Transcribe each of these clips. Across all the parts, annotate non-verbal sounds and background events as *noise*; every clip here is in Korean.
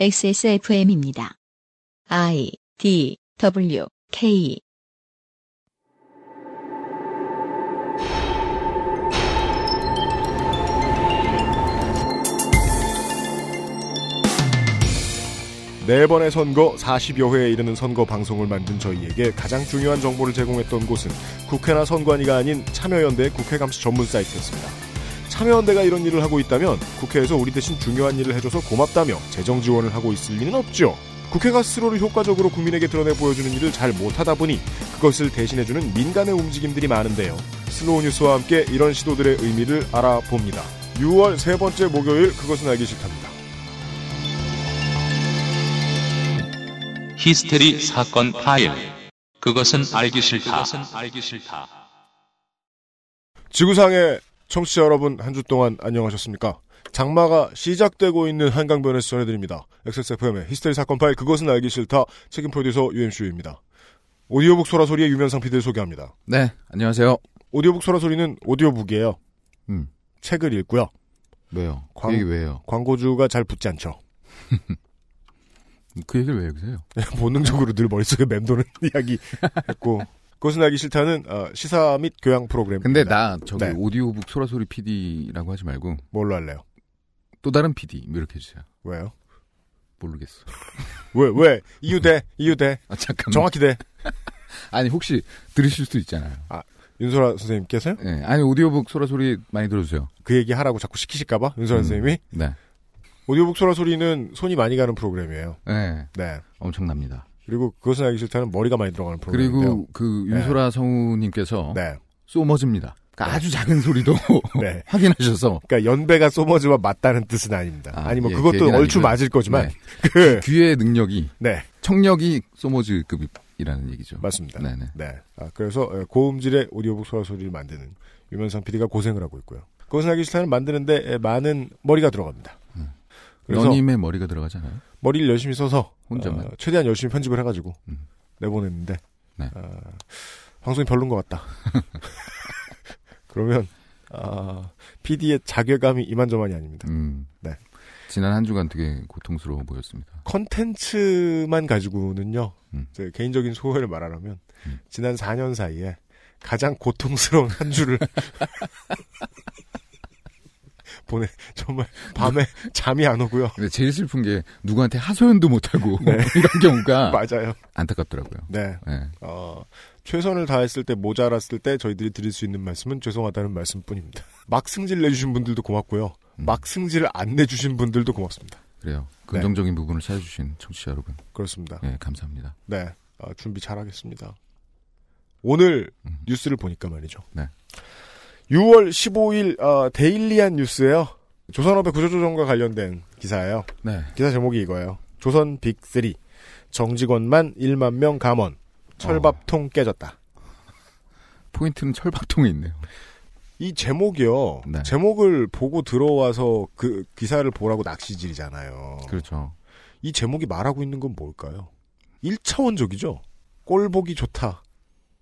XSFM입니다. I D W K 네 번의 선거 40여 회에 이르는 선거 방송을 만든 저희에게 가장 중요한 정보를 제공했던 곳은 국회나 선관위가 아닌 참여연대 국회 감시 전문 사이트였습니다. 참여연대가 이런 일을 하고 있다면 국회에서 우리 대신 중요한 일을 해줘서 고맙다며 재정 지원을 하고 있을 리는 없죠. 국회가 스스로를 효과적으로 국민에게 드러내 보여주는 일을 잘 못하다 보니 그것을 대신해주는 민간의 움직임들이 많은데요. 슬로우 뉴스와 함께 이런 시도들의 의미를 알아봅니다. 6월 세 번째 목요일 그것은 알기 싫답니다. 히스테리 사건 파일. 그것은 알기 싫다. 알기 싫다. 지구상의 청취자 여러분 한 주 동안 안녕하셨습니까? 장마가 시작되고 있는 한강변에서 전해드립니다. XSFM의 히스테리 사건 파일 그것은 알기 싫다 책임 프로듀서 UMCU입니다. 오디오북 소라소리의 유면상 PD를 소개합니다. 네, 안녕하세요. 오디오북 소라소리는 오디오북이에요. 음, 책을 읽고요. 왜요? 광- 그 얘기 왜요? 광고주가 잘 붙지 않죠. *laughs* 그 얘기를 왜 여기서 해요? *laughs* 본능적으로 늘 머릿속에 맴도는 *laughs* 이야기 했고 그것은 알기 싫다는 어, 시사 및 교양 프로그램. 근데 나 저기 네. 오디오북 소라소리 PD라고 하지 말고 뭘로 할래요? 또 다른 PD 뭐 이렇게 해주세요. 왜요? 모르겠어. 왜 왜? 이유 대 이유 대아 잠깐만. 정확히 대 *laughs* 아니 혹시 들으실 수도 있잖아요. 윤소라 선생님께서요? 네, 아니 오디오북 소라소리 많이 들어주세요. 그 얘기 하라고 자꾸 시키실까봐 윤소라 음. 선생님이 네, 오디오북 소라소리는 손이 많이 가는 프로그램이에요. 네, 네. 엄청납니다. 그리고 그것은 알기 싫다는 머리가 많이 들어가는 프로그램인데요. 그리고 그 윤소라 성우님께서 네. 소머즈입니다. 그러니까 아주 작은 소리도 *laughs* 네. *laughs* 확인하셔서 그러니까 연배가 소머즈와 맞다는 뜻은 아닙니다. 아, 아, 니뭐 예, 그것도 얼추 아니고요. 맞을 거지만 네. *laughs* 그 귀의 능력이 네, 청력이 소머즈급이라는 얘기죠. 맞습니다. 네네. 네. 아, 그래서 어, 고음질의 오디오북 소라 소리를 만드는 유면상 PD가 고생을 하고 있고요. 그것은 알기 싫다는 만드는데 에, 많은 머리가 들어갑니다. 너님의 머리가 들어가잖아요. 머리를 열심히 써서 혼자만. 어, 최대한 열심히 편집을 해가지고 음. 내보냈는데 네. 어, 방송이 별론 것 같다. *laughs* 그러면 아, PD의 자괴감이 이만저만이 아닙니다. 음. 네. 지난 한 주간 되게 고통스러워 보였습니다. 컨텐츠만 가지고는요, 음. 제 개인적인 소회를 말하자면, 음. 지난 4년 사이에 가장 고통스러운 한 주를 *laughs* 보내, *laughs* 정말 밤에 잠이 안 오고요. 근데 제일 슬픈 게 누구한테 하소연도 못하고 네. *laughs* 이런 경우가 *laughs* 맞아요. 안타깝더라고요. 네. 네. 어, 최선을 다했을 때 모자랐을 때 저희들이 드릴 수 있는 말씀은 죄송하다는 말씀뿐입니다. 막 승질 내주신 분들도 고맙고요. 음. 막 승질을 안 내주신 분들도 고맙습니다. 그래요. 긍정적인 부분을 찾아주신 청취자 여러분, 그렇습니다. 네, 감사합니다. 네, 어, 준비 잘하겠습니다. 오늘 음. 뉴스를 보니까 말이죠. 네. 6월 15일 어, 데일리한 뉴스예요. 조선업의 구조조정과 관련된 기사예요. 네. 기사 제목이 이거예요. 조선 빅3 정직원만 1만 명 감원 철밥통 깨졌다. 포인트는 철밥통에 있네요. 이 제목이요. 네. 제목을 보고 들어와서 그 기사를 보라고 낚시질이잖아요. 그렇죠. 이 제목이 말하고 있는 건 뭘까요? 1차원적이죠. 꼴 보기 좋다.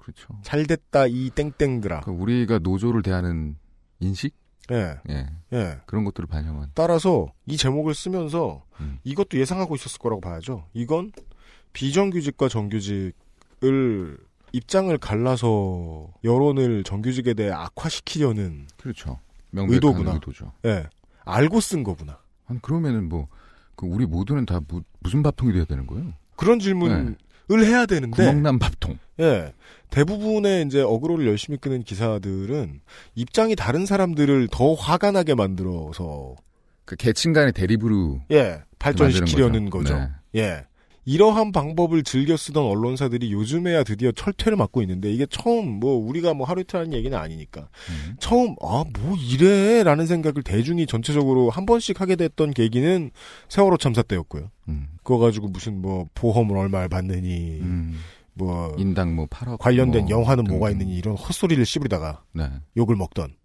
그렇죠. 잘 됐다 이 땡땡들아. 그러니까 우리가 노조를 대하는 인식? 예. 예. 예. 그런 것들을 반영한. 따라서 이 제목을 쓰면서 음. 이것도 예상하고 있었을 거라고 봐야죠. 이건 비정규직과 정규직을 입장을 갈라서 여론을 정규직에 대해 악화시키려는 그렇죠. 의도구나. 의도죠. 예. 알고 쓴 거구나. 아니, 그러면은 뭐, 그 우리 모두는 다 무, 무슨 밥통이 돼야 되는 거예요? 그런 질문을 해야 되는데 구멍난 밥통. 예. 대부분의 이제 어그로를 열심히 끄는 기사들은 입장이 다른 사람들을 더 화가 나게 만들어서 그 계층 간의 대립으로 예, 발전시키려는 거죠. 거죠. 네. 예. 이러한 방법을 즐겨 쓰던 언론사들이 요즘에야 드디어 철퇴를 맞고 있는데 이게 처음 뭐 우리가 뭐 하루 이틀 하는 얘기는 아니니까 음. 처음 아 뭐 이래라는 생각을 대중이 전체적으로 한 번씩 하게 됐던 계기는 세월호 참사 때였고요. 음. 그거 가지고 무슨 뭐 보험을 얼마를 받느니 음. 뭐 인당 뭐 8억 관련된 뭐 영화는 등등. 뭐가 있느니 이런 헛소리를 씹으다가 네. 욕을 먹던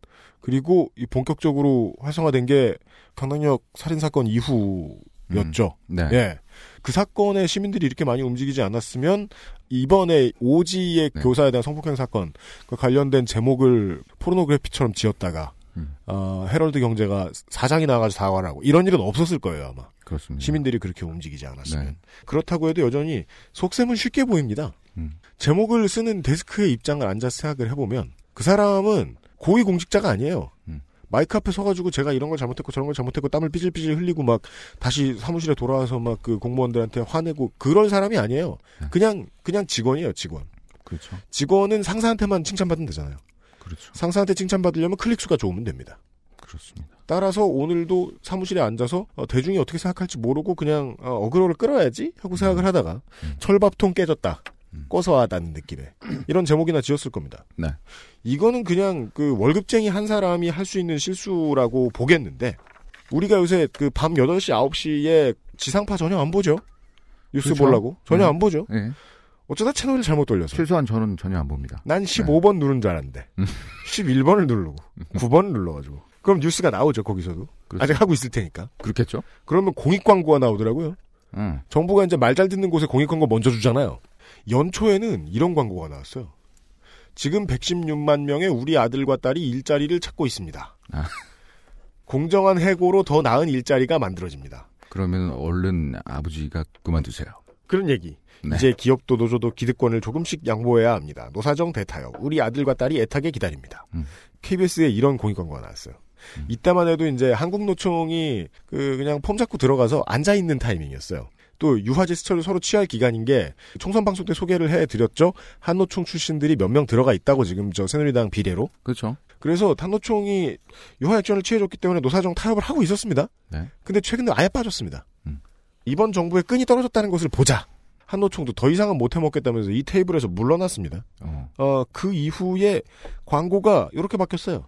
그리고 이 본격적으로 활성화된 게 강남역 살인 사건 이후였죠. 네. 예. 그 사건에 시민들이 이렇게 많이 움직이지 않았으면 이번에 오지의 네. 교사에 대한 성폭행 사건 그 관련된 제목을 포르노그래피처럼 지었다가 음. 어, 헤럴드 경제가 사장이 나가서 사과하고 이런 일은 없었을 거예요 아마 그렇습니다. 시민들이 그렇게 움직이지 않았으면 네. 그렇다고 해도 여전히 속셈은 쉽게 보입니다. 음. 제목을 쓰는 데스크의 입장을 앉아서 생각을 해보면 그 사람은 고위 공직자가 아니에요. 음. 마이크 앞에 서가지고 제가 이런 걸 잘못했고 저런 걸 잘못했고 땀을 삐질삐질 흘리고 막 다시 사무실에 돌아와서 막 그 공무원들한테 화내고 그런 사람이 아니에요. 네. 그냥 그냥 직원이에요 직원. 그렇죠. 직원은 상사한테만 칭찬받으면 되잖아요. 그렇죠. 상사한테 칭찬받으려면 클릭 수가 좋으면 됩니다. 그렇습니다. 따라서 오늘도 사무실에 앉아서 어, 대중이 어떻게 생각할지 모르고 그냥 어, 어그로를 끌어야지 하고 생각을 하다가 음. 철밥통 깨졌다. 음. 꺼서하다는 느낌의 이런 제목이나 지었을 겁니다. 네. 이거는 그냥 그 월급쟁이 한 사람이 할 수 있는 실수라고 보겠는데 우리가 요새 그 밤 8시 9시에 지상파 전혀 안 보죠. 뉴스 그렇죠. 보려고 전혀 음. 안 보죠. 예. 어쩌다 채널을 잘못 돌려서 최소한 저는 전혀 안 봅니다. 난 15번 누른 줄 알았는데 음. 11번을 누르고 9번을 눌러가지고 그럼 뉴스가 나오죠 거기서도 그렇죠. 아직 하고 있을 테니까 그렇겠죠? 그러면 공익 광고가 나오더라고요. 응. 정부가 이제 말 잘 듣는 곳에 공익 광고 먼저 주잖아요. 연초에는 이런 광고가 나왔어요. 지금 116만 명의 우리 아들과 딸이 일자리를 찾고 있습니다. 아. 공정한 해고로 더 나은 일자리가 만들어집니다. 그러면 얼른 아버지가 그만두세요. 그런 얘기. 네. 이제 기업도 노조도 기득권을 조금씩 양보해야 합니다. 노사정 대타협. 우리 아들과 딸이 애타게 기다립니다. 음. KBS에 이런 공익 광고가 나왔어요. 음. 이때만 해도 이제 한국노총이 그 그냥 폼 잡고 들어가서 앉아 있는 타이밍이었어요. 또 유화 제스처를 서로 취할 기간인 게 총선 방송 때 소개를 해드렸죠. 한노총 출신들이 몇 명 들어가 있다고 지금 저 새누리당 비례로. 그렇죠. 그래서 한노총이 유화 액션을 취해줬기 때문에 노사정 타협을 하고 있었습니다. 네. 근데 최근에 아예 빠졌습니다. 음. 이번 정부의 끈이 떨어졌다는 것을 보자. 한노총도 더 이상은 못 해먹겠다면서 이 테이블에서 물러났습니다. 어. 어, 그 이후에 광고가 이렇게 바뀌었어요.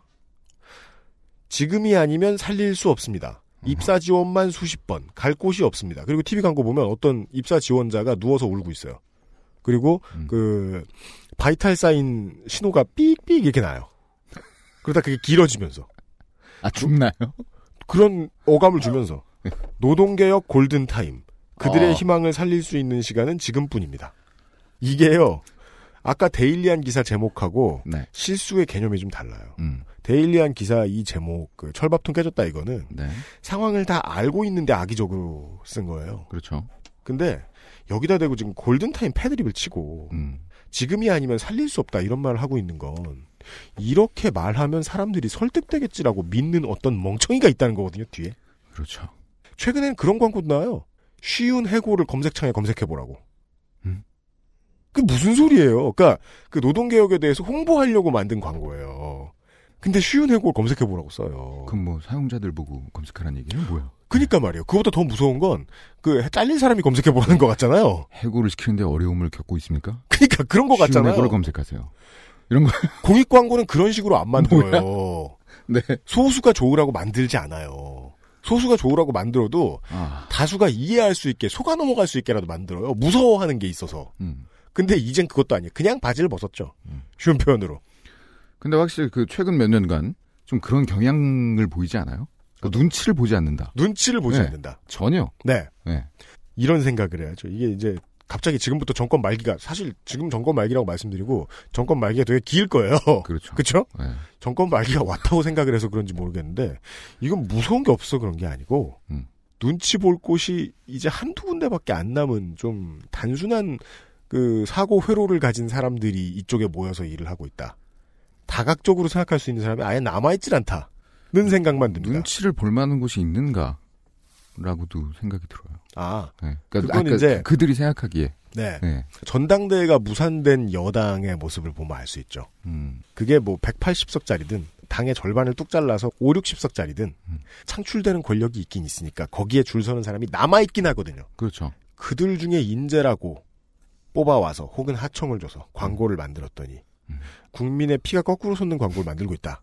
지금이 아니면 살릴 수 없습니다. 입사 지원만 수십 번, 갈 곳이 없습니다. 그리고 TV 광고 보면 어떤 입사 지원자가 누워서 울고 있어요. 그리고 음. 그 vital sign 신호가 삑삑 이렇게 나요. 그러다 그게 길어지면서 아 죽나요? 그런 어감을 주면서 노동개혁 골든 타임 그들의 어. 희망을 살릴 수 있는 시간은 지금뿐입니다. 이게요. 아까 데일리안 기사 제목하고 네. 실수의 개념이 좀 달라요. 음. 데일리안 기사 이 제목 그 철밥통 깨졌다 이거는 네. 상황을 다 알고 있는데 악의적으로 쓴 거예요. 그렇죠. 근데 여기다 대고 지금 골든타임 패드립을 치고 음. 지금이 아니면 살릴 수 없다 이런 말을 하고 있는 건 이렇게 말하면 사람들이 설득되겠지라고 믿는 어떤 멍청이가 있다는 거거든요 뒤에. 그렇죠. 최근엔 그런 광고도 나와요. 쉬운 해고를 검색창에 검색해보라고. 음. 그 무슨 소리예요? 그러니까 그 노동개혁에 대해서 홍보하려고 만든 광고예요. 근데 쉬운 해고를 검색해보라고 써요. 그럼 뭐 사용자들 보고 검색하라는 얘기는 뭐야? 그니까 말이에요. 그보다 더 무서운 건 그 잘린 사람이 검색해보라는 것 같잖아요. 해고를 시키는데 어려움을 겪고 있습니까? 그니까 그런 것 같잖아요. 해고를 검색하세요. 이런 거. *laughs* 공익 광고는 그런 식으로 안 만들어요. 네. 소수가 좋으라고 만들지 않아요. 소수가 좋으라고 만들어도 아. 다수가 이해할 수 있게 속아 넘어갈 수 있게라도 만들어요. 무서워하는 게 있어서. 음. 근데 이젠 그것도 아니에요. 그냥 바지를 벗었죠. 음. 쉬운 표현으로. 근데 확실히 그 최근 몇 년간 좀 그런 경향을 보이지 않아요? 그 눈치를 보지 않는다. 눈치를 보지 네. 않는다. 전혀. 네. 네. 이런 생각을 해야죠. 이게 이제 갑자기 지금부터 정권 말기가 사실 지금 정권 말기라고 말씀드리고 정권 말기가 되게 길 거예요. 그렇죠. *laughs* 그렇죠? 네. 정권 말기가 왔다고 생각을 해서 그런지 모르겠는데 이건 무서운 게 없어 그런 게 아니고 음. 눈치 볼 곳이 이제 한두 군데밖에 안 남은 좀 단순한 그 사고 회로를 가진 사람들이 이쪽에 모여서 일을 하고 있다. 다각적으로 생각할 수 있는 사람이 아예 남아있질 않다는 생각만 듭니다. 눈치를 볼 만한 곳이 있는가? 라고도 생각이 들어요. 아, 네. 그러니까 그건 이제- 그들이 생각하기에. 네. 네. 전당대회가 무산된 여당의 모습을 보면 알 수 있죠. 음. 그게 뭐 180석짜리든 당의 절반을 뚝 잘라서 5, 60석짜리든 음. 창출되는 권력이 있긴 있으니까 거기에 줄 서는 사람이 남아 있긴 하거든요. 그렇죠. 그들 중에 인재라고 뽑아와서 혹은 하청을 줘서 광고를 만들었더니 음. 국민의 피가 거꾸로 솟는 광고를 만들고 있다.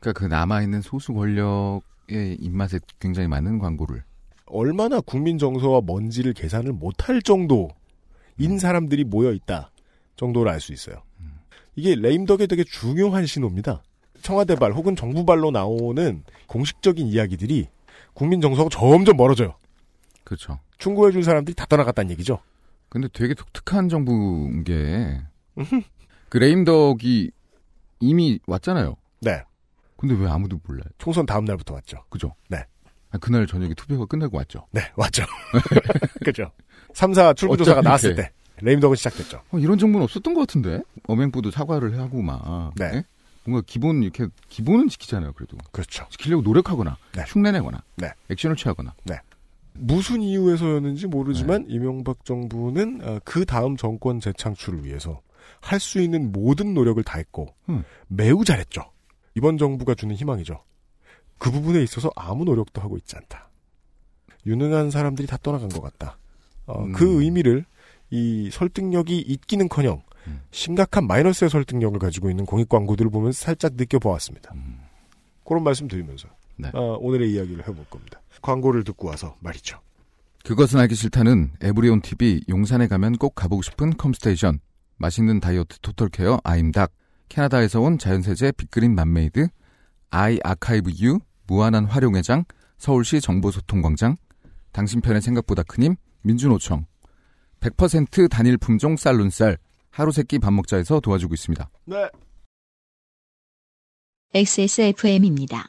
그러니까 그 남아있는 소수 권력의 입맛에 굉장히 많은 광고를. 얼마나 국민 정서와 먼지를 계산을 못할 정도인 사람들이 모여 있다 정도를 알 수 있어요. 이게 레임덕의 되게 중요한 신호입니다. 청와대발 혹은 정부발로 나오는 공식적인 이야기들이 국민 정서가 점점 멀어져요. 그렇죠. 충고해준 사람들이 다 떠나갔다는 얘기죠. 근데 되게 독특한 정부인 게, 그 레임덕이 이미 왔잖아요. 네. 근데 왜 아무도 몰라요? 총선 다음 날부터 왔죠. 그죠? 네. 아, 그날 저녁에 투표가 끝나고 왔죠. 네, 왔죠. *laughs* *laughs* 그죠. 3, 4 출구조사가 나왔을. 때 레임덕은 시작됐죠. 어, 이런 정보는 없었던 것 같은데 어맹부도 사과를 하고 막 네. 예? 뭔가 기본 이렇게 기본은 지키잖아요. 그래도 그렇죠. 지키려고 노력하거나 네. 흉내내거나 네. 액션을 취하거나 무슨 이유에서였는지 모르지만 네. 이명박 정부는 어, 그 다음 정권 재창출을 위해서 할 수 있는 모든 노력을 다했고 음. 매우 잘했죠. 이번 정부가 주는 희망이죠. 그 부분에 있어서 아무 노력도 하고 있지 않다. 유능한 사람들이 다 떠나간 것 같다. 어, 음. 그 의미를 이 설득력이 있기는커녕 음. 심각한 마이너스의 설득력을 가지고 있는 공익 광고들을 보면서 살짝 느껴보았습니다. 음. 그런 말씀 드리면서 네. 어, 오늘의 이야기를 해볼 겁니다. 광고를 듣고 와서 말이죠. 그것은 알기 싫다는 에브리온 TV 용산에 가면 꼭 가보고 싶은 컴스테이션 맛있는 다이어트 total care 아임닭 캐나다에서 온 자연세제 빅그린 맘메이드 아이 아카이브 U 무한한 활용의 장 서울시 정보소통광장 당신 편의 생각보다 큰힘 민주노총 100% 단일 품종 쌀룬쌀 하루 세끼 밥 먹자에서 도와주고 있습니다. 네. XSFM입니다.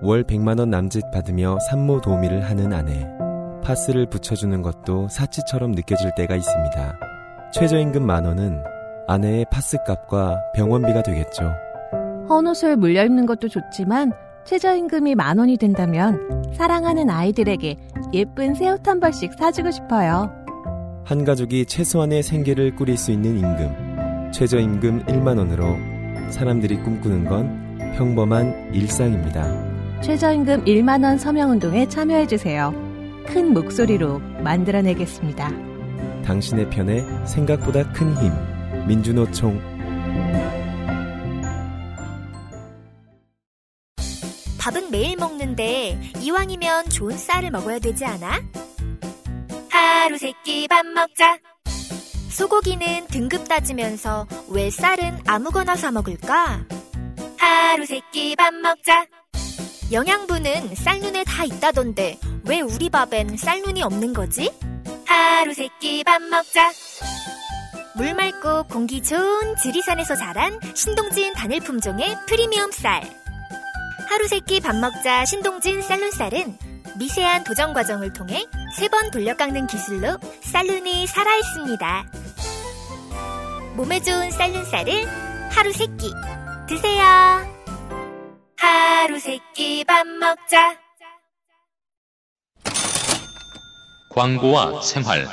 월 100만원 남짓 받으며 산모 도우미를 하는 아내. 파스를 붙여주는 것도 사치처럼 느껴질 때가 있습니다. 최저임금 만 원은 아내의 파스 값과 병원비가 되겠죠. 헌 옷을 물려입는 것도 좋지만 최저임금이 만 원이 된다면 사랑하는 아이들에게 예쁜 새 옷 한 벌씩 사주고 싶어요. 한 가족이 최소한의 생계를 꾸릴 수 있는 임금. 최저임금 1만 원으로 사람들이 꿈꾸는 건 평범한 일상입니다. 최저임금 1만 원 서명 운동에 참여해 주세요. 큰 목소리로 만들어내겠습니다. 당신의 편에 생각보다 큰 힘. 민주노총 밥은 매일 먹는데 이왕이면 좋은 쌀을 먹어야 되지 않아? 하루 세끼 밥 먹자. 소고기는 등급 따지면서 왜 쌀은 아무거나 사 먹을까? 하루 세끼 밥 먹자. 영양분은 쌀눈에 다 있다던데 왜 우리 밥엔 쌀눈이 없는 거지? 하루 세 끼 밥 먹자. 물 맑고 공기 좋은 지리산에서 자란 신동진 단일 품종의 프리미엄 쌀. 하루 세 끼 밥 먹자 신동진 쌀룬쌀은 미세한 도정 과정을 통해 세 번 돌려 깎는 기술로 쌀룬이 살아 있습니다. 몸에 좋은 쌀룬쌀을 하루 세 끼 드세요. 하루 세끼 밥 먹자. 광고와 생활.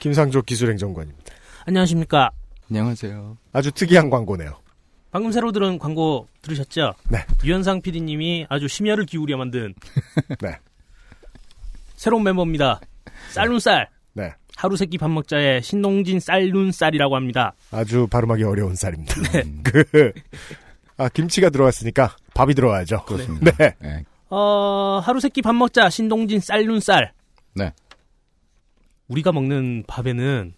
김상조 기술행정관입니다. 안녕하십니까. 안녕하세요. 아주 특이한 광고네요. 방금 새로 들은 광고 들으셨죠? 네. 유현상 PD님이 아주 심혈을 기울여 만든 *laughs* 네. 새로운 멤버입니다. 쌀룬쌀. 네. 하루 세끼 밥 먹자의 신동진 쌀룬쌀이라고 합니다. 아주 발음하기 어려운 쌀입니다. 네. 그, 아, 김치가 들어갔으니까 밥이 들어가야죠. 그렇습니다. 네. 네. 어, 하루 세끼 밥 먹자 신동진 쌀룬쌀. 네. 우리가 먹는 밥에는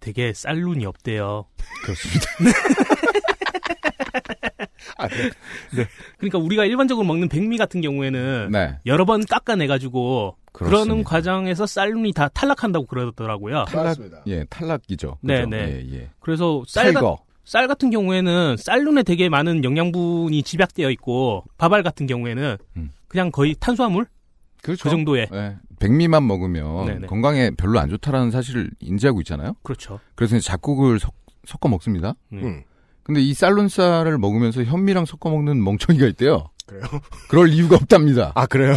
되게 쌀룬이 없대요. 그렇습니다. *laughs* 아, 네. 그러니까 우리가 일반적으로 먹는 백미 같은 경우에는 네. 여러 번 깎아내가지고 그러는. 과정에서 쌀룬이 다 탈락한다고 그러더라고요. 탈락, 예, 탈락이죠. 네, 그죠? 네. 예, 예. 그래서 쌀, 같- 탈거. 쌀 같은 경우에는 쌀룬에 되게 많은 영양분이 집약되어 있고 밥알 같은 경우에는 음. 그냥 거의 탄수화물 그렇죠. 그 정도의 예, 백미만 먹으면 네네. 건강에 별로 안 좋다라는 사실을 인지하고 있잖아요. 그렇죠. 그래서 이제 작곡을 섞, 어 먹습니다. 음. 음. 근데 이 쌀룬쌀을 먹으면서 현미랑 섞어 먹는 멍청이가 있대요. 그래요? 그럴 이유가 없답니다. 아, 그래요?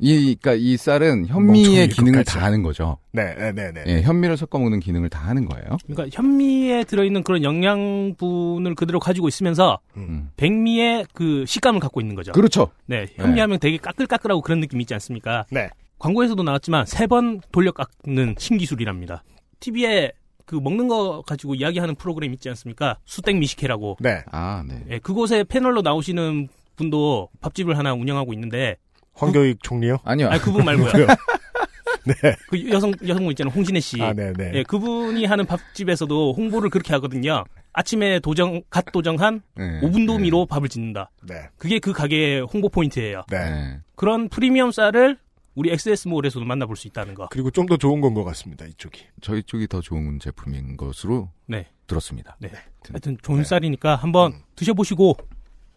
이, 그러니까 이 쌀은 현미의 것 기능을. 다 하는 거죠. 네, 네, 네, 네. 예, 현미를 섞어 먹는 기능을 다 하는 거예요. 그러니까 현미에 들어있는 그런 영양분을 그대로 가지고 있으면서 음. 백미의 그 식감을 갖고 있는 거죠. 그렇죠. 네, 현미하면 되게 까끌까끌하고 그런 느낌 있지 않습니까? 네. 광고에서도 나왔지만 세 번 돌려 깎는 신기술이랍니다. TV에 그 먹는 거 가지고 이야기하는 프로그램 있지 않습니까? 수땡 미식회라고. 네. 아, 네. 예, 그곳에 패널로 나오시는 분도 밥집을 하나 운영하고 있는데 황교익 총리요? 아니요. 아니 그분 말고요. *laughs* 네. 그 여성 여성분 있잖아요. 홍진혜 씨. 아, 네, 네. 예, 그분이 하는 밥집에서도 홍보를 그렇게 하거든요. 아침에 도정 갓 도정한 네. 5분 도우미로 밥을 짓는다. 네. 그게 그 가게의 홍보 포인트예요. 네. 네. 그런 프리미엄 쌀을 우리 XS몰에서도 만나볼 수 있다는 거. 그리고 좀 더 좋은 건 것 같습니다. 이쪽이. 저희 쪽이 더 좋은 제품인 것으로 네. 들었습니다. 네. 하여튼 좋은 쌀이니까 한번 음. 드셔보시고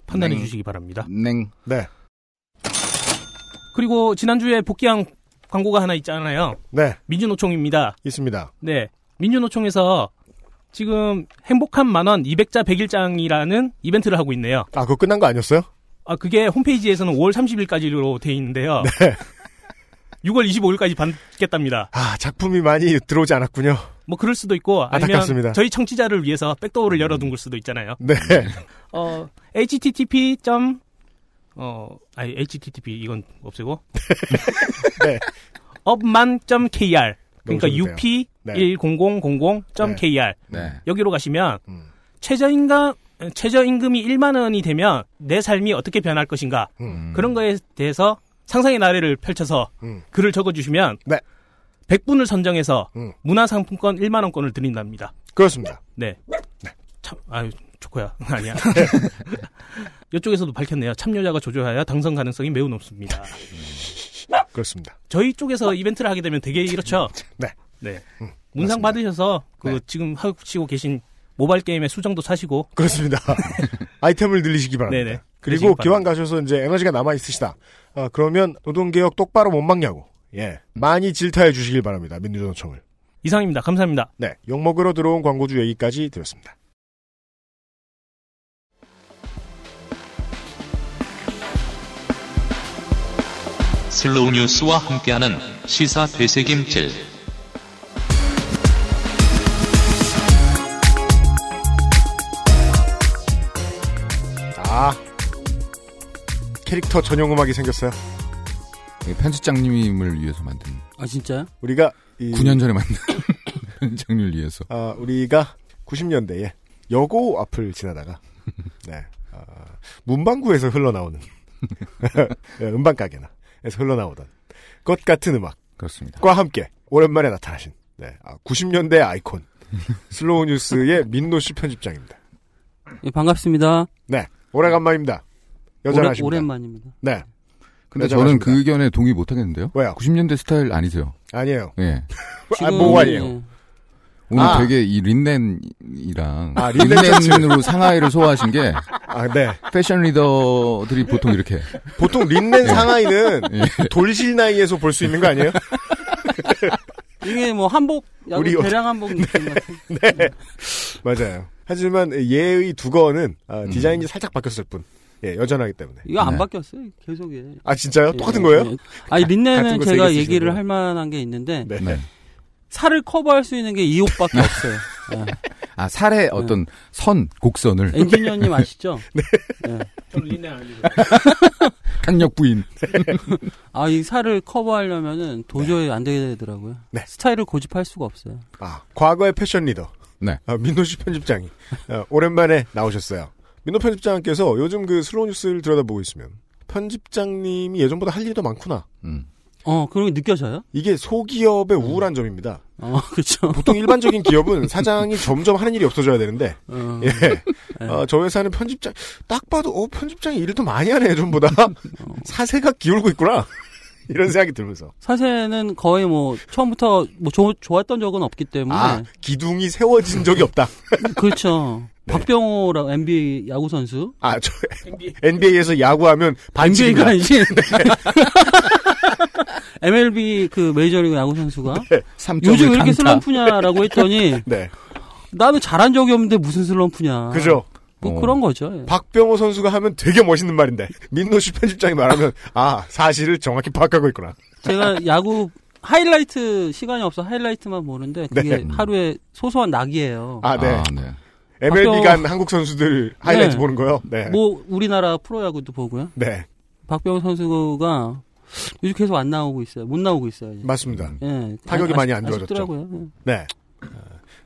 판단해 네. 주시기 바랍니다. 냉. 네. 그리고 지난주에 복귀한 광고가 하나 있잖아요. 네. 민주노총입니다. 있습니다. 네. 민주노총에서 지금 행복한 만원 200자 100일장이라는 이벤트를 하고 있네요. 아, 그거 끝난 거 아니었어요? 아, 그게 홈페이지에서는 5월 30일까지로 돼 있는데요. 네. *laughs* 6월 25일까지 받겠답니다. 아, 작품이 많이 들어오지 않았군요. 뭐 그럴 수도 있고 아니면 안타깝습니다. 저희 청취자를 위해서 백도어를 열어둔 걸 수도 있잖아요. 네. 어, http 점 어, 아니 http 이건 없애고 *laughs* 네. *laughs* 업만.kr 그러니까 넣으셔도 돼요. 네. up10000.kr 네. 여기로 가시면 음. 최저임금 최저임금이 1만 원이 되면 내 삶이 어떻게 변할 것인가 음. 그런 거에 대해서 상상의 나래를 펼쳐서 음. 글을 적어주시면 네. 100분을 선정해서 음. 문화상품권 1만 원권을 드린답니다. 그렇습니다. 네. 참, 아유, 좋고요. *laughs* 아니야. *laughs* 이쪽에서도 밝혔네요. 참여자가 조조하여 당선 가능성이 매우 높습니다. 그렇습니다. 저희 쪽에서 이벤트를 하게 되면 되게 이렇죠. *laughs* 네. 네. 음, 문상 맞습니다. 받으셔서 그 네. 지금 하시고 계신 모바일 게임의 수정도 사시고 그렇습니다. 아이템을 늘리시기 바랍니다. 네네. 그리고 기왕 가셔서 이제 에너지가 남아 있으시다. 아, 그러면 노동 개혁 똑바로 못 막냐고. 예. 많이 질타해 주시길 바랍니다. 민주노총을. 이상입니다. 감사합니다. 네. 욕먹으러 들어온 광고주 얘기까지 드렸습니다. 슬로우 뉴스와 함께하는 시사 되새김질. 아. 캐릭터 전용 음악이 생겼어요. 이 편집장님을 위해서 만든 아 진짜요? 우리가 이 9년 전에 만든 *laughs* 편집장님을 위해서 아, 우리가 90년대에 여고 앞을 지나다가 *laughs* 네. 아, 문방구에서 흘러나오는 *laughs* 예, 음반 가게나 에서 흘러나오던 것 같은 음악과 그렇습니다. 함께 오랜만에 나타나신 네. 아, 90년대 아이콘 *laughs* 슬로우 뉴스의 민노 씨 편집장입니다. 예, 반갑습니다. 네. 오래간만입니다. 오래, 여전하십니다. 오랜만입니다. 네. 근데. 저는 그 의견에 동의 못 하겠는데요. 왜요? 90년대 스타일 아니세요. 아니에요. 예. *laughs* 아, 뭐가 아니에요? 예. 오늘 아. 되게 이 린넨이랑 아, 린넨. 린넨으로 상하이를 소화하신 게 아, 네. 패션 리더들이 보통 이렇게 보통 린넨 상하이는 예. 돌실 나이에서 볼 수 있는 거 아니에요? *laughs* 이게 뭐 한복 우리 대량 한복 느낌 같은. 네. 맞아요. 하지만 예의 두거는 아, 음. 디자인이 살짝 바뀌었을 뿐. 예, 여전하기 때문에. 이거 안 네. 바뀌었어요. 계속해. 아, 진짜요? 예, 똑같은 예, 거예요? 예. 아니 린넨은 거 제가 얘기를. 할 만한 게 있는데 네. 네. 살을 커버할 수 있는 게 이 옷밖에 *laughs* 없어요. 예. 아 살의 어떤 선 곡선을 엔지니어님 *laughs* 아시죠? 예. 저는 린넨 아니고. *laughs* 강력 부인. 아, 이 살을 커버하려면은 도저히 안 되더라고요. 네. 스타일을 고집할 수가 없어요. 아, 과거의 패션 리더. 네. 아, 민노 씨 편집장이 어, 오랜만에 나오셨어요. 민노 편집장께서 요즘 그 슬로우 뉴스를 들여다보고 있으면 편집장님이 예전보다 할 일이 더 많구나. 음. 어, 그런 게 느껴져요? 이게 소기업의 우울한 점입니다. 어, *laughs* 그렇죠. 보통 일반적인 기업은 사장이 점점 하는 일이 없어져야 되는데, 어, 예. 어, 저 회사는 편집장, 딱 봐도, 어, 편집장이 일을 더 많이 하네, 예전보다. *laughs* 사세가 기울고 있구나. 이런 생각이 들면서. 사세는 거의 뭐 처음부터 뭐 좋- 좋았던 적은 없기 때문에 아, 기둥이 세워진 적이 없다. *laughs* 그렇죠. 네. 박병호라고 NBA 야구 선수. 아, 저, NBA에서 야구하면. NBA가 아니지. MLB 그 메이저리그 야구 선수가 *laughs* 3점을 요즘 왜 이렇게. 슬럼프냐라고 했더니 *laughs* 네. 나는 잘한 적이 없는데 무슨 슬럼프냐. 그죠? 뭐 어. 그런 거죠. 예. 박병호 선수가 하면 되게 멋있는 말인데, 민노 씨 편집장이 말하면, *laughs* 아, 사실을 정확히 파악하고 있구나. 제가 야구 하이라이트 시간이 없어 하이라이트만 보는데 그게 네. 하루에 소소한 낙이에요. 아, 네. 아, 네. MLB 간 한국 선수들 하이라이트 네. 보는 거요? 네. 뭐 우리나라 프로야구도 보고요. 네. 박병호 선수가 요즘 계속 안 나오고 있어요. 못 나오고 있어요. 이제. 맞습니다. 예, 타격이 아- 많이 안 좋아졌죠. 아쉽더라고요. 예. 네. 어,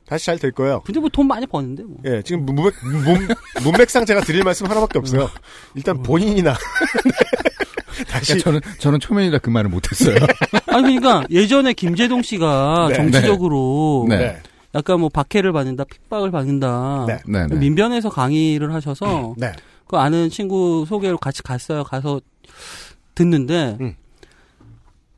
다시 잘 될 거예요. 근데 뭐 돈 많이 버는데 뭐. 예, 지금 문맥, 문, 문맥상 제가 드릴 말씀 하나밖에 없어요. 일단 본인이나. 다시. 그러니까 저는 저는 초면이라 그 말을 못했어요. *laughs* 아니 그러니까 예전에 김재동 씨가 네. 정치적으로 네. 네. 약간 뭐 박해를 받는다, 핍박을 받는다. 네. 네, 네. 민변에서 강의를 하셔서 네. 그 아는 친구 소개로 같이 갔어요. 가서 듣는데 음.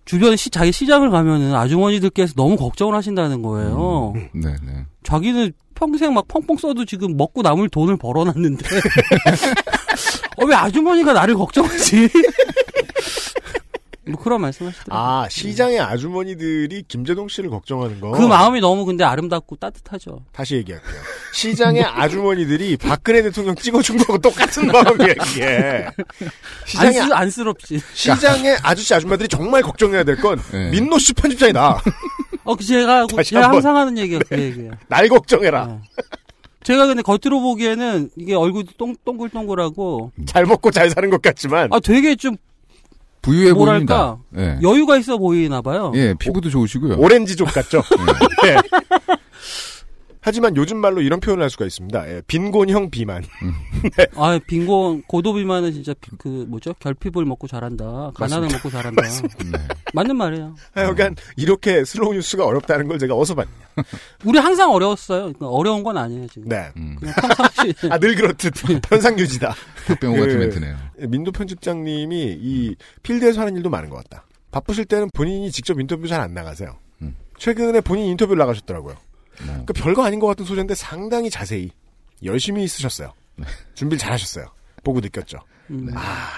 주변 시, 자기 시장을 가면은 아주머니들께서 너무 걱정을 하신다는 거예요. 네, 네. 자기는 평생 막 펑펑 써도 지금 먹고 남을 돈을 벌어놨는데 *laughs* 어, 왜 아주머니가 나를 걱정하지? *laughs* 뭐 그런 말씀하시더라고요. 아 시장의 아주머니들이 김재동 씨를 걱정하는 거. 그 마음이 너무 근데 아름답고 따뜻하죠. 다시 얘기할게요. 시장의 *laughs* 아주머니들이 박근혜 대통령 찍어준 거하고 똑같은 마음이에요, 이게. 시장의, 안쓰, 안쓰럽지. 시장의 아저씨 아줌마들이 정말 걱정해야 될건 네. 민노 씨 편집장이다. 어, 그 제가, 제가 한번. 항상 하는 얘기가 그 얘기예요. 날 걱정해라. 어. 제가 근데 겉으로 보기에는 이게 얼굴도 동, 동글동글하고 잘 먹고 잘 사는 것 같지만 아 되게 좀 부유해 뭐랄까, 보입니다. 예. 여유가 있어 보이나 봐요. 예, 피부도 좋으시고요. 오렌지족 같죠. *laughs* 네. 하지만 요즘 말로 이런 표현을 할 수가 있습니다. 예, 빈곤형 비만. *laughs* 아 빈곤 고도 비만은 진짜 비- 그 뭐죠 결핍을 먹고 자란다. 가난을 먹고 자란다. 네. 맞는 말이에요. 하여간 이렇게 슬로우 뉴스가 어렵다는 걸 제가 어서 봤네요. *laughs* 우리 항상 어려웠어요. 그러니까 어려운 건 아니에요 지금. 네. 음, 그냥 평상시 *laughs* 아, 늘 그렇듯 현상 유지다. 흑병호 같은 그- 멘트네요. 민도 편집장님이 이 필드에서 하는 일도 많은 것 같다. 바쁘실 때는 본인이 직접 인터뷰 잘 안 나가세요. 음. 최근에 본인 인터뷰를 나가셨더라고요. 뭐, 그러니까 별거 아닌 것 같은 소재인데 상당히 자세히 열심히 쓰셨어요. 준비를 잘 하셨어요. 보고 느꼈죠. 음.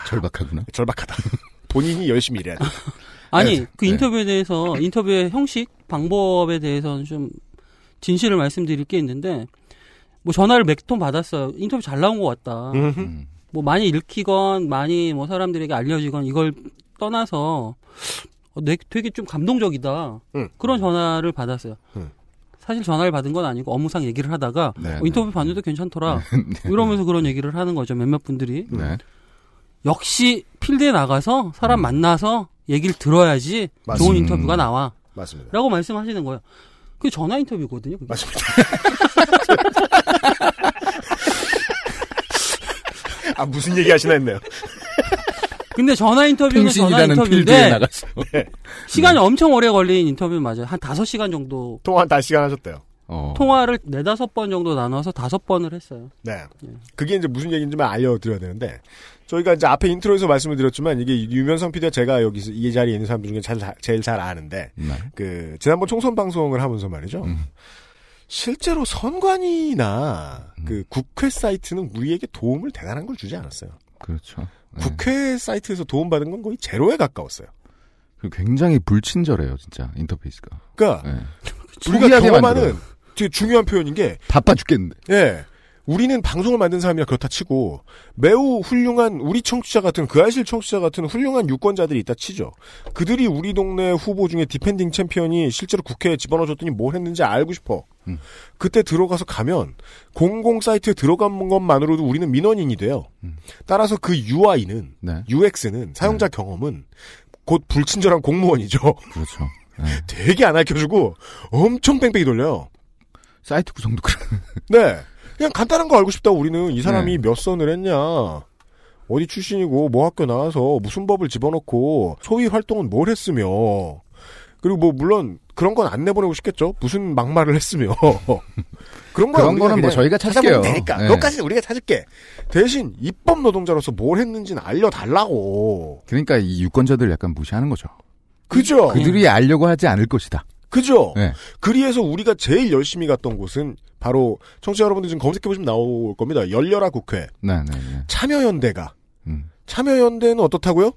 절박하구나. 절박하다. *laughs* 본인이 열심히 일해야 돼. *laughs* 아니 네. 그 네. 인터뷰에 대해서 인터뷰의 형식 방법에 대해서는 좀 진실을 말씀드릴 게 있는데 뭐 전화를 몇 통 받았어요. 인터뷰 잘 나온 것 같다. 음흠. 음. 뭐 많이 읽히건 많이 뭐 사람들에게 알려지건 이걸 떠나서 어, 내- 되게 좀 감동적이다. 음. 그런 전화를 받았어요. 음. 사실 전화를 받은 건 아니고 업무상 얘기를 하다가 네, 어, 네. 인터뷰 봤는데 괜찮더라. 이러면서 그런 얘기를 하는 거죠. 몇몇 분들이. 네. 역시 필드에 나가서 사람 만나서 얘기를 들어야지 좋은 맞습니다. 인터뷰가 나와. 맞습니다. 라고 말씀하시는 거예요. 그게 전화 인터뷰거든요. 그게. 맞습니다. *laughs* 아, 무슨 얘기 하시나 했네요. 근데 전화 인터뷰는 전화 인터뷰인데 나갔어. *laughs* 시간이 엄청 오래 걸린 인터뷰 맞아요. 한 다섯 시간 정도 통화 한 5시간 하셨대요. 어. 통화를 네다섯 번 정도 나눠서 다섯 번을 했어요. 네. 예. 그게 이제 무슨 얘기인지만 알려드려야 되는데, 저희가 이제 앞에 intro에서 말씀을 드렸지만, 이게 유면성 PD가 제가 여기서 이 자리에 있는 사람 중에 잘, 제일 잘 아는데, 네. 그, 지난번 총선 방송을 하면서 말이죠. 음. 실제로 선관위나 그 국회 사이트는 우리에게 도움을 대단한 걸 주지 않았어요. 그렇죠. 네. 국회 사이트에서 도움받은 건 거의 제로에 가까웠어요. 그리고 굉장히 불친절해요, 진짜 인터페이스가. 그러니까 네. 우리가 경험하는. 되게 중요한 표현인 게 바빠 죽겠는데. 예. 우리는 방송을 만든 사람이라 그렇다 치고 매우 훌륭한 우리 청취자 같은 그 아실 청취자 같은 훌륭한 유권자들이 있다 치죠. 그들이 우리 동네 후보 중에 defending champion이 실제로 국회에 집어넣어줬더니 뭘 했는지 알고 싶어. 음. 그때 들어가서 가면 공공 사이트에 들어간 것만으로도 우리는 민원인이 돼요. 음. 따라서 그 UI는 네. UX는 사용자 경험은 곧 불친절한 공무원이죠. 그렇죠. *laughs* 네. 되게 안 알려주고 엄청 뺑뺑이 돌려요. 사이트 구성도 그래. 네. 그냥 간단한 거 알고 싶다고 우리는 이 사람이 네. 몇 선을 했냐. 어디 출신이고 뭐 학교 나와서 무슨 법을 집어넣고 소위 활동은 뭘 했으며 그리고 뭐 물론 그런 건 안 내보내고 싶겠죠. 무슨 막말을 했으며 *laughs* 그런 건 그런 거는 뭐 저희가 찾아보면. 되니까 네. 그것까지는 우리가 찾을게. 대신 입법 노동자로서 뭘 했는지는 알려달라고. 그러니까 이 유권자들 약간 무시하는 거죠. 그죠? 그들이 알려고 하지 않을 것이다. 그죠? 네. 그리해서 우리가 제일 열심히 갔던 곳은 바로 청취자 여러분들 지금 검색해보시면 나올 겁니다. 열려라 국회. 네, 네, 네. 참여연대가 음. 참여연대는 어떻다고요?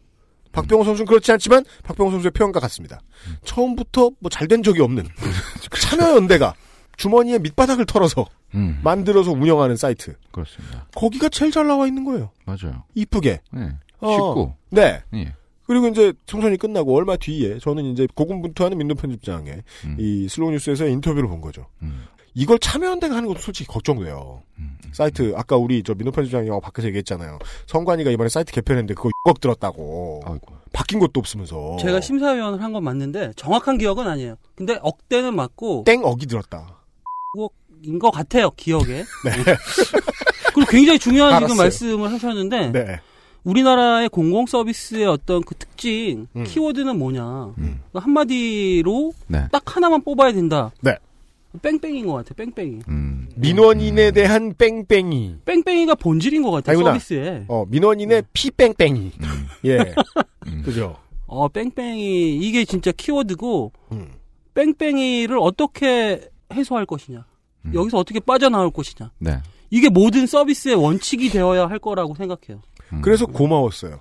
박병호 선수는 그렇지 않지만 박병호 선수의 표현과 같습니다. 처음부터 뭐 잘 된 적이 없는 *laughs* 참여연대가 주머니에 밑바닥을 털어서 음. 만들어서 운영하는 사이트. 그렇습니다. 거기가 제일 잘 나와 있는 거예요. 맞아요. 이쁘게. 네. 어. 쉽고. 네. 예. 그리고 이제 총선이 끝나고 얼마 뒤에 저는 이제 고군분투하는 민노 편집장의 음. 이 슬로우 뉴스에서 인터뷰를 본 거죠. 음. 이걸 참여연대가 하는 것도 솔직히 걱정돼요. 음. 사이트 아까 우리 저 민노 편집장이 밖에서 얘기했잖아요. 성관이가 이번에 사이트 개편했는데 그거 6억 들었다고. 아이고. 바뀐 것도 없으면서. 제가 심사위원을 한 건 맞는데 정확한 기억은 아니에요. 근데 억대는 맞고 땡 억이 들었다. 인것 같아요. 기억에. *laughs* *laughs* 그리고 굉장히 중요한 알았어요. 지금 말씀을 하셨는데 네. 우리나라의 공공 서비스의 어떤 그 특징 음. 키워드는 뭐냐 음. 한마디로 네. 딱 하나만 뽑아야 된다. 네. 뺑뺑이인 것 같아. 뺑뺑이. 음. 민원인에 대한 뺑뺑이. 뺑뺑이가 본질인 것 같아. 아니구나. 서비스에. 어, 민원인의 피뺑뺑이. 음. *laughs* 예. 음. 그죠? 어 뺑뺑이 이게 진짜 키워드고 음. 뺑뺑이를 어떻게 해소할 것이냐. 음. 여기서 어떻게 빠져나올 것이냐. 네. 이게 모든 서비스의 원칙이 되어야 할 거라고 생각해요. 음. 그래서 고마웠어요.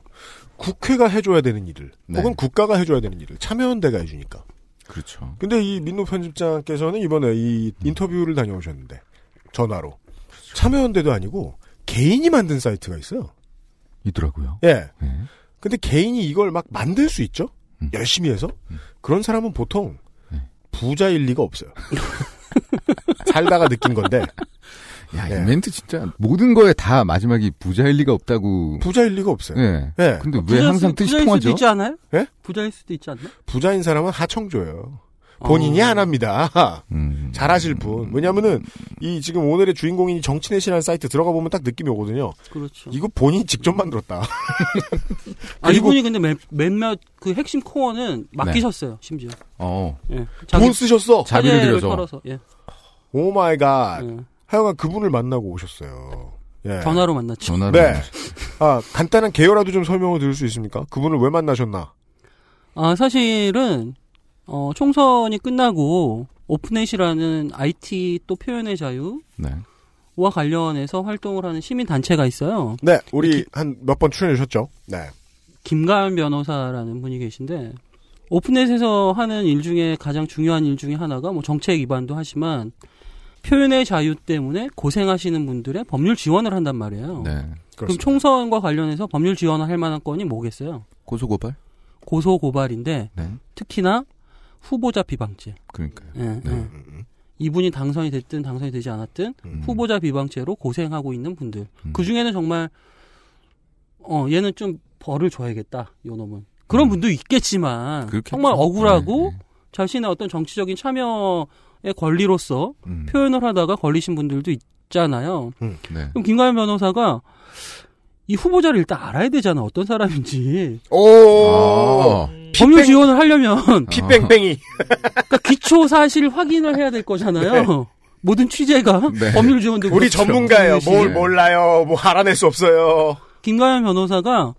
국회가 해줘야 되는 일을 네. 혹은 국가가 해줘야 되는 일을 참여연대가 해주니까. 그렇죠. 근데 이 민노 편집장께서는 이번에 이 인터뷰를 다녀오셨는데 전화로 참여연대도 아니고 개인이 만든 사이트가 있어요. 있더라고요. 예. 네. 근데 개인이 이걸 막 만들 수 있죠? 음. 열심히 해서? 음. 그런 사람은 보통 네. 부자일 리가 없어요. *laughs* 살다가 느낀 건데, 야, 예. 이 멘트 진짜 모든 거에 다 마지막이 부자일 리가 없다고. 부자일 리가 없어요. 예. 예. 근데 왜 부자일 항상 수- 뜻이 부자일 수도 통하죠? 있지 않아요? 예? 부자일 수도 있지 않나? 부자인 사람은 하청조예요. 본인이 어. 안 합니다. 음. 잘하실 분. 왜냐면은, 이 지금 오늘의 주인공인 정치넷이라는 사이트 들어가 보면 딱 느낌이 오거든요. 그렇죠. 이거 본인이 직접 만들었다. *laughs* 아, 이분이 근데 몇, 몇몇 그 핵심 코어는 맡기셨어요, 심지어. 어. 예. 돈 쓰셨어! 자비를 들여서. 예. oh my god. 예. 하여간 그분을 만나고 오셨어요. 예. 전화로 만났죠. 전화로. 네. 아, 간단한 개요라도 좀 설명을 드릴 수 있습니까? 그분을 왜 만나셨나? 아, 사실은, 어, 총선이 끝나고, 오픈넷이라는 IT 또 표현의 자유와 네. 관련해서 활동을 하는 시민 단체가 있어요. 네, 우리 한 몇 번 출연해 주셨죠? 네. 김가연 변호사라는 분이 계신데, 오픈넷에서 하는 일 중에 가장 중요한 일 중에 하나가 뭐 정책 위반도 하지만, 표현의 자유 때문에 고생하시는 분들의 법률 지원을 한단 말이에요. 네. 그럼. 총선과 관련해서 법률 지원을 할 만한 건이 뭐겠어요? 고소고발? 고소 고발인데 네. 특히나 후보자 비방죄. 그러니까요. 예, 네. 음, 이분이 당선이 됐든 당선이 되지 않았든 음. 후보자 비방죄로 고생하고 있는 분들. 음. 그 중에는 정말 어 얘는 좀 벌을 줘야겠다. 요 놈은. 그런 음. 분도 있겠지만. 정말 억울하고 네, 네. 자신의 어떤 정치적인 참여의 권리로서 음. 표현을 하다가 걸리신 분들도 있잖아요. 네. 그럼 김가연 변호사가 이 후보자를 일단 알아야 되잖아. 어떤 사람인지. 오! 아. 법률 핏뺑- 지원을 하려면 *laughs* 핏뺑뺑이. 그러니까 기초 사실 확인을 해야 될 거잖아요. 모든 취재가 네. 법률 지원도 우리 그렇죠. 전문가예요. 뭘 네. 몰라요. 뭐 알아낼 수 없어요. 김가연 변호사가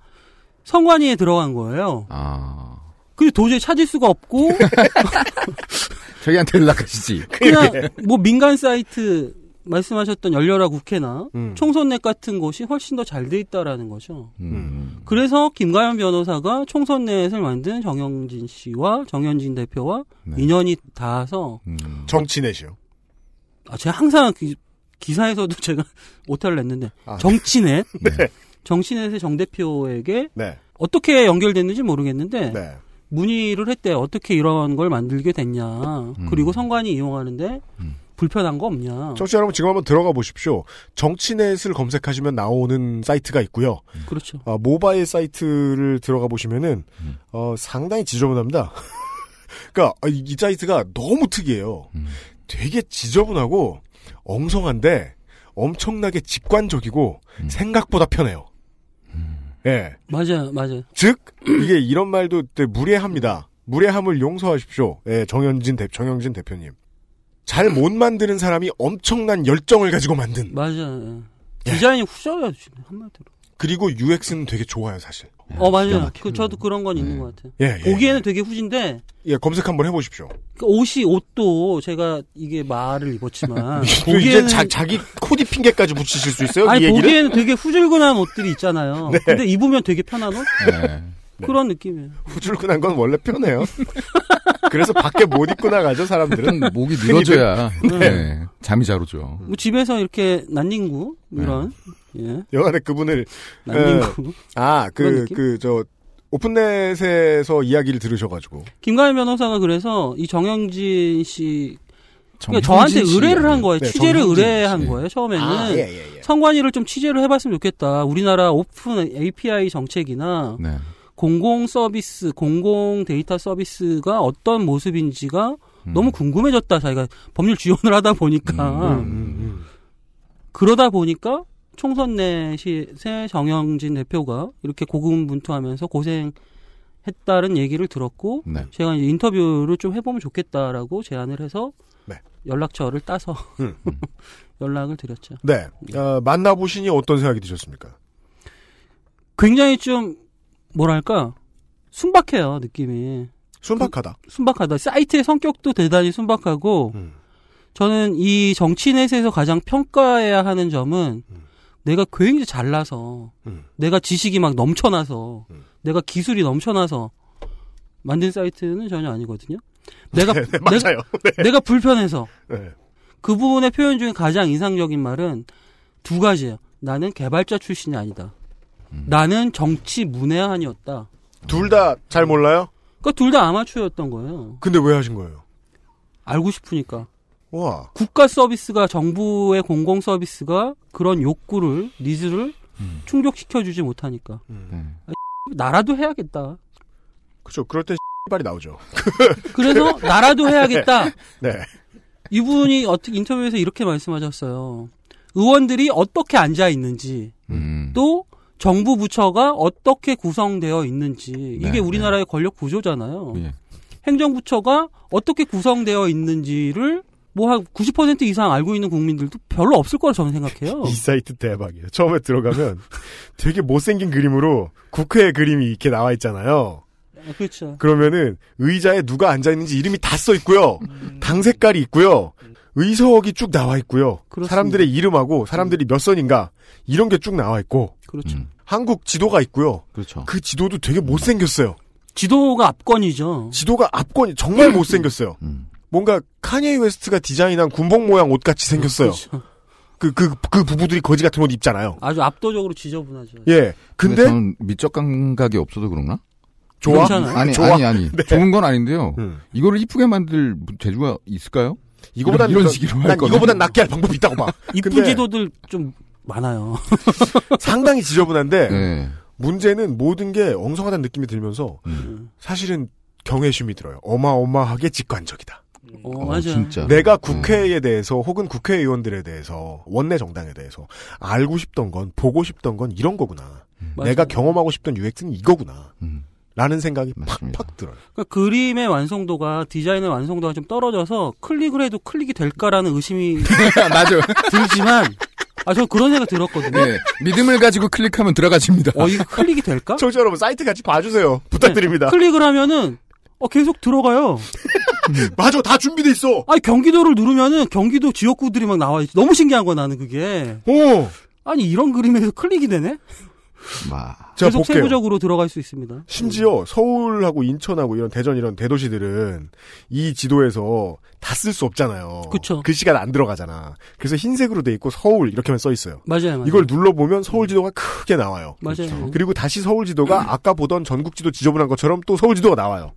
성관위에 들어간 거예요. 아. 근데 도저히 찾을 수가 없고 *laughs* 저희한테 연락하시지. *laughs* 그냥 뭐 민간 사이트 말씀하셨던 열려라 국회나 음. 총선넷 같은 곳이 훨씬 더 잘 돼 있다라는 거죠. 음. 그래서 김가연 변호사가 총선넷을 만든 정영진 씨와 정현진 대표와 네. 인연이 닿아서 음. 정치넷이요. 아, 제가 항상 그 기사에서도 제가 *laughs* 오타를 냈는데 아. 정치넷 *laughs* 네. 정치넷의 정 대표에게 네. 어떻게 연결됐는지 모르겠는데 네. 문의를 했대 어떻게 이런 걸 만들게 됐냐 그리고 선관위 이용하는데 음. 불편한 거 없냐 청취자 여러분 지금 한번 들어가 보십시오. 정치넷을 검색하시면 나오는 사이트가 있고요. 그렇죠 아, 모바일 사이트를 들어가 보시면은 음. 어, 상당히 지저분합니다. *laughs* 그러니까 아, 이, 이 사이트가 너무 특이해요. 음. 되게 지저분하고 엉성한데 엄청나게 직관적이고 음. 생각보다 편해요. 예. 맞아요 맞아요 즉 이게 이런 말도 무례합니다. 무례함을 용서하십시오. 예, 정현진 대 정영진 대표님. 잘 못 만드는 사람이 엄청난 열정을 가지고 만든 맞아요 예. 디자인이 후져요 지금 한마디로 그리고 UX는 되게 좋아요 사실. 어 맞아요. 그 저도 그런 건 있는 네. 것 같아요 예, 예. 보기에는 되게 후진데 예, 검색 한번 해보십시오. 그 옷이 옷도 제가 이게 말을 입었지만 *laughs* 또 이제 자, 자기 코디 핑계까지 붙이실 수 있어요? 아니 이 얘기를? 보기에는 되게 후줄근한 옷들이 있잖아요. *laughs* 네. 근데 입으면 되게 편한 옷 네. 그런 느낌이에요. 후줄근한 건 원래 편해요. *laughs* 그래서 밖에 못 입고 나가죠 사람들은. 목이 늘어져야 네. 잠이 잘 오죠. 뭐 집에서 이렇게 난닝구 이런 예 여간에 그분을 난닝구 아 그런 그 느낌? 그저 오픈넷에서 이야기를 들으셔가지고 김가연 변호사가 그래서 이 정영진 씨 그러니까 저한테 씨 의뢰를 한? 거예요. 네, 취재를 의뢰한 씨. 거예요. 처음에는 아, 예, 예, 예. 성관위를 좀 취재를 해봤으면 좋겠다. 우리나라 오픈 API 정책이나 네. 공공 서비스, 공공 데이터 서비스가 어떤 모습인지가 음. 너무 궁금해졌다. 자기가 법률 지원을 하다 보니까 음, 음, 그러다 보니까 총선 내시에 정영진 대표가 이렇게 고군분투하면서 고생했다는 얘기를 들었고 네. 제가 인터뷰를 좀 해보면 좋겠다라고 제안을 해서 네. 연락처를 따서 음. *laughs* 연락을 드렸죠. 네. 어, 만나보시니 어떤 생각이 드셨습니까? 굉장히 좀 뭐랄까 순박해요 느낌이. 순박하다. 순박하다. 사이트의 성격도 대단히 순박하고 음. 저는 이 정치넷에서 가장 평가해야 하는 점은 음. 내가 굉장히 잘나서 음. 내가 지식이 막 넘쳐나서 음. 내가 기술이 넘쳐나서 만든 사이트는 전혀 아니거든요. 내가 *laughs* 네, 네, 내가, 맞아요. *laughs* 네. 내가 불편해서 네. 그분의 표현 중에 가장 인상적인 말은 두 가지예요. 나는 개발자 출신이 아니다. 음. 나는 정치 문외한이었다. 둘 다 잘 몰라요? 그러니까 둘 다 아마추어였던 거예요. 근데 왜 하신 거예요? 알고 싶으니까. 와. 국가 서비스가 정부의 공공 서비스가 그런 욕구를 needs를 음. 충족시켜 주지 못하니까 음. 네. 나라도 해야겠다. 그죠. 그럴 땐 발이 *laughs* 나오죠. *laughs* 그래서 나라도 해야겠다. 네. 이분이 어떻게 인터뷰에서 이렇게 말씀하셨어요. 의원들이 어떻게 앉아 있는지 음. 또 정부 부처가 어떻게 구성되어 있는지 이게 네, 우리나라의 권력 구조잖아요. 예. 행정부처가 어떻게 구성되어 있는지를 뭐 한 90% 이상 알고 있는 국민들도 별로 없을 거라 저는 생각해요. *laughs* 이 사이트 대박이에요. 처음에 들어가면 되게 못생긴 그림으로 국회 그림이 이렇게 나와 있잖아요. 아, 그렇죠. 그러면은 의자에 누가 앉아 있는지 이름이 다 써 있고요. 당 색깔이 있고요. 의석이 쭉 나와 있고요. 그렇습니다. 사람들의 이름하고 사람들이 몇 선인가 이런 게 쭉 나와 있고 그렇죠. 음. 한국 지도가 있고요. 그렇죠. 그 지도도 되게 못생겼어요. 지도가 압권이죠. 지도가 압권이 정말 못생겼어요. 음. 뭔가 카니에 웨스트가 디자인한 군복 모양 옷 같이 생겼어요. 그렇죠. 그그 그 부부들이 거지 같은 옷 입잖아요. 아주 압도적으로 지저분하죠. 예. 근데, 근데 저는 미적 감각이 없어서 그런가? 좋아. 괜찮아요. 아니 좋아. 아니 아니 네. 좋은 건 아닌데요. 음. 이거를 이쁘게 만들 재주가 있을까요? 이거보단 이런 더- 식으로 할난 거면. 이거보단 낫게 할 방법이 있다고 봐. *laughs* 이쁜 지도들 좀 많아요. *laughs* 상당히 지저분한데 네. 문제는 모든 게 엉성하다는 느낌이 들면서 음. 사실은 경외심이 들어요. 어마어마하게 직관적이다. 어, 어, 맞아요. 진짜. 내가 국회에 대해서 혹은 국회의원들에 대해서 원내 정당에 대해서 알고 싶던 건 보고 싶던 건 이런 거구나. 맞아요. 내가 경험하고 싶던 UX는 이거구나. 음. 라는 생각이 맞습니다. 팍팍 들어요. 그러니까 그림의 완성도가 디자인의 완성도가 좀 떨어져서 클릭을 해도 클릭이 될까라는 의심이 *laughs* 맞아. 들지만 아 저 그런 생각 들었거든요. 네. 믿음을 가지고 클릭하면 들어가집니다. 어 이거 클릭이 될까? *laughs* 청취자 여러분 사이트 같이 봐주세요. 부탁드립니다. 클릭을 하면은 어 계속 들어가요. *laughs* *laughs* 맞아 다 준비돼 있어. 아니 경기도를 누르면은 경기도 지역구들이 막 나와 있어. 너무 신기한 거야 나는 그게. 오. 아니 이런 그림에서 클릭이 되네? 마. 자 계속 볼게요. 세부적으로 들어갈 수 있습니다. 심지어 서울하고 인천하고 이런 대전 이런 대도시들은 이 지도에서 다 쓸 수 없잖아요. 그쵸. 글씨가 안 들어가잖아. 그래서 흰색으로 돼 있고 서울 이렇게만 써 있어요. 맞아요, 맞아요. 이걸 눌러보면 서울 지도가 크게 나와요. 맞아요. 그리고 다시 서울 지도가 아까 보던 전국 지도 지저분한 것처럼 또 서울 지도가 나와요.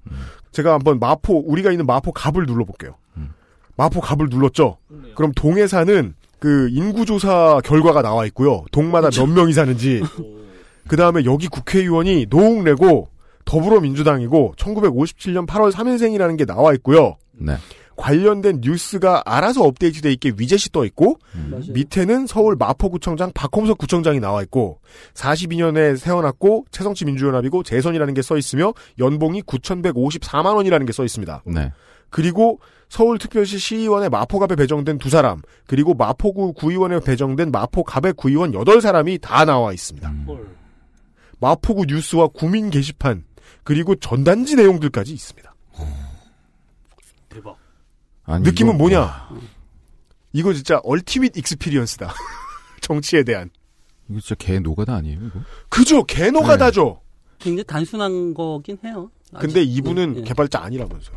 제가 한번 마포 우리가 있는 마포 갑을 눌러볼게요. 음. 마포 갑을 눌렀죠. 그럼 동해사는 그 인구조사 결과가 나와 있고요. 동마다 몇 명이 사는지. *laughs* 그 다음에 여기 국회의원이 노웅래고 더불어민주당이고 1957년 8월 3일생이라는 게 나와 있고요. 네. 관련된 뉴스가 알아서 업데이트돼 있게 위젯이 떠 있고 맞아요. 밑에는 서울 마포구청장 박홍석 구청장이 나와 있고 42년에 태어났고 새정치민주연합이고 재선이라는 게 써 있으며 연봉이 9,154만 원이라는 게 써 있습니다. 네. 그리고 서울특별시 시의원에 마포갑에 배정된 두 사람 그리고 마포구 구의원에 배정된 마포갑의 구의원 8사람이 다 나와 있습니다. 음. 마포구 뉴스와 구민 게시판 그리고 전단지 내용들까지 있습니다. 대박. 아니, 느낌은 이거- 뭐냐? 이거 진짜 얼티밋 익스피리언스다. *laughs* 정치에 대한. 이거 진짜 개 노가다 아니에요, 이거? 그죠? 개 노가다죠. 굉장히 단순한 거긴 해요. 아직. 근데 이분은 예, 예. 개발자 아니라면서요.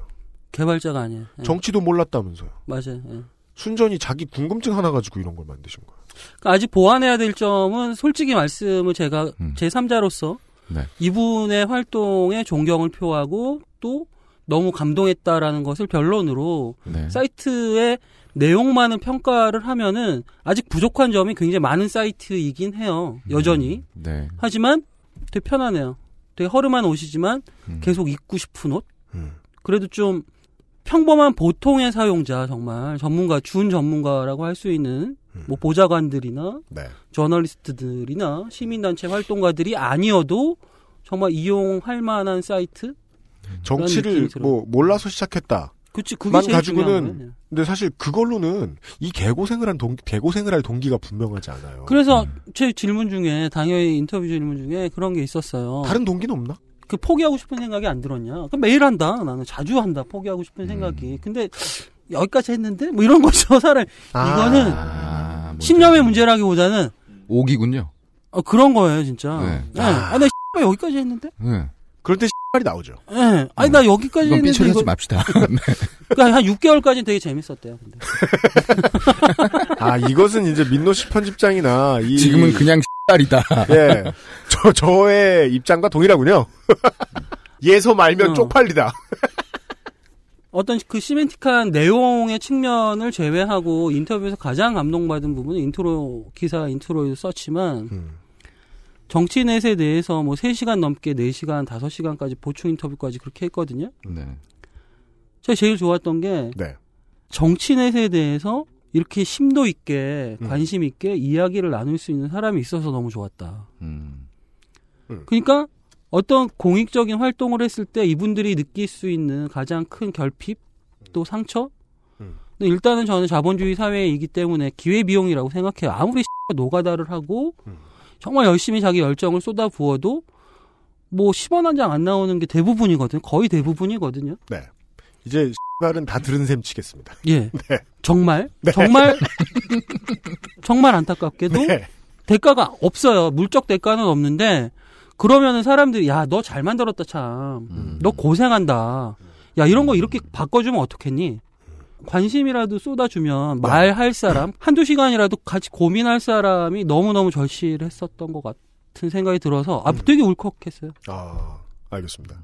개발자가 아니에요. 예. 정치도 몰랐다면서요. 맞아요. 예. 순전히 자기 궁금증 하나 가지고 이런 걸 만드신 거예요. 그러니까 아직 보완해야 될 점은 솔직히 말씀을 제가 음. 제3자로서 네. 이분의 활동에 존경을 표하고 또 너무 감동했다라는 것을 변론으로 네. 사이트의 내용만을 평가를 하면은 아직 부족한 점이 굉장히 많은 사이트이긴 해요. 여전히. 네. 하지만 되게 편하네요. 되게 허름한 옷이지만 음. 계속 입고 싶은 옷. 음. 그래도 좀 평범한 보통의 사용자 정말 전문가 준 전문가라고 할 수 있는 음. 뭐 보좌관들이나 네. 저널리스트들이나 시민단체 활동가들이 아니어도 정말 이용할 만한 사이트? 정치를. 뭐 몰라서 시작했다. 그치, 그게 만 제일 중요한 가지고는. 근데 사실 그걸로는 이 개고생을 한 동, 개고생을 할 동기가 분명하지 않아요. 그래서 음. 제 질문 중에 당연히 인터뷰 질문 중에 그런 게 있었어요. 다른 동기는 없나? 그 포기하고 싶은 생각이 안 들었냐? 그럼 매일 한다. 나는 자주 한다. 포기하고 싶은 생각이. 근데 여기까지 했는데 뭐 이런 *laughs* 거죠. 사람 이거는 아, 신념의. 문제라기보다는 오기군요. 어, 그런 거예요, 진짜. 네. 네. 아, 나 X발 *laughs* 여기까지 했는데? 네. 그럴 때 말이 나오죠. 예. 아니, 나 여기까지 이건 했는데. 삐처리하지 이거, 맙시다. *laughs* 네. 그러니까 한 6개월까지는 되게 재밌었대요, 근데. *laughs* 아 이것은 이제 민노 씨 편집장이나 이 지금은 그냥 X딸이다. *laughs* 예. 저, 저의 입장과 동일하군요. 예서 말면 어. 쪽팔리다. 어떤 그 semantic한 내용의 측면을 제외하고 인터뷰에서 가장 감동받은 부분은 인트로, 기사 intro에도 썼지만, 음. 정치 넷에 대해서 뭐 3시간 넘게 4시간, 5시간까지 보충 인터뷰까지 그렇게 했거든요. 네. 제가 제일 좋았던 게, 네. 정치넷에 대해서 이렇게 심도 있게 음. 관심 있게 이야기를 나눌 수 있는 사람이 있어서 너무 좋았다. 음. 그러니까 어떤 공익적인 활동을 했을 때 이분들이 느낄 수 있는 가장 큰 결핍 또 상처. 음. 근데 일단은 저는 자본주의 사회이기 때문에 기회 비용이라고 생각해요. 아무리 *laughs* 노가다를 하고 음. 정말 열심히 자기 열정을 쏟아 부어도 뭐 10원 한 장 안 나오는 게 대부분이거든요. 거의 대부분이거든요. 네. 이제 말은 다 들은 셈 치겠습니다. 예. *laughs* 네. 정말 정말 *laughs* 정말 안타깝게도 네. 대가가 없어요. 물적 대가는 없는데 그러면은 사람들이 야 너 잘 만들었다 참. 음. 너 고생한다. 야 이런 거 이렇게 바꿔주면 어떻겠니? 관심이라도 쏟아주면 말할 사람 한두 시간이라도 같이 고민할 사람이 너무너무 절실했었던 것 같은 생각이 들어서 아 되게 울컥했어요. 아, 알겠습니다.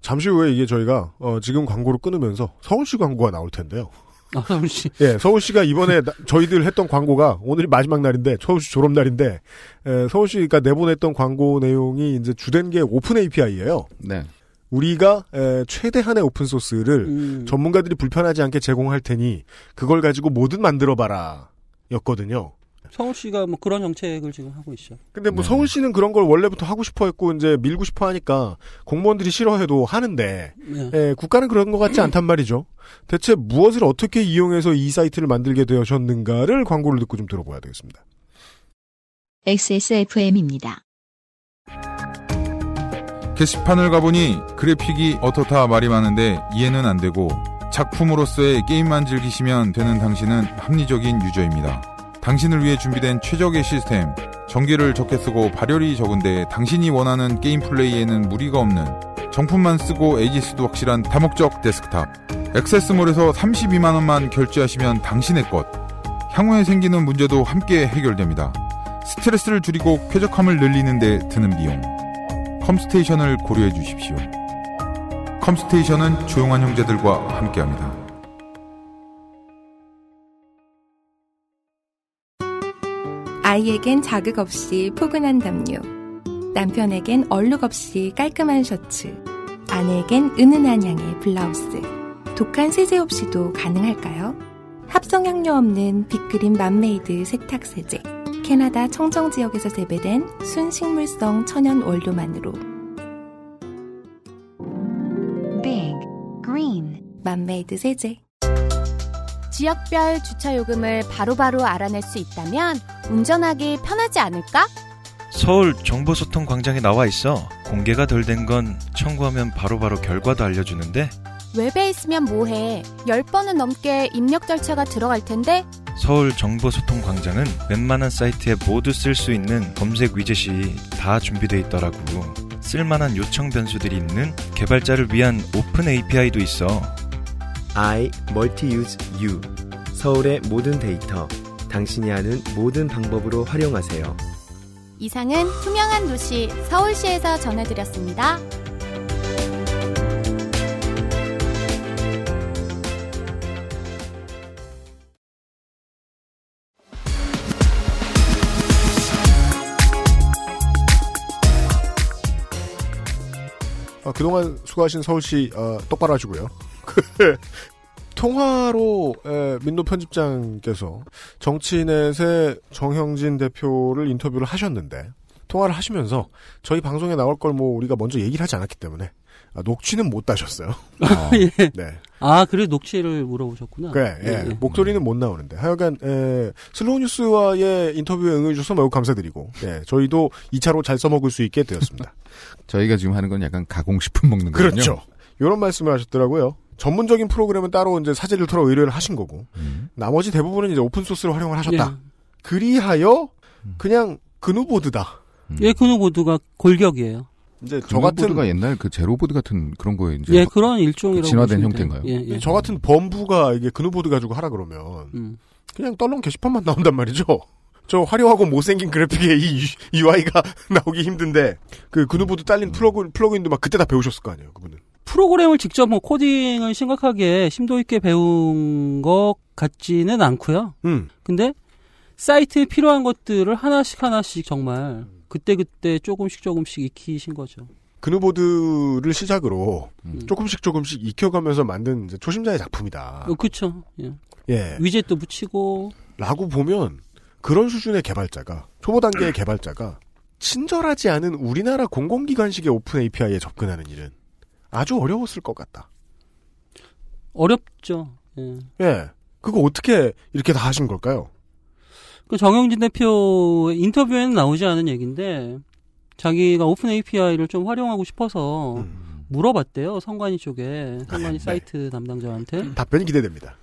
잠시 후에 이게 저희가 어, 지금 광고를 끊으면서 서울시 광고가 나올 텐데요. 아 서울시. 예, 서울시가 이번에 나- 저희들 했던 광고가 오늘이 마지막 날인데 서울시 졸업 날인데 에, 서울시가 내보냈던 광고 내용이 이제 주된 게 open API예요. 네. 우리가 에, 최대한의 open source를 음. 전문가들이 불편하지 않게 제공할 테니 그걸 가지고 뭐든 만들어 봐라. 였거든요. 서울시가 뭐 그런 정책을 지금 하고 있죠. 근데 뭐 네. 서울시는 그런 걸 원래부터 하고 싶어 했고 이제 밀고 싶어 하니까 공무원들이 싫어해도 하는데 네. 예, 국가는 그런 것 같지 않단 말이죠. 대체 무엇을 어떻게 이용해서 이 사이트를 만들게 되셨는가를 광고를 듣고 좀 들어봐야 되겠습니다. XSFM입니다. 게시판을 가보니 그래픽이 어떻다 말이 많은데 이해는 안 되고 작품으로서의 게임만 즐기시면 되는 당신은 합리적인 유저입니다. 당신을 위해 준비된 최적의 시스템, 전기를 적게 쓰고 발열이 적은데 당신이 원하는 게임 플레이에는 무리가 없는 정품만 쓰고 A/S도 확실한 다목적 데스크탑. 액세스몰에서 32만원만 결제하시면 당신의 것. 향후에 생기는 문제도 함께 해결됩니다. 스트레스를 줄이고 쾌적함을 늘리는데 드는 비용. 컴스테이션을 고려해 주십시오. 컴스테이션은 조용한 형제들과 함께합니다. 아이에겐 자극 없이 포근한 담요. 남편에겐 얼룩 없이 깔끔한 셔츠. 아내에겐 은은한 향의 블라우스. 독한 세제 없이도 가능할까요? 합성 향료 없는 빅그린 맘메이드 세탁 세제. 캐나다 청정 지역에서 재배된 순식물성 천연 원료만으로 Big Green 맘메이드 세제. 지역별 주차 요금을 바로바로 알아낼 수 있다면 운전하기 편하지 않을까? 서울 정보소통 광장에 나와 있어. 공개가 덜 된 건 청구하면 바로바로 결과도 알려주는데 웹에 있으면 뭐해? 10번은 넘게 입력 절차가 들어갈 텐데 서울 정보소통 광장은 웬만한 사이트에 모두 쓸 수 있는 검색 위젯이 다 준비돼 있더라고. 쓸만한 요청 변수들이 있는 개발자를 위한 오픈 API도 있어. I Multi-Use U 서울의 모든 데이터 당신이 아는 모든 방법으로 활용하세요. 이상은 투명한 도시 서울시에서 전해드렸습니다. 그동안 수고하신 서울시 어, 똑바로 하시고요. *laughs* 통화로 에, 민노 편집장께서 정치넷의 정영진 대표를 인터뷰를 하셨는데 통화를 하시면서 저희 방송에 나올 걸 뭐 우리가 먼저 얘기를 하지 않았기 때문에 아, 녹취는 못 따셨어요. *laughs* 예. 네. 아, 그래 녹취를 물어보셨구나. 그래, 예, 목소리는 못 나오는데. 하여간, 에, 슬로우 뉴스와의 인터뷰에 응해주셔서 매우 감사드리고, 예, 저희도 2차로 잘 써먹을 수 있게 되었습니다. *laughs* 저희가 지금 하는 건 약간 가공식품 먹는 거군요. 그렇죠. 이런 말씀을 하셨더라고요. 전문적인 프로그램은 따로 이제 사재를 털어 의뢰를 하신 거고, 나머지 대부분은 이제 open source를 활용을 하셨다. 그리하여, 그냥 그누보드다. 예, 그누보드가 골격이에요. 이제 저 같은 가 옛날 그 제로보드 같은 그런 거에 이제 예, 그런 일종이라고 진화된 보시면 형태인가요? 예, 예. 저 같은 범부가 이게 그누보드 가지고 하라 그러면, 음. 그냥 떨렁 게시판만 나온단 말이죠. 저 화려하고 못생긴 그래픽에 이 UI가 *laughs* 나오기 힘든데, 그 그누보드 딸린 plug, plug-in도 막 그때 다 배우셨을 거 아니에요, 그분은. 프로그램을 직접 뭐 코딩을 심각하게 심도 있게 배운 것 같지는 않고요. 음. 근데 사이트에 필요한 것들을 하나씩 하나씩 정말 그때 그때 조금씩 조금씩 익히신 거죠. 그누보드를 시작으로 조금씩 조금씩 익혀가면서 만든 초심자의 작품이다. 어, 그쵸. 예. 예. 위젯도 붙이고 라고 보면 그런 수준의 개발자가 초보 단계의 개발자가 친절하지 않은 우리나라 공공기관식의 open API에 접근하는 일은 아주 어려웠을 것 같다. 어렵죠. 예. 예. 그거 어떻게 이렇게 다 하신 걸까요? 그 정영진 대표 인터뷰에는 나오지 않은 얘기인데 자기가 open API를 좀 활용하고 싶어서 물어봤대요. 선관위 쪽에 선관위 사이트 담당자한테 답변이 기대됩니다.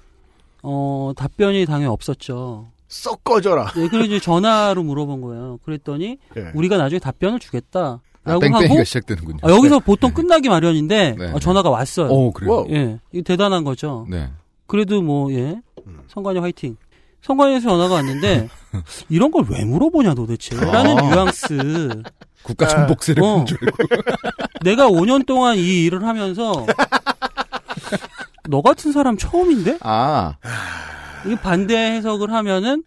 어 답변이 당연히 없었죠. 썩 꺼져라. 네, 그래서 이제 전화로 물어본 거예요. 그랬더니 예. 우리가 나중에 답변을 주겠다. 아, 라고 땡땡이가 하고 시작되는군요. 아, 여기서 보통 끝나기 마련인데 네. 어, 전화가 왔어요. 오, 그래요? 예, 이거 대단한 거죠. 네. 그래도 뭐 예, 음. 성관이 화이팅. 성관에서 전화가 왔는데 *laughs* 이런 걸 왜 물어보냐 도대체? 라는 아. 뉘앙스. 국가 전복세를 어. 본줄 알고. *laughs* 내가 5년 동안 이 일을 하면서 *laughs* 너 같은 사람 처음인데? 아. 이 반대 해석을 하면은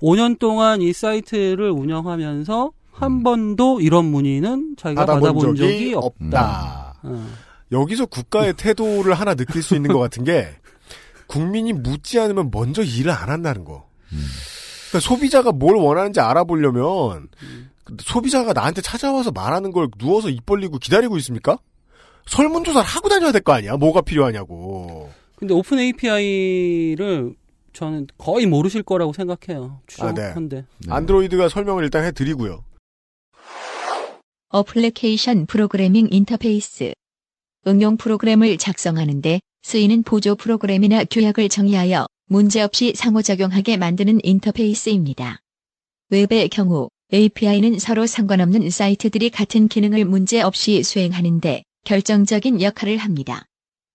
5년 동안 이 사이트를 운영하면서 한 번도 이런 문의는 자기가 받아본, 적이, 없다. 어. 여기서 국가의 *laughs* 태도를 하나 느낄 수 있는 것 같은 게 국민이 묻지 않으면 먼저 일을 안 한다는 거. 그러니까 소비자가 뭘 원하는지 알아보려면 소비자가 나한테 찾아와서 말하는 걸 누워서 입 벌리고 기다리고 있습니까? 설문조사를 하고 다녀야 될 거 아니야? 뭐가 필요하냐고. 근데 open API를 저는 거의 모르실 거라고 생각해요. 아, 네. 추정한데. 안드로이드가 설명을 일단 해드리고요. application programming interface. 응용 프로그램을 작성하는데 쓰이는 보조 프로그램이나 규약을 정의하여 문제없이 상호작용하게 만드는 인터페이스입니다. 웹의 경우 API는 서로 상관없는 사이트들이 같은 기능을 문제없이 수행하는데 결정적인 역할을 합니다.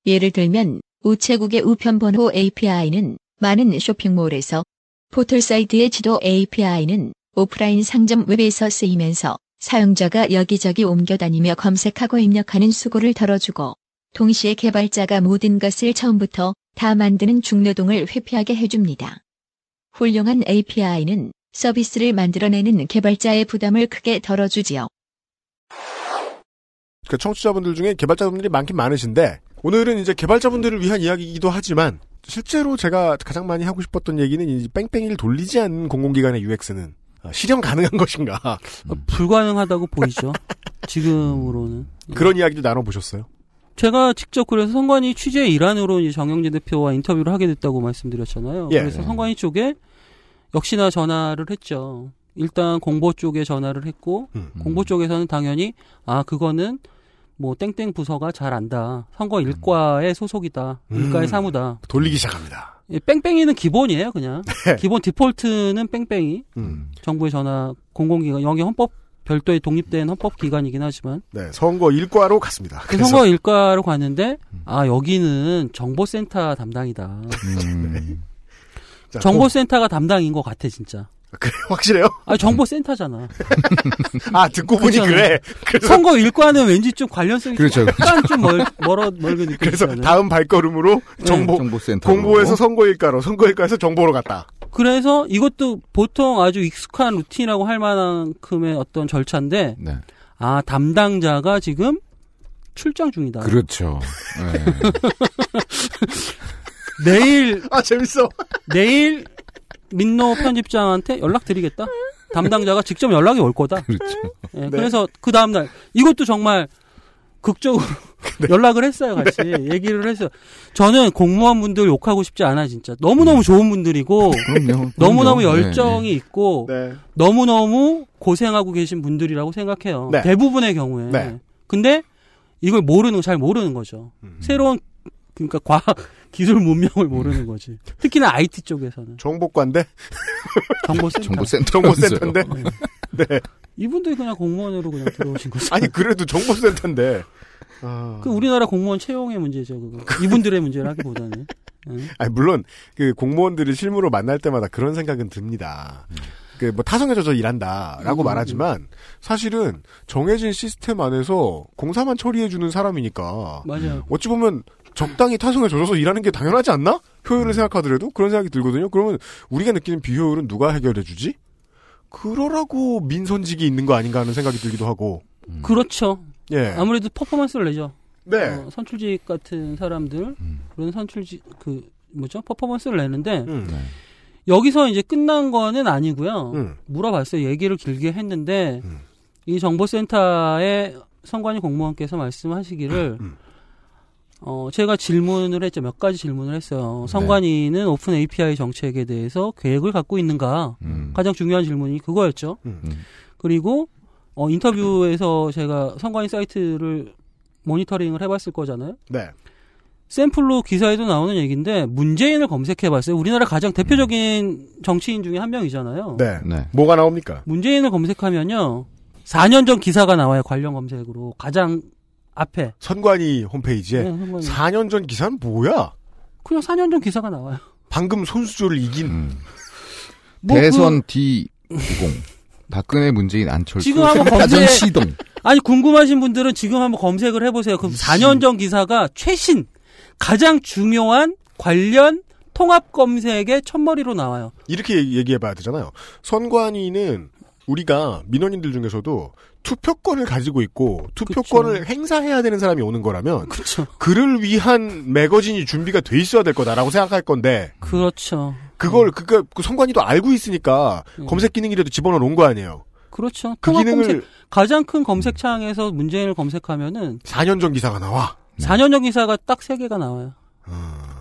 예를 들면 우체국의 우편번호 API는 많은 쇼핑몰에서 포털 사이트의 지도 API는 오프라인 상점 웹에서 쓰이면서 사용자가 여기저기 옮겨다니며 검색하고 입력하는 수고를 덜어주고 동시에 개발자가 모든 것을 처음부터 다 만드는 중노동을 회피하게 해줍니다. 훌륭한 API는 서비스를 만들어내는 개발자의 부담을 크게 덜어주지요. 그 청취자분들 중에 개발자분들이 많긴 많으신데 오늘은 이제 개발자분들을 위한 이야기이기도 하지만 실제로 제가 가장 많이 하고 싶었던 얘기는 이 뺑뺑이를 돌리지 않는 공공기관의 UX는 아, 실현 가능한 *laughs* 것인가 어, 불가능하다고 보이죠. 지금으로는. *laughs* 그런 이야기도 나눠보셨어요? 제가 직접 그래서 성관이 취재 일환으로 이제 정영진 대표와 인터뷰를 하게 됐다고 말씀드렸잖아요. 예. 그래서 성관이 쪽에 역시나 전화를 했죠. 일단 공보 쪽에 전화를 했고 음. 공보 쪽에서는 당연히 아 그거는 뭐 땡땡 부서가 잘 안다. 선거 일과의 소속이다. 일과의 음. 사무다. 돌리기 시작합니다. 예, 뺑뺑이는 기본이에요, 그냥. *laughs* 기본 디폴트는 뺑뺑이. 음. 정부의 전화 공공기관 영의 헌법 별도의 독립된 헌법 기관이긴 하지만 네, 선거 일과로 갔습니다. 그 선거 일과로 갔는데 아 여기는 정보센터 담당이다. *laughs* 자, 정보센터가 담당인 것 같아 진짜. *laughs* 그래 확실해요? 아 정보센터잖아. 아 듣고 보니. 그래. 그래서 선거 일과는 왠지 좀 관련성이 그렇죠. 약간 좀 멀, 멀어 멀게 느껴지잖아요. 그래서 다음 발걸음으로 정보 네. 공보에서 선거 일과로 선거 일과에서 정보로 갔다. 그래서 이것도 보통 아주 익숙한 루틴이라고 할 만큼의 어떤 절차인데 네. 아 담당자가 지금 출장 중이다. 그렇죠. *laughs* 내일 아 재밌어. 내일 민노 편집장한테 연락 드리겠다. 담당자가 직접 연락이 올 거다. 그렇죠. 예, 네. 그래서 그 다음 날 이것도 정말 극적으로 *laughs* 연락을 했어요, 같이. 얘기를 했어요. 저는 공무원분들 욕하고 싶지 않아, 진짜. 너무 너무 좋은 분들이고, 그럼요. 너무 너무 그럼요. 열정이 있고, 네. 너무 너무 고생하고 계신 분들이라고 생각해요. 네. 대부분의 경우에. 네. 근데 이걸 모르는, 잘 모르는 거죠. 음. 새로운, 그러니까 과학, 기술 문명을 모르는 거지. 특히나 IT 쪽에서는. 정보관대? 정보센터. 정보센터. 정보센터인데? *laughs* 네. 이분들이 그냥 공무원으로 그냥 들어오신 거죠. 아니, 그래도 정보센터인데. 아. 그 우리나라 공무원 채용의 문제죠, 그거. 이분들의 문제라기보다는. 응? 아니, 물론, 그 공무원들을 실무로 만날 때마다 그런 생각은 듭니다. 그, 뭐, 타성에 젖어 일한다, 라고 음, 말하지만, 사실은 정해진 시스템 안에서 공사만 처리해 주는 사람이니까. 맞아요. 어찌 보면, 적당히 타성에 젖어서 일하는 게 당연하지 않나? 효율을 생각하더라도 그런 생각이 들거든요. 그러면 우리가 느끼는 비효율은 누가 해결해 주지? 그러라고 민선직이 있는 거 아닌가 하는 생각이 들기도 하고. 그렇죠. 예. 아무래도 퍼포먼스를 내죠. 네. 어, 선출직 같은 사람들, 그런 선출직, 그, 뭐죠? 퍼포먼스를 내는데, 음. 여기서 이제 끝난 거는 아니고요. 음. 물어봤어요. 얘기를 길게 했는데, 이 정보센터의 선관위 공무원께서 말씀하시기를, 음. 어, 제가 질문을 했죠. 몇 가지 질문을 했어요. 선관위는 오픈 API 정책에 대해서 계획을 갖고 있는가? 음. 가장 중요한 질문이 그거였죠. 그리고, 어, 인터뷰에서 제가 선관위 사이트를 모니터링을 해봤을 거잖아요. 네. 샘플로 기사에도 나오는 얘기인데 문재인을 검색해봤어요. 우리나라 가장 대표적인 정치인 중에 한 명이잖아요. 네. 뭐가 나옵니까? 문재인을 검색하면요. 4년 전 기사가 나와요. 관련 검색으로. 가장 앞에. 선관위 홈페이지에 네, 선관위. 4년 전 기사는 뭐야? 그냥 4년 전 기사가 나와요. 방금 손수조를 이긴 뭐 대선 D90. 박근혜, 문재인, 안철수, 지금 한번 검색- 시동. 아니 궁금하신 분들은 지금 한번 검색을 해보세요. 그럼 4년 전 기사가 최신 가장 중요한 관련 통합 검색의 첫머리로 나와요. 이렇게 얘기해봐야 되잖아요. 선관위는 우리가 민원인들 중에서도 투표권을 가지고 있고 투표권을 행사해야 되는 사람이 오는 거라면 그를 위한 매거진이 준비가 돼 있어야 될 거다라고 생각할 건데 그렇죠. 그걸 그니까 그 선관위도 알고 있으니까 검색 기능이라도 집어넣어 놓은 거 아니에요. 그렇죠. 그 기능을 검색, 가장 큰 검색창에서 문재인을 검색하면은 4년 전 기사가 나와. 4년 전 기사가 딱 세 개가 나와요. 삼파전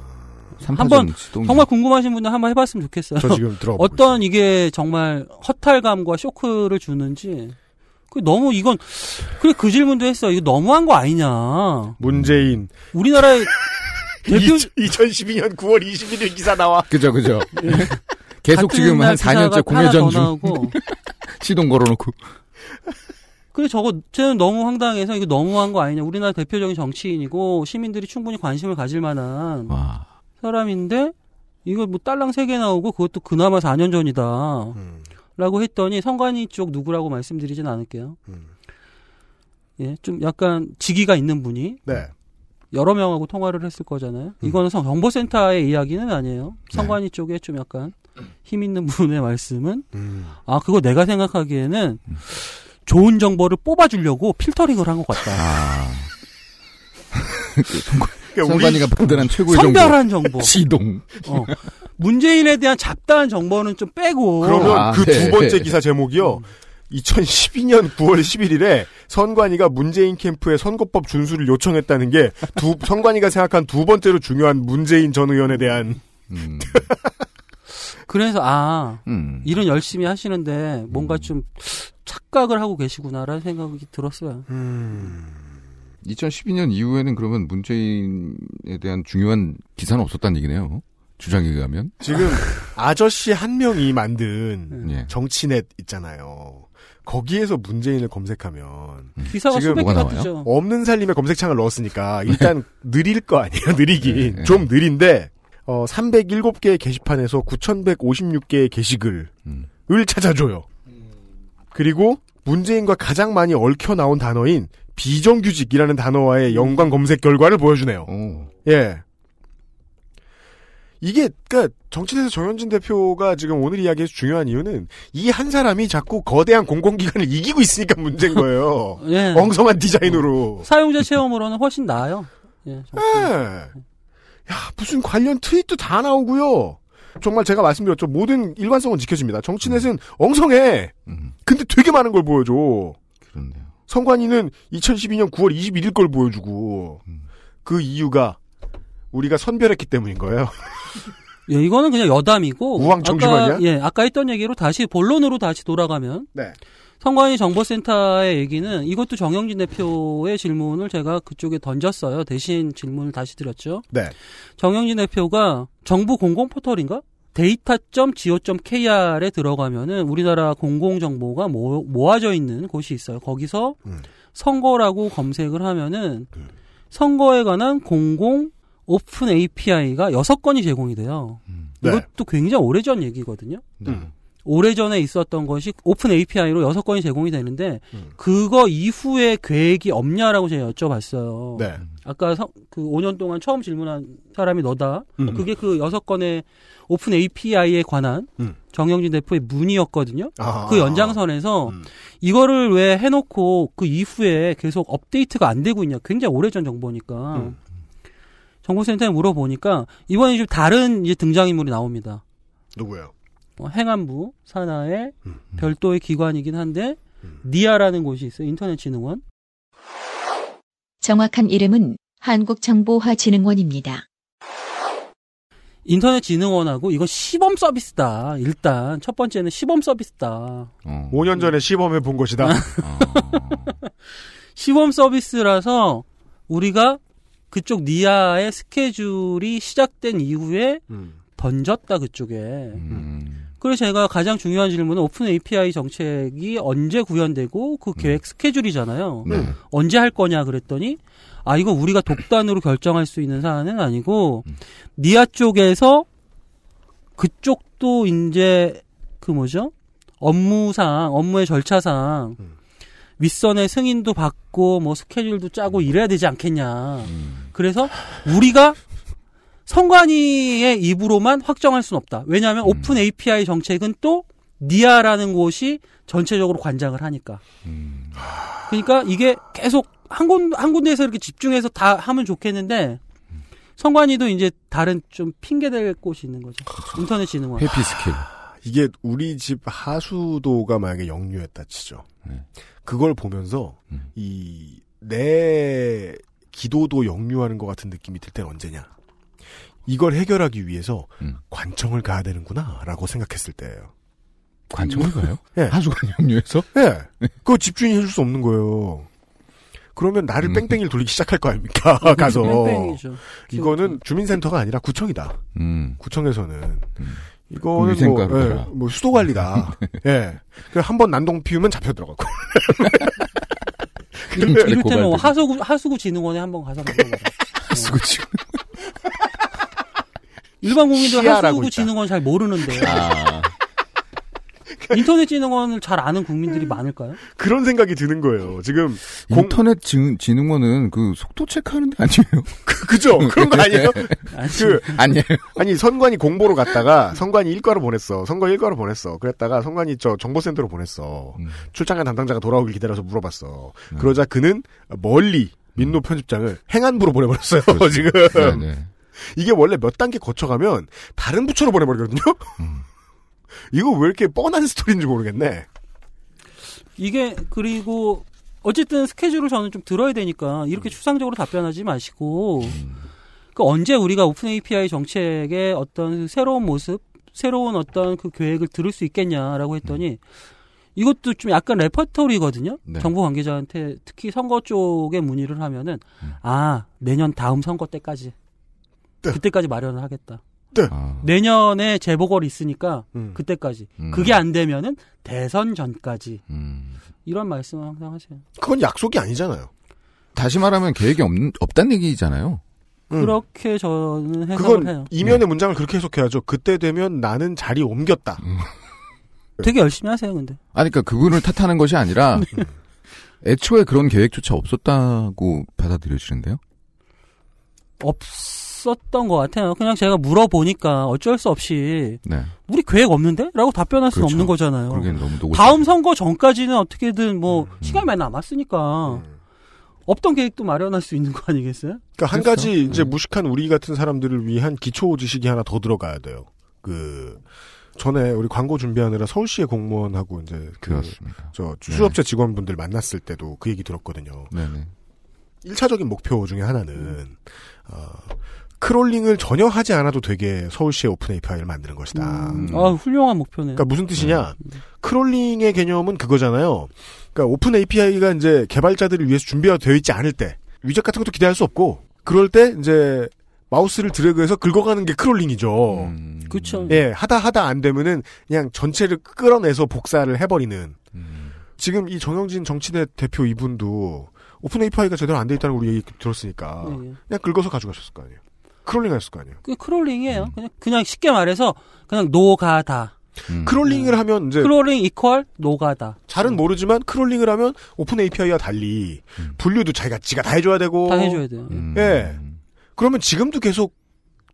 한번. 정말 궁금하신 분들 한번 해봤으면 좋겠어요. 저 지금 들어보고 어떤 이게 정말 허탈감과 쇼크를 주는지. 그 너무 이건 그래 그 질문도 했어. 이거 너무한 거 아니냐. 문재인 우리나라의 *laughs* 대표 2012년 9월 21일 기사 나와. 그죠, 그죠. *laughs* 계속 같은 지금 날한 4년째 기사가 공회전 중. *laughs* 시동 걸어놓고. 그래 저거 저는 너무 황당해서 이거 너무한 거 아니냐. 우리나라 대표적인 정치인이고 시민들이 충분히 관심을 가질 만한 사람인데 이거 뭐 딸랑 세 개 나오고 그것도 그나마 4년 전이다. 음. 라고 했더니 성관이 쪽 누구라고 말씀드리진 않을게요. 음. 예, 좀 약간 직위가 있는 분이 네. 여러 명하고 통화를 했을 거잖아요. 음. 이거는 성- 정보센터의 이야기는 아니에요. 네. 성관이 쪽에 좀 약간 힘 있는 분의 말씀은 음. 아 그거 내가 생각하기에는 좋은 정보를 뽑아주려고 필터링을 한 것 같다. *laughs* 선관위가 판단한 최고의 정보. 선별한 정보. *laughs* 시동. 어. 문재인에 대한 잡다한 정보는 좀 빼고. 그러면 아, 그두 네. 번째 기사 제목이요. 2012년 9월 11일에 선관위가 문재인 캠프에 선거법 준수를 요청했다는 게 두 *laughs* 선관위가 생각한 두 번째로 중요한 문재인 전 의원에 대한 *laughs* 그래서 아 음. 일은 열심히 하시는데 뭔가 좀 착각을 하고 계시구나라는 생각이 들었어요. 2012년 이후에는 그러면 문재인에 대한 중요한 기사는 없었다는 얘기네요. 주장에 의하면. 지금 아저씨 한 명이 만든 예. 정치넷 있잖아요. 거기에서 문재인을 검색하면 기사가 지금 개가 뜨죠. 없는 살림에 검색창을 넣었으니까 일단 느릴 거 아니에요. *laughs* 느리긴 네. 좀 느린데 어 307개의 게시판에서 9,156개의 게시글을 찾아줘요. 그리고 문재인과 가장 많이 얽혀 나온 단어인 비정규직이라는 단어와의 연관 검색 결과를 보여주네요. 예. 이게 그러니까 정치에서 정현진 대표가 지금 오늘 이야기에서 중요한 이유는 이 한 사람이 자꾸 거대한 공공기관을 이기고 있으니까 문제인 거예요. *laughs* 예. 엉성한 디자인으로. 사용자 체험으로는 훨씬 나아요. 예. 예. 야, 무슨 관련 트윗도 다 나오고요. 정말 제가 말씀드렸죠. 모든 일관성은 지켜집니다. 정치넷은 엉성해. 근데 되게 많은 걸 보여줘. 그렇네요. 선관위는 2012년 9월 21일 걸 보여주고 그 이유가 우리가 선별했기 때문인 거예요. *laughs* 예, 이거는 그냥 여담이고 우왕청심환이야? 아까 예, 아까 했던 얘기로 다시 본론으로 다시 돌아가면 네. 선관위 정보센터의 얘기는 이것도 정영진 대표의 질문을 제가 그쪽에 던졌어요. 대신 질문을 다시 드렸죠. 네. 정영진 대표가 정부 공공 포털인가? data.go.kr에 들어가면은 우리나라 공공정보가 모, 모아져 있는 곳이 있어요. 거기서 음. 선거라고 검색을 하면은 선거에 관한 공공 open API가 여섯 건이 제공이 돼요. 네. 이것도 굉장히 오래전 얘기거든요. 음. 오래전에 있었던 것이 open API로 여섯 건이 제공이 되는데 음. 그거 이후에 계획이 없냐라고 제가 여쭤봤어요. 네. 아까 서- 그 5년 동안 처음 질문한 사람이 너다. 음. 그게 그 여섯 건의 오픈 API에 관한 음. 정영진 대표의 문의였거든요. 아. 그 연장선에서 음. 이거를 왜 해놓고 그 이후에 계속 업데이트가 안 되고 있냐. 굉장히 오래전 정보니까. 음. 정보센터에 물어보니까 이번에 좀 다른 이제 등장인물이 나옵니다. 누구예요? 어, 행안부 산하의 음. 별도의 기관이긴 한데 니아라는 곳이 있어요. 인터넷진흥원. 정확한 이름은 한국정보화진흥원입니다. 인터넷진흥원하고 이건 시범 서비스다. 일단 첫 번째는 시범 서비스다. 어. 5년 전에 시범해 본 것이다. *laughs* 시범 서비스라서 우리가 그쪽 니아의 스케줄이 시작된 이후에 음. 던졌다 그쪽에. 그래서 제가 가장 중요한 질문은 open API 정책이 언제 구현되고 그 계획 스케줄이잖아요. 네. 언제 할 거냐 그랬더니 아 이거 우리가 독단으로 결정할 수 있는 사안은 아니고 NIA 쪽에서 그쪽도 이제 그 뭐죠 업무상 업무의 절차상 윗선의 승인도 받고 뭐 스케줄도 짜고 이래야 되지 않겠냐. 그래서 우리가 선관위의 입으로만 확정할 수는 없다. 왜냐하면 open API 정책은 또 NIA라는 곳이 전체적으로 관장을 하니까. 그러니까 이게 계속 한, 군, 한 군데에서 이렇게 집중해서 다 하면 좋겠는데 선관위도 이제 다른 좀 핑계댈 곳이 있는 거죠. 인터넷 진흥원. 회피 스킬. 이게 우리 집 하수도가 만약에 역류했다 치죠. 네. 그걸 보면서 음. 이내 기도도 역류하는 것 같은 느낌이 들 때는 언제냐? 이걸 해결하기 위해서 음. 관청을 가야 되는구나라고 생각했을 때예요. 관청을 가요? 예. 하수관 역류해서? 예. 그거 집주인이 해줄 수 없는 거예요. 그러면 음. 나를 뺑뺑이를 돌리기 시작할 거 아닙니까? *laughs* 가서. 뺑뺑이죠. 이거는 주민센터가 아니라 구청이다. 음. 구청에서는. 이거는 위생과로 뭐, 예. 뭐 수도 관리다. *laughs* 예. 그한 번 난동 피우면 잡혀 들어가고. 때는 뭐 하수구, 하수구 진흥원에 한번 가서 물어봐라. *laughs* 하수구 지금. 일반 국민들 시야라고 하수구 있다. 진흥원 잘 모르는데. 아. *laughs* 인터넷 진흥원을 잘 아는 국민들이 많을까요? 그런 생각이 드는 거예요. 지금 공, 인터넷 진, 진흥원은 그 속도 체크하는 데 아니에요? *laughs* 그, 그죠? 그런 거 아니에요? *laughs* 그, 아니에요. 아니, 선관위 공보로 갔다가, 선관위 일과로 보냈어. 선관위 일과로 보냈어. 그랬다가, 선관위 저 정보센터로 보냈어. 음. 출장한 담당자가 돌아오길 기다려서 물어봤어. 그러자 그는 멀리 민노 편집장을 행안부로 보내버렸어요, 지금. 네 네. 이게 원래 몇 단계 거쳐가면, 다른 부처로 보내버리거든요? *laughs* 이거 왜 이렇게 뻔한 스토리인지 모르겠네. 이게 그리고 어쨌든 스케줄을 저는 좀 들어야 되니까 이렇게 추상적으로 답변하지 마시고 그 언제 우리가 오픈 API 정책의 어떤 새로운 모습, 새로운 어떤 그 계획을 들을 수 있겠냐라고 했더니 이것도 좀 약간 레퍼토리거든요. 네. 정부 관계자한테 특히 선거 쪽에 문의를 하면은 아 내년 다음 선거 때까지 그때까지 마련을 하겠다. 아. 내년에 재보궐이 있으니까 음. 그때까지 음. 그게 안 되면은 대선 전까지 음. 이런 말씀을 항상 하세요. 그건 약속이 아니잖아요. 다시 말하면 계획이 없, 없다는 얘기잖아요. 음. 그렇게 저는 해석을 그건 해요. 이면의 문장을 그렇게 해석해야죠. 그때 되면 나는 자리 옮겼다. 되게 열심히 하세요, 근데. 아니, 그러니까 그분을 탓하는 것이 아니라 *laughs* 애초에 그런 계획조차 없었다고 받아들여지는데요. 없 었던 것 같아요. 그냥 제가 물어보니까 어쩔 수 없이 네. 우리 계획 없는데? 라고 답변할 수는 그렇죠. 없는 거잖아요. 다음 선거 전까지는 어떻게든 뭐 음. 시간이 많이 남았으니까 없던 계획도 마련할 수 있는 거 아니겠어요? 그러니까 한 그렇죠. 가지 이제 네. 무식한 우리 같은 사람들을 위한 기초 지식이 하나 더 들어가야 돼요. 그 전에 우리 광고 준비하느라 서울시의 공무원하고 이제 그 그렇습니다. 저 수업체 직원분들 만났을 때도 그 얘기 들었거든요. 네네. 1차적인 목표 중에 하나는 어, crawling을 전혀 하지 않아도 되게 서울시의 open API를 만드는 것이다. 아, 훌륭한 목표네. 그러니까 무슨 뜻이냐? crawling의 개념은 그거잖아요. 그러니까 open API가 이제 개발자들을 위해서 준비가 되어 있지 않을 때 위젯 같은 것도 기대할 수 없고 그럴 때 이제 마우스를 드래그해서 긁어가는 게 crawling이죠. 그쵸. 예, 하다 하다 안 되면은 그냥 전체를 끌어내서 복사를 해버리는. 지금 이 정영진 정치넷 대표 이분도 open API가 제대로 안 돼 있다는 우리 얘기 들었으니까 네. 그냥 긁어서 가져가셨을 거 아니에요. crawling 했을 거 아니에요. 그 crawling이에요. 그냥 그냥 쉽게 말해서 그냥 노가다. crawling을 하면 이제 crawling equal 노가다. 잘은 모르지만 crawling을 하면 open API와 달리 분류도 자기가 지가 다 해줘야 되고 다 해줘야 돼요. 예. 그러면 지금도 계속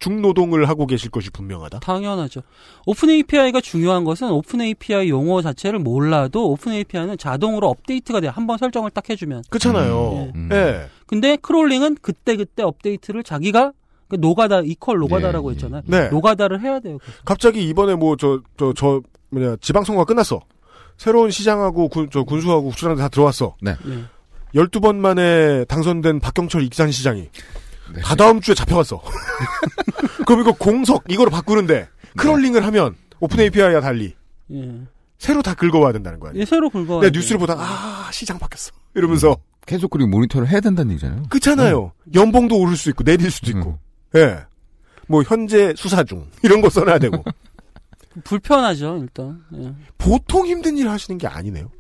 중노동을 하고 계실 것이 분명하다. 당연하죠. 오픈 API가 중요한 것은 오픈 API 용어 자체를 몰라도 오픈 API는 자동으로 업데이트가 돼요. 한번 설정을 딱 해주면. 그렇잖아요. 예. 예. 근데 크롤링은 그때 그때 업데이트를 자기가 그 노가다 이퀄 노가다라고 예, 했잖아요. 네. 노가다를 해야 돼요. 갑자기 이번에 뭐저저 저 뭐냐 지방선거 가 끝났어. 새로운 시장하고 군, 저 군수하고 국수랑 다 들어왔어. 네. 네. 12번 만에 당선된 박경철 익산시장이 네. 다 다음 주에 잡혀갔어. *laughs* 그럼 이거 공석 이거로 바꾸는데 크롤링을 하면 오픈 API와 달리 예. 새로 다 긁어와야 된다는 거야. 예, 새로 긁어와야 내가. 뉴스를 보다가 아 시장 바뀌었어. 이러면서 계속 그리고 모니터를 해야 된다는 얘기잖아요. 그렇잖아요. 연봉도 오를 수 있고 내릴 수도 있고. 예. 뭐 현재 수사 중 *laughs* 이런 거 써놔야 되고. 불편하죠, 일단. 예. 보통 힘든 일을 하시는 게 아니네요.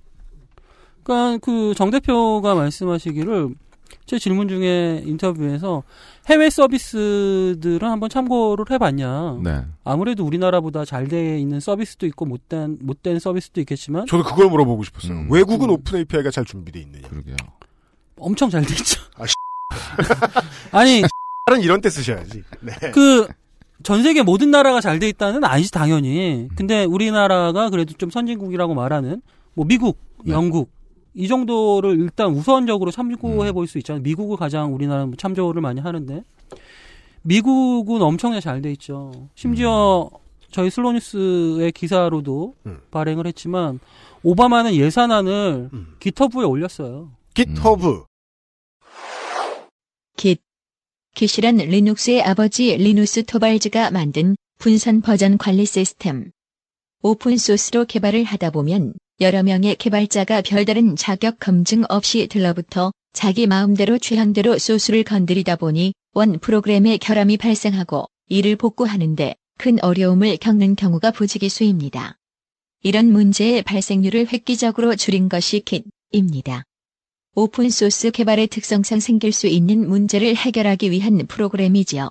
그러니까 그 정 대표가 말씀하시기를 제 질문 중에 인터뷰에서 해외 서비스들은 한번 참고를 해봤냐. 네. 아무래도 우리나라보다 잘 돼 있는 서비스도 있고 못된 못된 서비스도 있겠지만 저도 그걸 물어보고 싶었어요. 외국은 오픈 API가 잘 준비돼 있느냐. 그러게요. 엄청 잘 돼 있죠. 아, *laughs* 아니 다른 이런 때 쓰셔야지. 네. 그 전 세계 모든 나라가 잘 돼 있다는 아니지 당연히. 근데 우리나라가 그래도 좀 선진국이라고 말하는 뭐 미국, 영국 이 정도를 일단 우선적으로 참고해 볼 수 있잖아요. 미국을 가장 우리나라는 참조를 많이 하는데 미국은 엄청나게 잘 돼 있죠. 심지어 저희 슬로뉴스의 기사로도 발행을 했지만 오바마는 예산안을 기터브에 올렸어요. 깃허브. 깃. 깃이란 리눅스의 아버지 리누스 토발즈가 만든 분산 버전 관리 시스템. 오픈소스로 개발을 하다 보면 여러 명의 개발자가 별다른 자격 검증 없이 들러붙어 자기 마음대로 취향대로 소스를 건드리다 보니 원 프로그램에 결함이 발생하고 이를 복구하는데 큰 어려움을 겪는 경우가 부지기수입니다. 이런 문제의 발생률을 획기적으로 줄인 것이 킷입니다. 오픈소스 개발의 특성상 생길 수 있는 문제를 해결하기 위한 프로그램이지요.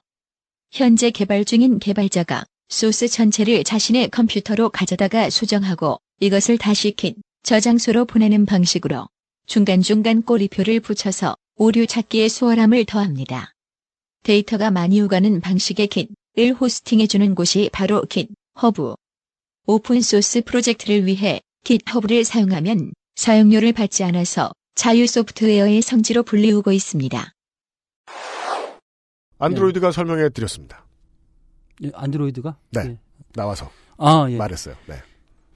현재 개발 중인 개발자가 소스 전체를 자신의 컴퓨터로 가져다가 수정하고 이것을 다시 킷 저장소로 보내는 방식으로 중간중간 꼬리표를 붙여서 오류 찾기에 수월함을 더합니다. 데이터가 많이 오가는 방식의 킷을 호스팅해주는 곳이 바로 킷 허브. 오픈소스 프로젝트를 위해 깃허브를 사용하면 사용료를 받지 않아서 자유 소프트웨어의 성지로 불리우고 있습니다. 안드로이드가 설명해 드렸습니다. 예, 안드로이드가? 네. 예. 나와서. 아, 예. 말했어요. 네.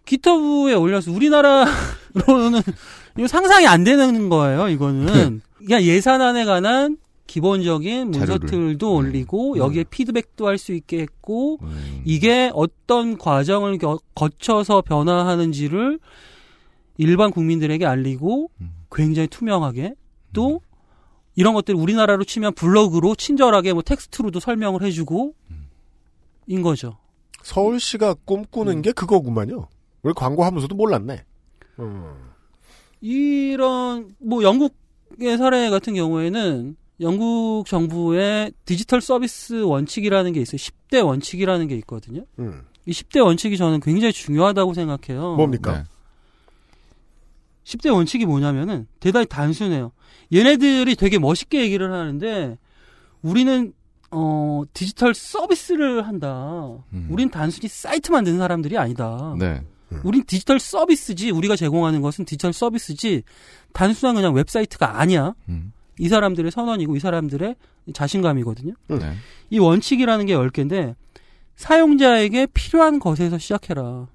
기터브에 올려서 우리나라로는 *laughs* 이거 상상이 안 되는 거예요. 이거는 그냥 예산안에 관한 기본적인 문서틀도 올리고 여기에 피드백도 할 수 있게 했고 이게 어떤 과정을 겨- 거쳐서 변화하는지를 일반 국민들에게 알리고 굉장히 투명하게 또 이런 것들 우리나라로 치면 블로그로 친절하게 뭐 텍스트로도 설명을 해주고 인 거죠. 서울시가 음. 꿈꾸는 게 그거구만요. 우리 광고하면서도 몰랐네. 음. 이런 뭐 영국의 사례 같은 경우에는 영국 정부의 디지털 서비스 원칙이라는 게 있어요. 10대 원칙이라는 게 있거든요. 음. 이 10대 원칙이 저는 굉장히 중요하다고 생각해요. 뭡니까? 10대 원칙이 뭐냐면은 대단히 단순해요. 얘네들이 되게 멋있게 얘기를 하는데 우리는 어 디지털 서비스를 한다. 우린 단순히 사이트 만드는 사람들이 아니다. 네. 우린 디지털 서비스지 우리가 제공하는 것은 디지털 서비스지 단순한 그냥 웹사이트가 아니야. 이 사람들의 선언이고 이 사람들의 자신감이거든요. 네. 이 원칙이라는 게 10개인데 사용자에게 필요한 것에서 시작해라.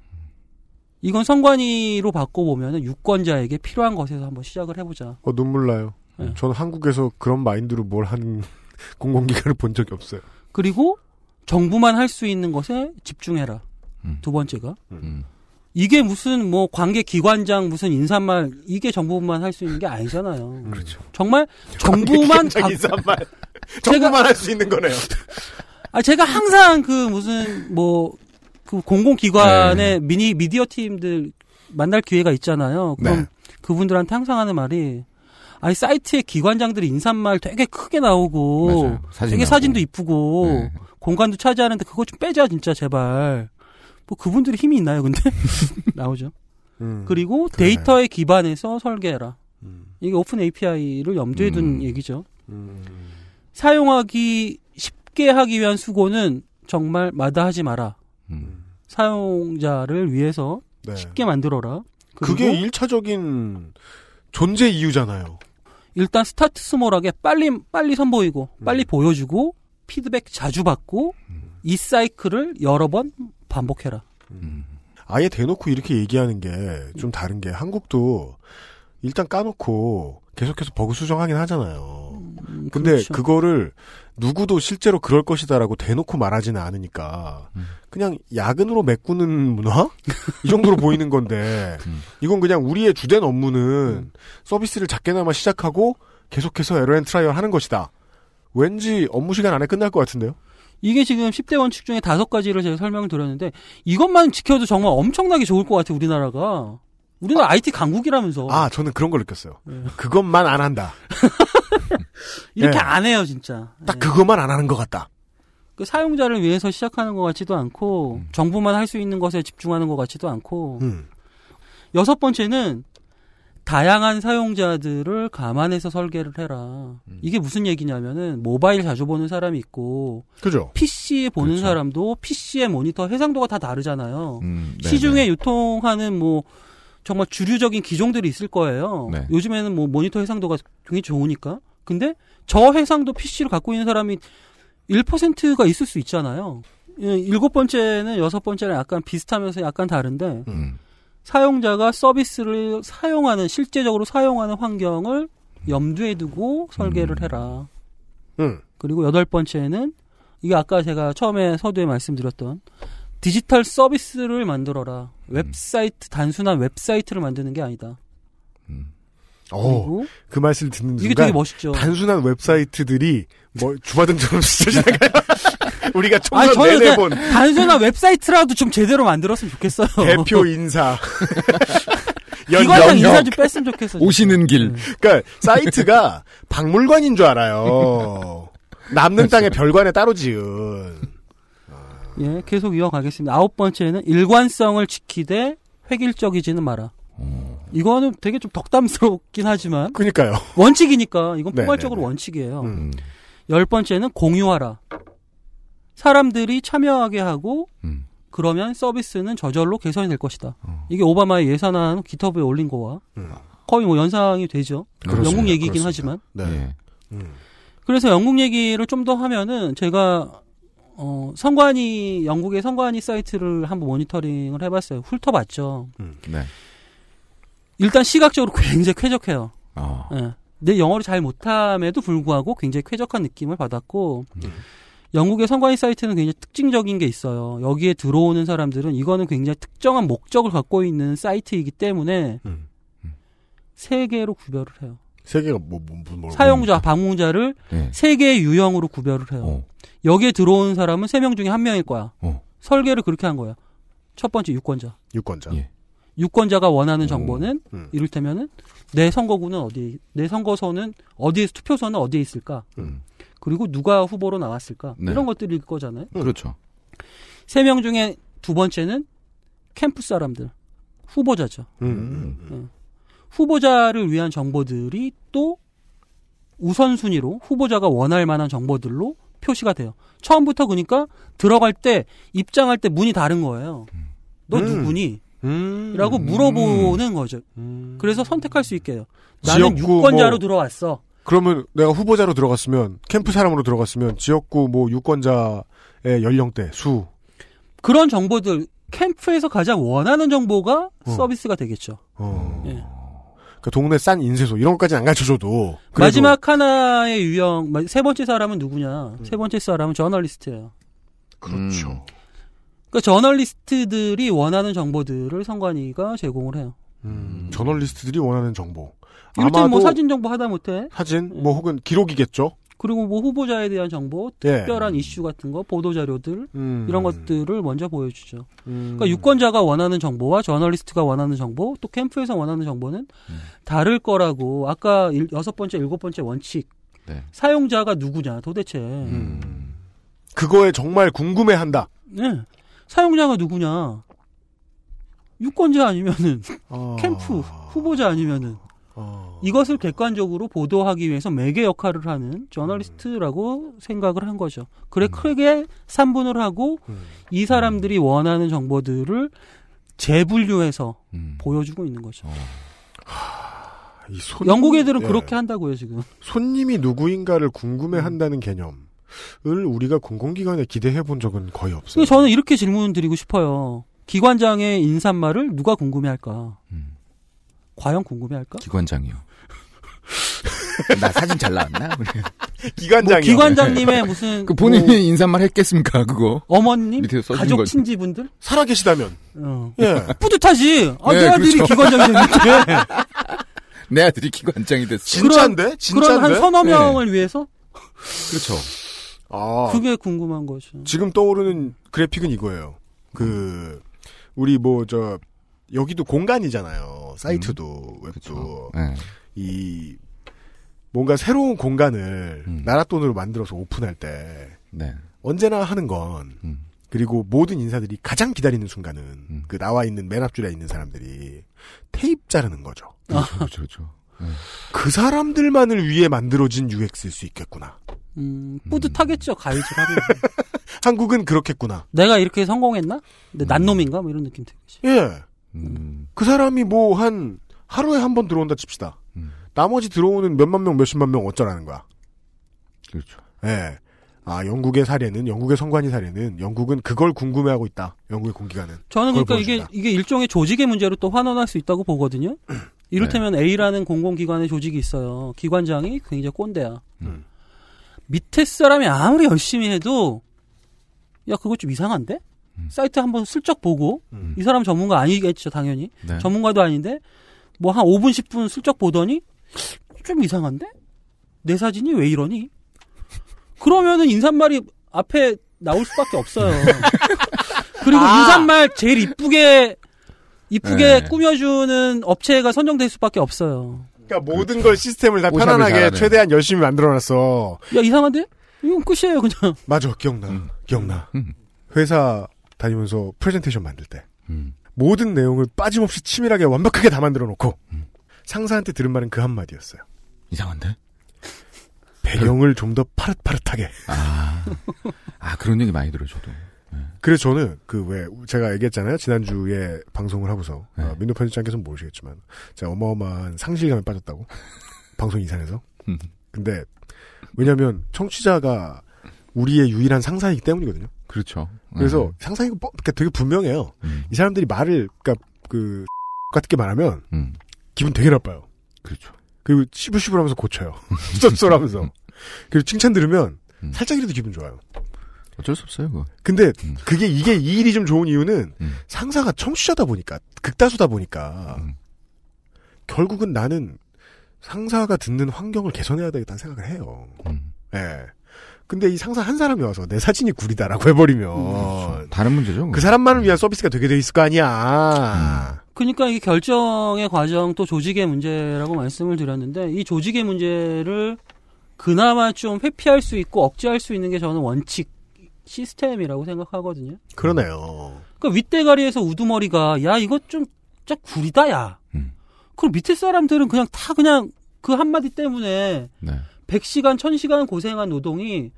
이건 선관위로 바꿔보면 유권자에게 필요한 것에서 한번 시작을 해보자. 어, 눈물 나요. 네. 저는 한국에서 그런 마인드로 뭘 하는 *laughs* 공공기관을 본 적이 없어요. 그리고 정부만 할 수 있는 것에 집중해라. 두 번째가. 이게 무슨 뭐 관계 기관장 무슨 인사말 이게 정부만 할 수 있는 게 아니잖아요. 그렇죠. 정말 정부만 관계기관장 각- 인사말. 정부만 할 수 있는 거네요. 아 제가 항상 그 무슨 뭐 그 공공기관의 미니 미디어 팀들 만날 기회가 있잖아요. 그럼 네. 그분들한테 항상 하는 말이 아니 사이트에 기관장들이 인사말 되게 크게 나오고 맞아요. 사진 되게 나오고. 사진도 이쁘고 네. 공간도 차지하는데 그거 좀 빼자 진짜 제발. 뭐 그분들이 힘이 있나요 근데 *laughs* 나오죠. 음. 그리고. 데이터에 기반해서 설계해라. 이게 오픈 API를 염두에 둔 얘기죠. 음. 사용하기 쉽게 하기 위한 수고는 정말 마다하지 마라. 음. 사용자를 위해서 네. 쉽게 만들어라. 그게 일차적인 존재 이유잖아요. 일단 스타트 스몰하게 빨리 빨리 선보이고 음. 빨리 보여주고 피드백 자주 받고 이 사이클을 여러 번 반복해라. 아예 대놓고 이렇게 얘기하는 게 좀 다른 게 한국도 일단 까놓고 계속해서 버그 수정하긴 하잖아요. 근데 그렇죠. 그거를 누구도 실제로 그럴 것이다라고 대놓고 말하지는 않으니까 그냥 야근으로 메꾸는 문화? *laughs* 이 정도로 보이는 건데 이건 그냥 우리의 주된 업무는 서비스를 작게나마 시작하고 계속해서 에러앤 트라이얼 하는 것이다. 왠지 업무 시간 안에 끝날 것 같은데요? 이게 지금 10대 원칙 중에 다섯 가지를 제가 설명을 드렸는데 이것만 지켜도 정말 엄청나게 좋을 것 같아요, 우리나라가. 우리나라 IT 강국이라면서. 아, 저는 그런 걸 느꼈어요. 그것만 안 한다. *laughs* 이렇게 예. 안 해요, 진짜. 딱 그것만 안 하는 것 같다. 그 사용자를 위해서 시작하는 것 같지도 않고 정부만 할 수 있는 것에 집중하는 것 같지도 않고 음. 여섯 번째는 다양한 사용자들을 감안해서 설계를 해라. 이게 무슨 얘기냐면은 모바일 자주 보는 사람이 있고 그죠? PC 보는 그렇죠. 사람도 PC의 모니터 해상도가 다 다르잖아요. 음, 네, 시중에 네. 유통하는 뭐 정말 주류적인 기종들이 있을 거예요. 네. 요즘에는 뭐 모니터 해상도가 굉장히 좋으니까. 근데 저 해상도 PC를 갖고 있는 사람이 1%가 있을 수 있잖아요. 예, 일곱 번째는 여섯 번째랑 약간 비슷하면서 약간 다른데 음. 사용자가 서비스를 사용하는 실제적으로 사용하는 환경을 염두에 두고 설계를 해라. 음. 그리고 여덟 번째는 이게 아까 제가 처음에 서두에 말씀드렸던 디지털 서비스를 만들어라. 웹사이트 단순한 웹사이트를 만드는 게 아니다. 어, 그 말씀을 듣는 이게 순간 되게 멋있죠. 단순한 웹사이트들이 뭐 주마등처럼 스쳐지나가요? *laughs* 우리가 아니 총선 저는 내내 그냥 본 단순한 웹사이트라도 좀 제대로 만들었으면 좋겠어요. 대표 *laughs* 인사. *laughs* 기관장 인사 좀 뺐으면 좋겠어. 오시는 길. 그러니까 사이트가 박물관인 줄 알아요. 남는 땅에 별관에 따로 지은. 예, 계속 이어가겠습니다. 아홉 번째는 일관성을 지키되 획일적이지는 마라. 이거는 되게 좀 덕담스럽긴 하지만. 그니까요. 원칙이니까. 이건 네, 포괄적으로 네, 네. 원칙이에요. 음. 열 번째는 공유하라. 사람들이 참여하게 하고, 음. 그러면 서비스는 저절로 개선이 될 것이다. 이게 오바마의 예산안 기터브에 올린 거와 거의 뭐 연상이 되죠. 그렇습니다. 영국 얘기긴 그렇습니다. 하지만. 네. 예. 그래서 영국 얘기를 좀 더 하면은 제가 어 선관위 영국의 선관위 사이트를 한번 모니터링을 해봤어요. 훑어봤죠. 네. 일단 시각적으로 굉장히 쾌적해요. 아. 예. 내 영어를 잘 못함에도 불구하고 굉장히 쾌적한 느낌을 받았고 영국의 선관위 사이트는 굉장히 특징적인 게 있어요. 여기에 들어오는 사람들은 이거는 굉장히 특정한 목적을 갖고 있는 사이트이기 때문에 음. 세 개로 구별을 해요. 세 개가 뭐, 뭐, 뭐, 뭐 사용자, 방문자를 네. 세 개의 유형으로 구별을 해요. 어. 여기에 들어온 사람은 세 명 중에 한 명일 거야. 어. 설계를 그렇게 한 거야. 첫 번째 유권자. 유권자. 예. 유권자가 원하는 정보는 음. 이를테면은 내 선거구는 어디, 내 선거소는 어디에 투표소는 어디에 있을까? 음. 그리고 누가 후보로 나왔을까? 네. 이런 것들일 거잖아요. 그렇죠. 세 명 중에 두 번째는 캠프 사람들, 후보자죠. 음. 예. 후보자를 위한 정보들이 또 우선순위로 후보자가 원할 만한 정보들로 표시가 돼요. 처음부터 그러니까 들어갈 때 입장할 때 문이 다른 거예요. 너 음. 누구니? 음. 라고 물어보는 거죠. 그래서 선택할 수 있게 해요. 나는 지역구 유권자로 뭐- 들어왔어. 그러면 내가 후보자로 들어갔으면 캠프 사람으로 들어갔으면 지역구 뭐 유권자의 연령대 수 그런 정보들 캠프에서 가장 원하는 정보가 어. 서비스가 되겠죠. 어. 예. 그 동네 싼 인쇄소 이런 것까지는 안 가르쳐줘도 그래도- 마지막 하나의 유형 마- 세 번째 사람은 누구냐? 세 번째 사람은 저널리스트예요. 그렇죠. 그러니까 저널리스트들이 원하는 정보들을 선관위가 제공을 해요. 음, 저널리스트들이 원하는 정보. 이를테면 뭐 아마도 사진 정보 하다 못해 사진 뭐 혹은 기록이겠죠. 그리고 뭐 후보자에 대한 정보, 예. 특별한 이슈 같은 거, 보도 자료들 음. 이런 것들을 먼저 보여주죠. 음. 그러니까 유권자가 원하는 정보와 저널리스트가 원하는 정보, 또 캠프에서 원하는 정보는 다를 거라고 아까 일- 여섯 번째, 일곱 번째 원칙 네. 사용자가 누구냐 도대체 음. 그거에 정말 궁금해한다. 네. 사용자가 누구냐 유권자 아니면은 어. 캠프 후보자 아니면은 이것을 객관적으로 보도하기 위해서 매개 역할을 하는 저널리스트라고 생각을 한 거죠. 그래 크게 3분을 하고 이 사람들이 원하는 정보들을 재분류해서 보여주고 있는 거죠. 이 손- 영국 애들은 예. 그렇게 한다고요 지금. 손님이 누구인가를 궁금해한다는 개념 을 우리가 공공기관에 기대해 본 적은 거의 없어요. 저는 이렇게 질문 드리고 싶어요. 기관장의 인사말을 누가 궁금해할까? 과연 궁금해할까? 기관장이요. 나 사진 잘 나왔나? 기관장이요. 뭐 기관장님의 무슨 그 본인이 뭐 인사말 했겠습니까? 그거 어머님, 가족 거지. 친지분들 살아 계시다면 어. 예. 뿌듯하지. 아, 예, 내 아들이 그렇죠. 기관장이 됐는데. *laughs* 내 아들이 기관장이 됐어. 진짜인데? 진짜인데? 그런 한 서너 네. 명을 위해서 그렇죠. 아, 그게 궁금한 거죠. 지금 떠오르는 그래픽은 이거예요. 그 우리 뭐 저 여기도 공간이잖아요. 사이트도 웹도 네. 이 뭔가 새로운 공간을 나라 돈으로 만들어서 오픈할 때 네. 언제나 하는 건 그리고 모든 인사들이 가장 기다리는 순간은 음. 그 나와 있는 맨 앞줄에 있는 사람들이 테이프 자르는 거죠. 그렇죠, 그렇죠, 그렇죠. 그 사람들만을 위해 만들어진 UX일 수 있겠구나. 음, 뿌듯하겠죠, 가이즈를 하면. *laughs* 한국은 그렇겠구나. 내가 이렇게 성공했나? 근데 난 놈인가? 뭐 이런 느낌 들겠지. 예. 음. 그 사람이 뭐 한 하루에 한 번 들어온다 칩시다. 나머지 들어오는 몇만 명, 몇십만 명 어쩌라는 거야. 그렇죠. 예. 아, 영국의 사례는, 영국의 선관위 사례는, 영국은 그걸 궁금해하고 있다. 영국의 공기관은. 저는 그러니까 이게, 보여준다. 이게 일종의 조직의 문제로 또 환원할 수 있다고 보거든요. 이를테면 네. A라는 공공기관의 조직이 있어요. 기관장이 굉장히 꼰대야. 음. 밑에 사람이 아무리 열심히 해도, 야, 그거 좀 이상한데? 음. 사이트 한번 슬쩍 보고, 이 사람 전문가 아니겠죠, 당연히. 네. 전문가도 아닌데, 뭐 한 5분, 10분 슬쩍 보더니, 좀 이상한데? 내 사진이 왜 이러니? 그러면은 인사말이 앞에 나올 수밖에 없어요. *laughs* 그리고 아. 인사말 제일 이쁘게 이쁘게 네. 꾸며주는 업체가 선정될 수밖에 없어요. 그러니까 모든 걸 시스템을 다 편안하게 잘하네. 최대한 열심히 만들어놨어. 야 이상한데? 이건 끝이에요 그냥. 맞아, 기억나. 기억나. 음. 회사 다니면서 프레젠테이션 만들 때. 음. 모든 내용을 빠짐없이 치밀하게 완벽하게 다 만들어 놓고, 상사한테 들은 말은 그 한마디였어요. 이상한데? 배경을 좀 더 파릇파릇하게. 아, 아 그런 얘기 많이 들어요, 저도. 그래서 저는 그 왜 제가 얘기했잖아요 지난주에 방송을 하고서 네. 어, 민노 편집장께서는 모르시겠지만 제가 어마어마한 상실감에 빠졌다고 *laughs* 방송 이산해서 음. 근데 왜냐하면 청취자가 우리의 유일한 상사이기 때문이거든요. 그렇죠. 그래서 음. 상사이고 뭐, 그러니까 되게 분명해요. 이 사람들이 말을 그러니까 그 *laughs* 같게 말하면 음. 기분 되게 나빠요. 그렇죠. 그리고 시불시불하면서 고쳐요. *laughs* 쏠쏠하면서 그리고 칭찬 들으면 살짝이라도 기분 좋아요. 어쩔 수 없어요, 그거. 근데 그게 이게 이 일이 좀 좋은 이유는 음. 상사가 청취자다 보니까 극다수다 보니까 결국은 나는 상사가 듣는 환경을 개선해야 되겠다는 생각을 해요. 음. 예. 근데 이 상사 한 사람이 와서 내 사진이 구리다라고 해버리면 그렇죠. 다른 문제죠. 그 사람만을 위한 서비스가 되게 돼 있을 거 아니야. 그러니까 이 결정의 과정 또 조직의 문제라고 말씀을 드렸는데 이 조직의 문제를 그나마 좀 회피할 수 있고 억제할 수 있는 게 저는 원칙 시스템이라고 생각하거든요. 그러네요. 그러니까 윗대가리에서 우두머리가 야 이거 좀 진짜 구리다 야. 그럼 밑에 사람들은 그냥 다 그냥 그 한마디 때문에 네. 100시간, 1000시간 고생한 노동이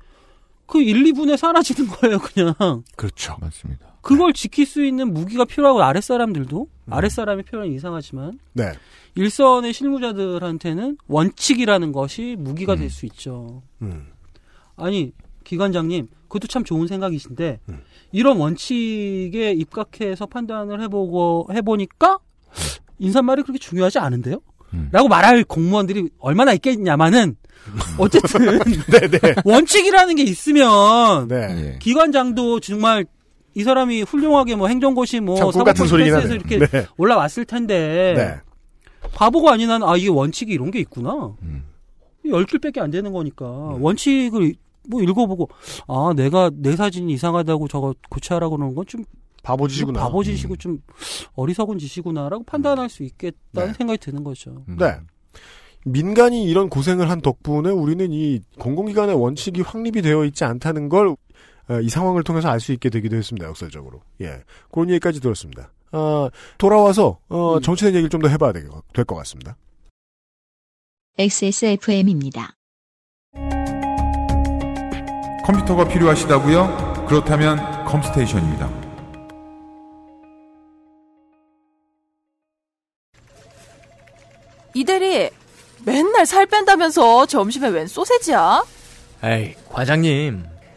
그 1, 2분에 사라지는 거예요, 그냥. 그렇죠. 맞습니다. 그걸 지킬 수 있는 무기가 필요하고 아랫사람들도 아랫사람의 표현이 이상하지만 네. 일선의 실무자들한테는 원칙이라는 것이 무기가 될수 있죠. 음. 아니 기관장님, 그것도 참 좋은 생각이신데 이런 원칙에 입각해서 판단을 해보고 해보니까 인사말이 그렇게 중요하지 않은데요? 라고 말할 공무원들이 얼마나 있겠냐마는 어쨌든 *laughs* 원칙이라는 게 있으면 네. 기관장도 정말 이 사람이 훌륭하게 뭐 행정고시 뭐참꿈 같은 소리긴 사법고시 하네요. 패스해서 이렇게 네. 올라왔을 텐데 네. 바보가 아닌 한, 아, 이게 원칙이 이런 게 있구나. 열 줄밖에 안 되는 거니까. 원칙을 뭐 읽어보고, 아, 내가 내 사진이 이상하다고 저거 고치하라고 그러는 건 좀. 바보짓이구나. 바보짓이고 좀 어리석은 짓이구나라고 판단할 수 있겠다는 생각이 드는 거죠. 네. 민간이 이런 고생을 한 덕분에 우리는 이 공공기관의 원칙이 확립이 되어 있지 않다는 걸 이 상황을 통해서 알 수 있게 되기도 했습니다. 역설적으로. 예. 그런 얘기까지 들었습니다. 아, 돌아와서 어, 정치된 얘기를 좀 더 해봐야 될 것 같습니다. XSFM입니다. 컴퓨터가 필요하시다고요? 그렇다면 컴스테이션입니다. 이대리 맨날 살 뺀다면서 점심에 웬 소세지야? 에이, 과장님.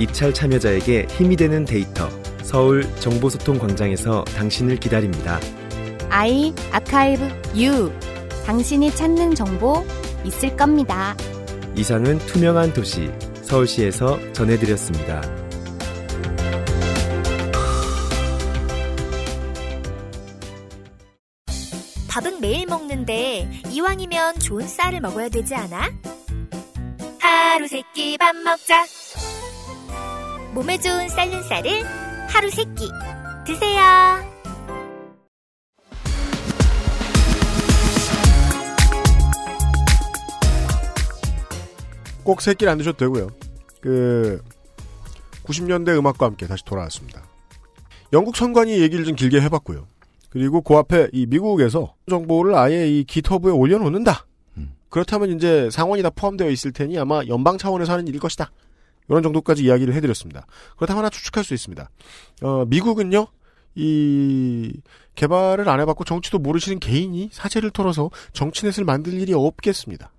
입찰 참여자에게 힘이 되는 데이터 서울 정보소통광장에서 당신을 기다립니다. 아이 아카이브 U 당신이 찾는 정보 있을 겁니다. 이상은 투명한 도시 서울시에서 전해드렸습니다. 밥은 매일 먹는데 이왕이면 좋은 쌀을 먹어야 되지 않아? 하루 세끼 밥 먹자. 몸에 좋은 쌀른 쌀을 하루 세끼 드세요. 꼭 새끼를 안 드셔도 되고요. 그 90년대 음악과 함께 다시 돌아왔습니다. 영국 선관위 얘기를 좀 길게 해봤고요. 그리고 그 앞에 이 미국에서 정보를 아예 이 기터브에 올려놓는다. 그렇다면 이제 상원이 다 포함되어 있을 테니 아마 연방 차원에서 하는 일일 것이다. 이런 정도까지 이야기를 해드렸습니다. 그렇다면 하나 추측할 수 있습니다. 어, 미국은요, 이 개발을 안 해봤고 정치도 모르시는 개인이 사제를 털어서 정치넷을 만들 일이 없겠습니다.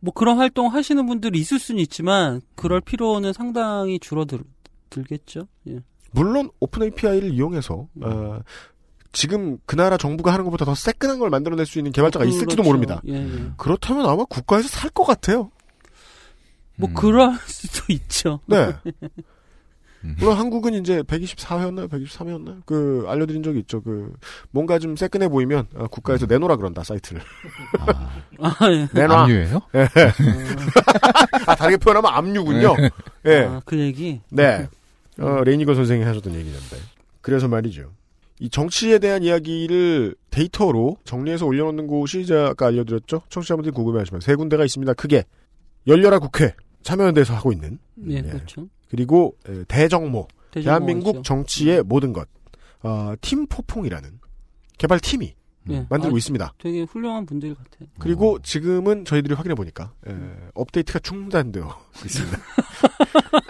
뭐 그런 활동 하시는 분들이 있을 수는 있지만 그럴 필요는 상당히 줄어들겠죠. 예. 물론 오픈 API를 이용해서 어, 지금 그 나라 정부가 하는 것보다 더 새끈한 걸 만들어낼 수 있는 개발자가 있을지도 그렇죠. 모릅니다. 예, 예. 그렇다면 아마 국가에서 살 것 같아요. 뭐 그럴 *laughs* 수도 있죠. 네. *laughs* 물론 한국은 이제 124회였나요? 123회였나요? 그 알려드린 적이 있죠. 그 뭔가 좀 새끈해 보이면 어, 국가에서 내놓으라 그런다 사이트를. *laughs* 아, 예. 내놔. 압류예요? 예. 아, 다르게 표현하면 압류군요. 예. 아, 그 얘기. 네. 어, 레이니거 선생이 하셨던 얘기인데. 그래서 말이죠. 이 정치에 대한 이야기를 데이터로 정리해서 올려놓는 곳이 제가 아까 알려드렸죠. 청취자분들이 궁금해하시면 세 군데가 있습니다. 크게 열려라 국회 참여연대에서 하고 있는 예, 그렇죠. 그리고 에, 대정모 대정모가 대한민국 있죠. 정치의 모든 것 어, 팀 포퐁이라는 개발 팀이 예. 만들고 아, 있습니다. 되게 훌륭한 분들 같아요. 그리고 지금은 저희들이 확인해 보니까 에, 업데이트가 중단되어 *laughs* 있습니다. *laughs*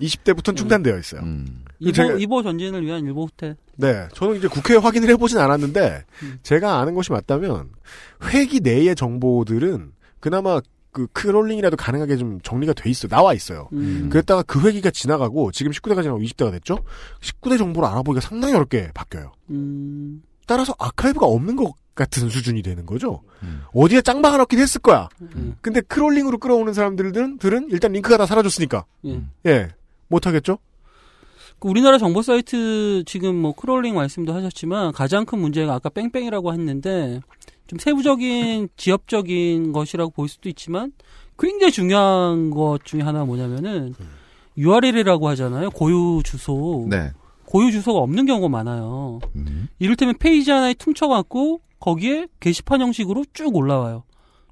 20대부터는 중단되어 있어요. 이보, 제가- 이보 전진을 위한 일보 후퇴. 네, 저는 이제 국회에 확인을 해보진 않았는데 제가 아는 것이 맞다면 회기 내의 정보들은 그나마 그 크롤링이라도 가능하게 좀 정리가 돼 있어 나와 있어요. 음. 그랬다가 그 회기가 지나가고 지금 19대가 지나고 20대가 됐죠. 19대 정보를 알아보기가 상당히 어렵게 바뀌어요. 음, 따라서 아카이브가 없는 것 같은 수준이 되는 거죠. 어디에 짱박아 넣긴 했을 거야. 음. 근데 crawling으로 끌어오는 사람들은 들은 일단 링크가 다 사라졌으니까 예. 예 못하겠죠. 그 우리나라 정보 사이트 지금 뭐 crawling 말씀도 하셨지만 가장 큰 문제가 아까 뺑뺑이라고 했는데 좀 세부적인 지엽적인 것이라고 볼 수도 있지만 굉장히 중요한 것 중에 하나가 뭐냐면은 URL이라고 하잖아요. 고유 주소. 네. 고유 주소가 없는 경우가 많아요. 이를테면 페이지 하나에 퉁쳐갖고 거기에 게시판 형식으로 쭉 올라와요.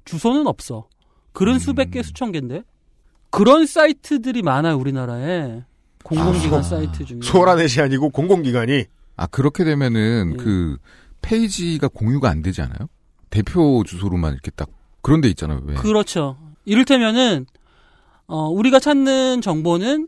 주소는 없어. 그런 수백 개 수천 개인데 그런 사이트들이 많아요 우리나라에 공공기관 아, 사이트 중에 소라넷이 아니고 공공기관이 아 그렇게 되면은 예. 그 페이지가 공유가 안 되지 않아요? 대표 주소로만 이렇게 딱 그런 데 있잖아요. 왜? 그렇죠. 이를테면은 어, 우리가 찾는 정보는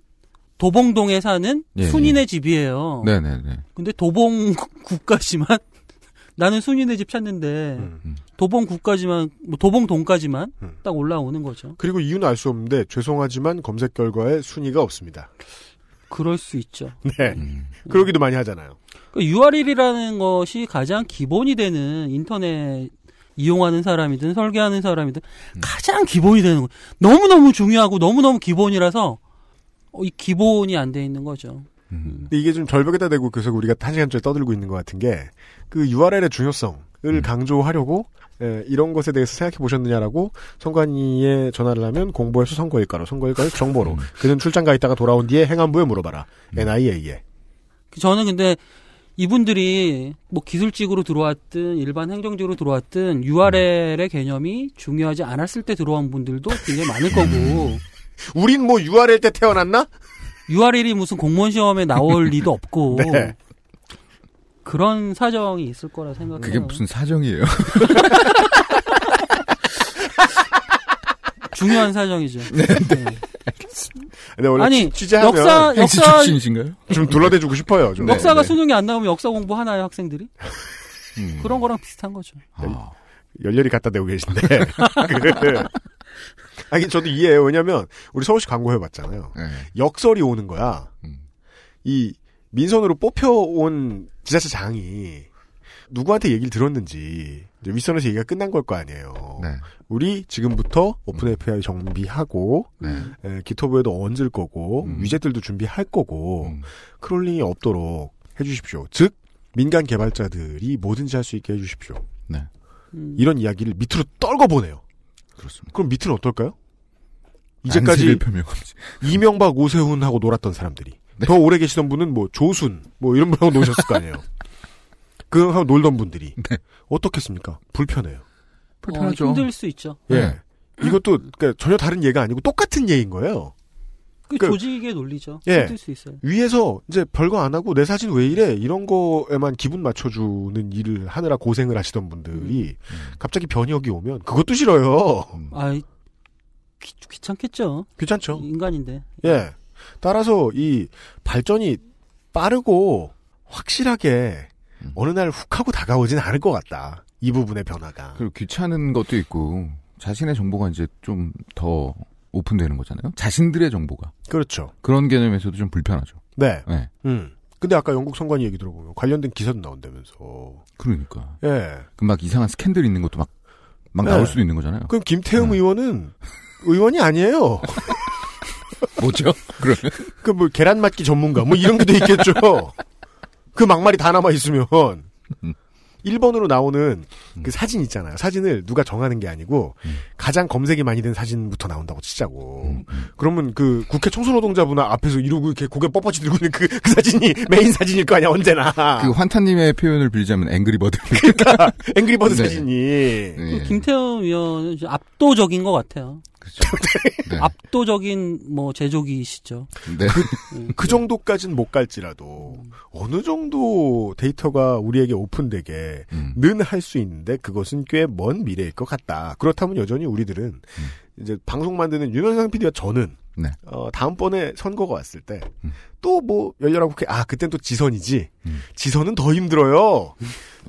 도봉동에 사는 예, 순인의 예. 집이에요. 네네네. 근데 도봉 구까지만 *laughs* *laughs* 나는 순인의 집 찾는데 음. 도봉 구까지만 뭐 도봉동까지만 딱 올라오는 거죠. 그리고 이유는 알 수 없는데 죄송하지만 검색 결과에 순위가 없습니다. 그럴 수 있죠. *laughs* 네. 그러기도 많이 하잖아요. 그 URL이라는 것이 가장 기본이 되는 인터넷 이용하는 사람이든 설계하는 사람이든 가장 기본이 되는 거. 너무너무 중요하고 너무너무 기본이라서 어, 이 기본이 안 돼 있는 거죠. 근데 이게 좀 절벽에다 대고 계속 우리가 한 시간째 떠들고 있는 것 같은 게 그 URL의 중요성을 강조하려고 예, 이런 것에 대해서 생각해 보셨느냐라고 선관위에 전화를 하면 공보에서 선거일가로 선거일가에서 정보로. 그는 출장 가 있다가 돌아온 뒤에 행안부에 물어봐라. NIA에. 저는 근데 이분들이 뭐 기술직으로 들어왔든 일반 행정직으로 들어왔든 URL의 개념이 중요하지 않았을 때 들어온 분들도 굉장히 많을 거고. *laughs* 우린 뭐 URL 때 태어났나? URL이 무슨 공무원 시험에 나올 *laughs* 리도 없고. 네. 그런 사정이 있을 거라 생각해요. 그게 무슨 사정이에요? *laughs* 중요한 사정이죠. *laughs* 네, 네. 근데 원래 아니, 취- 취재하면 역사- *laughs* 역사- 출신이신가요? 좀 둘러대주고 싶어요. 좀. 역사가 네. 수능이 안 나오면 역사 공부 하나요, 학생들이? 음. 그런 거랑 비슷한 거죠. 열렬히 갖다 대고 계신데. *laughs* 그, 아니, 저도 이해해요. 왜냐면, 우리 서울시 광고 해봤잖아요. 네. 역설이 오는 거야. 음. 이, 민선으로 뽑혀온 지자체 장이, 누구한테 얘기를 들었는지, 이제 윗선에서 얘기가 끝난 걸 거 아니에요. 네. 우리 지금부터 open API 정비하고, 네. 에, GitHub에도 얹을 거고, 음. widget들도 준비할 거고, crawling이 없도록 해주십시오. 즉, 민간 개발자들이 뭐든지 할 수 있게 해주십시오. 네. 음. 이런 이야기를 밑으로 떨궈 보내요. 그렇습니다. 그럼 밑은 어떨까요? 이제까지. 이명박 오세훈하고 놀았던 사람들이 네. 더 오래 계시던 분은 뭐 조순 뭐 이런 분하고 *laughs* 노셨을 거 아니에요. 그 하고 놀던 분들이 어떻겠습니까? 불편해요. 어, 힘들 수 있죠. 예. *clears throat* 이것도 그러니까 전혀 다른 예가 아니고 똑같은 예인 거예요. 그 그- 조직의 논리죠. 예. 힘들 수 있어요. 위에서 이제 별거 안 하고 내 사진 왜 이래 이런 거에만 기분 맞춰주는 일을 하느라 고생을 하시던 분들이 갑자기 변혁이 오면 그것도 싫어요. 아, 귀, 귀찮겠죠. 귀찮죠. 인간인데. 예. 따라서 이 발전이 빠르고 확실하게 어느 날 훅 하고 다가오진 않을 것 같다. 이 부분의 변화가. 그리고 귀찮은 것도 있고 자신의 정보가 이제 좀 더 오픈되는 거잖아요. 자신들의 정보가. 그렇죠. 그런 개념에서도 좀 불편하죠. 네. 네. 음. 근데 아까 영국 선관위 얘기 들어보면 관련된 기사도 나온다면서. 그러니까. 예. 그막 이상한 스캔들 있는 것도 막, 막 네. 나올 수도 있는 거잖아요. 그럼 김태흠 의원은 의원이 아니에요. *laughs* 뭐죠? 그러면? 그 뭐 계란 맞기 전문가 뭐 이런 게도 있겠죠. 그 막말이 다 남아 있으면 1번으로 나오는 그 사진 있잖아요. 사진을 누가 정하는 게 아니고 가장 검색이 많이 된 사진부터 나온다고 치자고. 그러면 그 국회 청소노동자분 앞에서 이러고 이렇게 고개 뻣뻣이 들고 있는 그, 그 사진이 *laughs* 메인 사진일 거 아니야 언제나. 그 환타님의 표현을 빌자면 앵그리버드. *laughs* 그러니까 앵그리버드 네. 사진이. 그 김태형 의원은 좀 압도적인 것 같아요. *laughs* 네. 압도적인 뭐 제조기시죠. 네. 그, 그 정도까지는 못 갈지라도 어느 정도 데이터가 우리에게 오픈되게 음. 는할 수 있는데 그것은 꽤 먼 미래일 것 같다. 그렇다면 여전히 우리들은 이제 방송 만드는 윤현상 PD와 저는 네. 어, 다음번에 선거가 왔을 때 또 뭐 열렬하고 국회 아 그땐 또 지선이지. 지선은 더 힘들어요.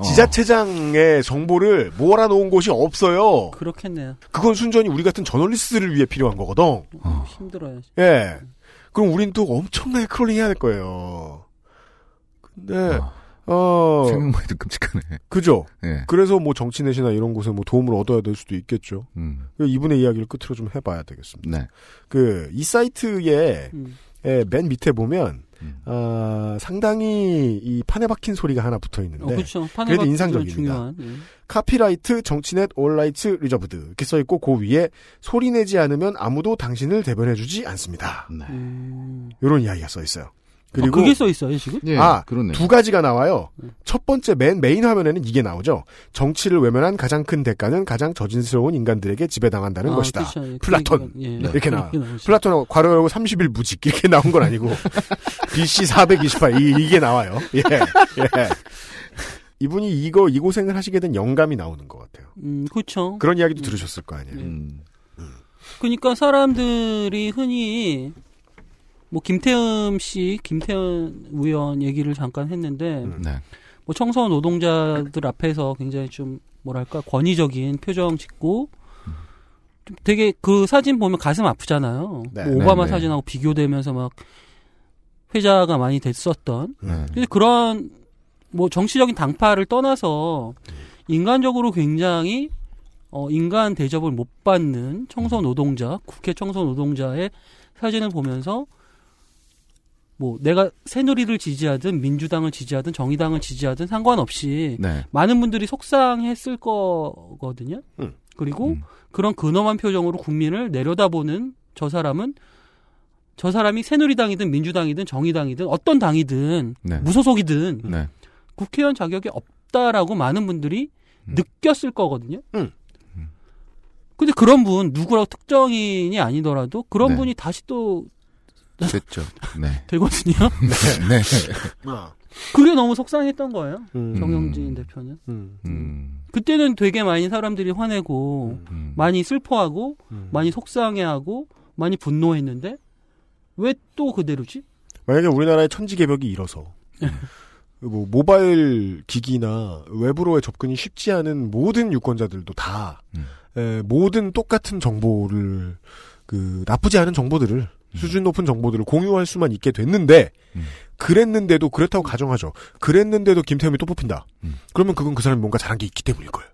지자체장의 정보를 몰아놓은 곳이 없어요. 그렇겠네요. 그건 순전히 우리 같은 저널리스트를 위해 필요한 거거든. 힘들어요. 예. 그럼 우린 또 엄청나게 crawling 해야 될 거예요. 근데, 어. 생각만 해도 끔찍하네. 그죠? 예. 그래서 뭐 정치넷이나 이런 곳에 뭐 도움을 얻어야 될 수도 있겠죠. 음. 이분의 이야기를 끝으로 좀 해봐야 되겠습니다. 네. 그, 이 사이트에, 음. 에, 맨 밑에 보면, 아, 상당히 이 판에 박힌 소리가 하나 붙어 있는데. 어, 그렇죠. 판에 그래도 인상적입니다. 중요한, 예. copyright 정치넷 all rights reserved 이렇게 써 있고 그 위에 소리 내지 않으면 아무도 당신을 대변해주지 않습니다. 음. 이런 이야기가 써 있어요. 그리고 아, 그게 써 있어요 지금? 예, 아, 그러네요. 두 가지가 나와요. 첫 번째 맨 메인 화면에는 이게 나오죠. 정치를 외면한 가장 큰 대가는 가장 저질스러운 인간들에게 지배당한다는 아, 것이다. 그렇죠. 예, 그 플라톤 얘기가- 예. 이렇게 네, 나와. 그렇게 나오죠. 플라톤 괄호 열고 30일 무직 이렇게 나온 건 아니고 *laughs* BC 428 이, 이게 나와요. 예, 예. 이분이 이거 이 고생을 하시게 된 영감이 나오는 것 같아요. 음, 그렇죠. 그런 이야기도 들으셨을 거 아니에요. 음. 그러니까 사람들이 흔히 뭐 김태흠 씨, 김태흠 의원 얘기를 잠깐 했는데 네. 뭐 청소 노동자들 앞에서 굉장히 좀 뭐랄까 권위적인 표정 짓고 좀 되게 그 사진 보면 가슴 아프잖아요. 네. 뭐 오바마 네, 네. 사진하고 비교되면서 막 회자가 많이 됐었던. 네. 근데 그런 뭐 정치적인 당파를 떠나서 인간적으로 굉장히 어 인간 대접을 못 받는 청소 노동자, 국회 청소 노동자의 사진을 보면서 뭐 내가 새누리를 지지하든 민주당을 지지하든 정의당을 지지하든 상관없이 네. 많은 분들이 속상했을 거거든요. 음. 그리고 그런 근엄한 표정으로 국민을 내려다보는 저 사람은 저 사람이 새누리당이든 민주당이든 정의당이든 어떤 당이든 네. 무소속이든 네. 국회의원 자격이 없다라고 많은 분들이 느꼈을 거거든요. 음. 근데 그런 분 누구라고 특정인이 아니더라도 그런 네. 분이 다시 또 됐죠. 네. *laughs* 되거든요. 네. 아. 그게 너무 속상했던 거예요. 음. 정영진 대표는. 음. 그때는 되게 많이 사람들이 화내고 음. 많이 슬퍼하고 많이 속상해하고 많이 분노했는데 왜 또 그대로지? 만약에 우리나라의 천지 개벽이 일어서 뭐 모바일 기기나 외부로의 접근이 쉽지 않은 모든 유권자들도 다 에, 모든 똑같은 정보를 그 나쁘지 않은 정보들을 수준 높은 정보들을 공유할 수만 있게 됐는데 그랬는데도 그렇다고 가정하죠. 그랬는데도 김태흠이 또 뽑힌다. 그러면 그건 그 사람이 뭔가 잘한 게 있기 때문일 거예요.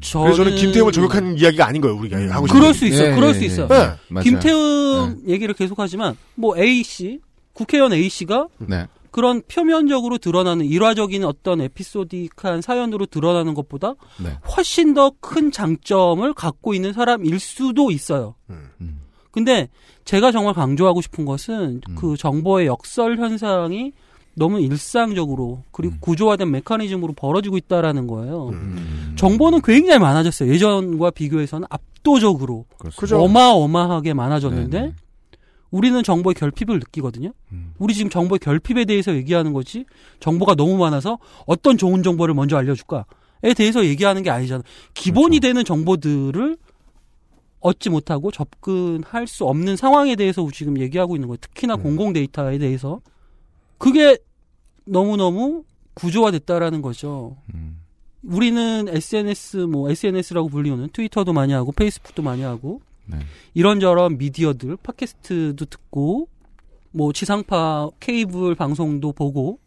그래서 저는 김태흠을 저격하는 이야기가 아닌 거예요. 우리가 하고 싶은 그럴 수. 있어, 그럴 수 있어. 네. 김태흠 얘기를 계속하지만 뭐 A 씨 국회의원 A 씨가 네. 그런 표면적으로 드러나는 일화적인 어떤 에피소디크한 사연으로 드러나는 것보다 네. 훨씬 더 큰 장점을 갖고 있는 사람일 수도 있어요. 근데 제가 정말 강조하고 싶은 것은 그 정보의 역설 현상이 너무 일상적으로 그리고 구조화된 메커니즘으로 벌어지고 있다라는 거예요. 정보는 굉장히 많아졌어요. 예전과 비교해서는 압도적으로 그죠. 어마어마하게 많아졌는데 우리는 정보의 결핍을 느끼거든요. 우리 지금 정보의 결핍에 대해서 얘기하는 거지 정보가 너무 많아서 어떤 좋은 정보를 먼저 알려줄까에 대해서 얘기하는 게 아니잖아. 기본이 되는 정보들을 얻지 못하고 접근할 수 없는 상황에 대해서 지금 얘기하고 있는 거예요. 특히나 공공 데이터에 대해서 그게 너무 너무 구조화됐다라는 거죠. 우리는 SNS 뭐 SNS라고 불리우는 트위터도 많이 하고 페이스북도 많이 하고 네. 이런저런 미디어들 팟캐스트도 듣고 뭐 지상파 케이블 방송도 보고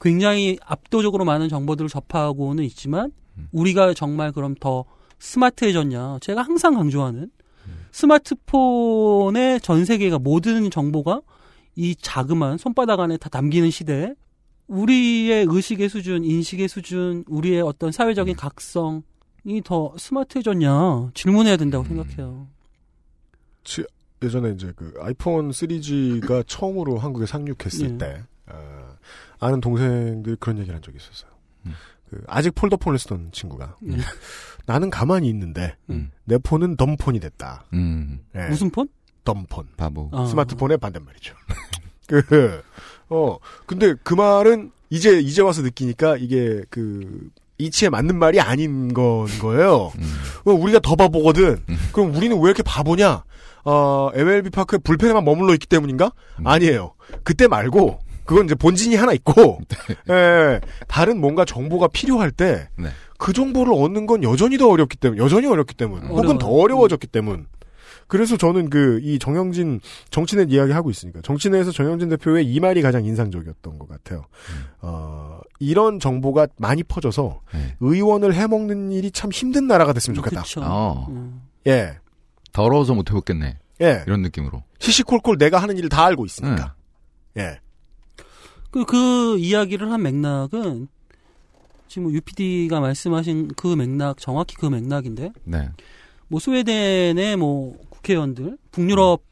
굉장히 압도적으로 많은 정보들을 접하고는 있지만 우리가 정말 그럼 더 스마트해졌냐? 제가 항상 강조하는 스마트폰의 전 세계가 모든 정보가 이 자그마한 손바닥 안에 다 담기는 시대에 우리의 의식의 수준, 인식의 수준, 우리의 어떤 사회적인 각성이 더 스마트해졌냐 질문해야 된다고 생각해요. 치- 예전에 이제 그 아이폰 3G가 처음으로 한국에 상륙했을 예. 때 아, 아는 동생들이 그런 얘기를 한 적이 있었어요. 그 아직 폴더폰을 쓰던 친구가 예. 나는 가만히 있는데 내 폰은 덤폰이 됐다. 음. 예. 무슨 폰? 덤폰. 바보. 아. 스마트폰의 반대말이죠. *laughs* 그, 어, 근데 그 말은 이제, 이제 와서 느끼니까 이게 그, 이치에 맞는 말이 아닌 건 거예요. 어, 우리가 더 바보거든. 그럼 우리는 왜 이렇게 바보냐? 어, MLB 파크에 불펜에만 머물러 있기 때문인가? 아니에요. 그때 말고, 그건 이제 본진이 하나 있고, *laughs* 예, 다른 뭔가 정보가 필요할 때, 네. 그 정보를 얻는 건 여전히 더 어렵기 때문, 여전히 어렵기 때문, 혹은 어려워요. 더 어려워졌기 때문. 그래서 저는 그, 이 정영진, 정치net 이야기 하고 있으니까, 정치넷에서 정영진 대표의 이 말이 가장 인상적이었던 것 같아요. 어, 이런 정보가 많이 퍼져서, 의원을 해먹는 일이 참 힘든 나라가 됐으면 좋겠다. 그쵸. 어. 음. 예. 더러워서 못 해먹겠네. 예. 이런 느낌으로. 시시콜콜 내가 하는 일을 다 알고 있으니까. 예. 그, 그 이야기를 한 맥락은 지금 UPD가 말씀하신 그 맥락, 정확히 그 맥락인데, 네. 뭐 스웨덴의 뭐 국회의원들, 북유럽,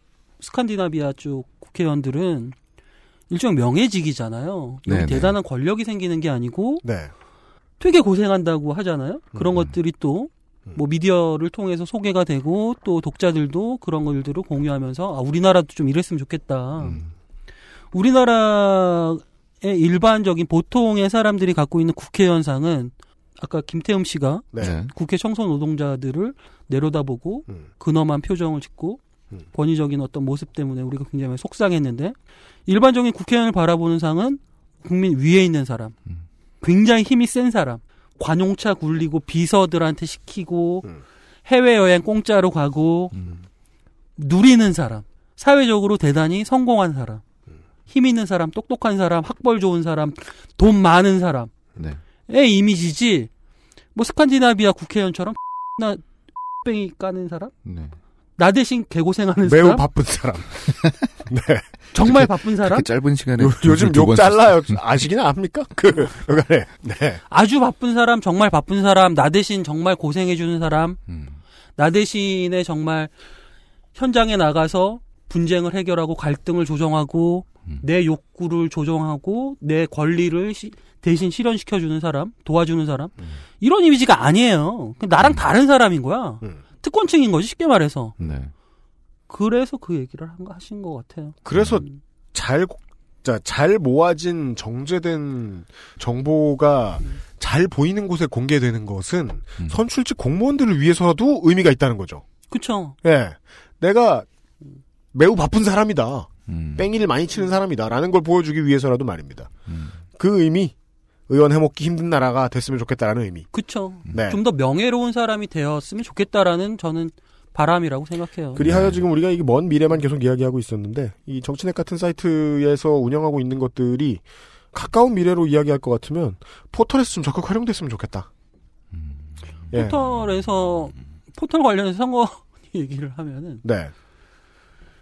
스칸디나비아 쪽 국회의원들은 일종 명예직이잖아요. 여기 네네. 대단한 권력이 생기는 게 아니고 네. 되게 고생한다고 하잖아요. 그런 음. 것들이 또 뭐 미디어를 통해서 소개가 되고 또 독자들도 그런 것들을 공유하면서 아 우리나라도 좀 이랬으면 좋겠다. 음. 우리나라의 일반적인 보통의 사람들이 갖고 있는 국회의원상은 아까 김태흠 씨가 네. 국회 청소 노동자들을 내려다보고 음. 근엄한 표정을 짓고 권위적인 어떤 모습 때문에 우리가 굉장히 속상했는데 일반적인 국회의원을 바라보는 상은 국민 위에 있는 사람, 굉장히 힘이 센 사람, 관용차 굴리고 비서들한테 시키고 해외여행 공짜로 가고 누리는 사람, 사회적으로 대단히 성공한 사람, 힘 있는 사람, 똑똑한 사람, 학벌 좋은 사람, 돈 많은 사람의 네. 이미지지 뭐 스칸디나비아 국회의원처럼 *laughs* 나 *laughs* 뺑이 까는 사람? 네. 나 대신 개고생하는 매우 사람? 바쁜 사람. *laughs* 네. 정말 바쁜 사람? 짧은 시간에 요, 요즘 두욕번 잘라요. 아시긴 압니까? *laughs* 그, 여간에. 네. 아주 바쁜 사람, 정말 바쁜 사람, 나 대신 정말 고생해 주는 사람, 나 대신에 정말 현장에 나가서 분쟁을 해결하고 갈등을 조정하고 내 욕구를 조정하고 내 권리를 시- 대신 실현시켜 주는 사람, 도와주는 사람 이런 이미지가 아니에요. 그 나랑 다른 사람인 거야. 특권층인 거지 쉽게 말해서. 네. 그래서 그 얘기를 한 거 하신 것 같아요. 그래서 잘, 자, 잘 모아진 정제된 정보가 잘 보이는 곳에 공개되는 것은 선출직 공무원들을 위해서라도 의미가 있다는 거죠. 그쵸. 예. 내가 매우 바쁜 사람이다. 음. 뺑이를 많이 치는 사람이다. 라는 걸 보여주기 위해서라도 말입니다. 그 의미, 의원 해먹기 힘든 나라가 됐으면 좋겠다라는 의미. 그쵸. 네. 좀 더 명예로운 사람이 되었으면 좋겠다라는 저는 바람이라고 생각해요. 그리하여 지금 우리가 이게 먼 미래만 계속 이야기하고 있었는데 이 정치넷 같은 사이트에서 운영하고 있는 것들이 가까운 미래로 이야기할 것 같으면 포털에서 좀 적극 활용됐으면 좋겠다. 예. 포털에서 포털 관련해서 선거 *laughs* 얘기를 하면은 네.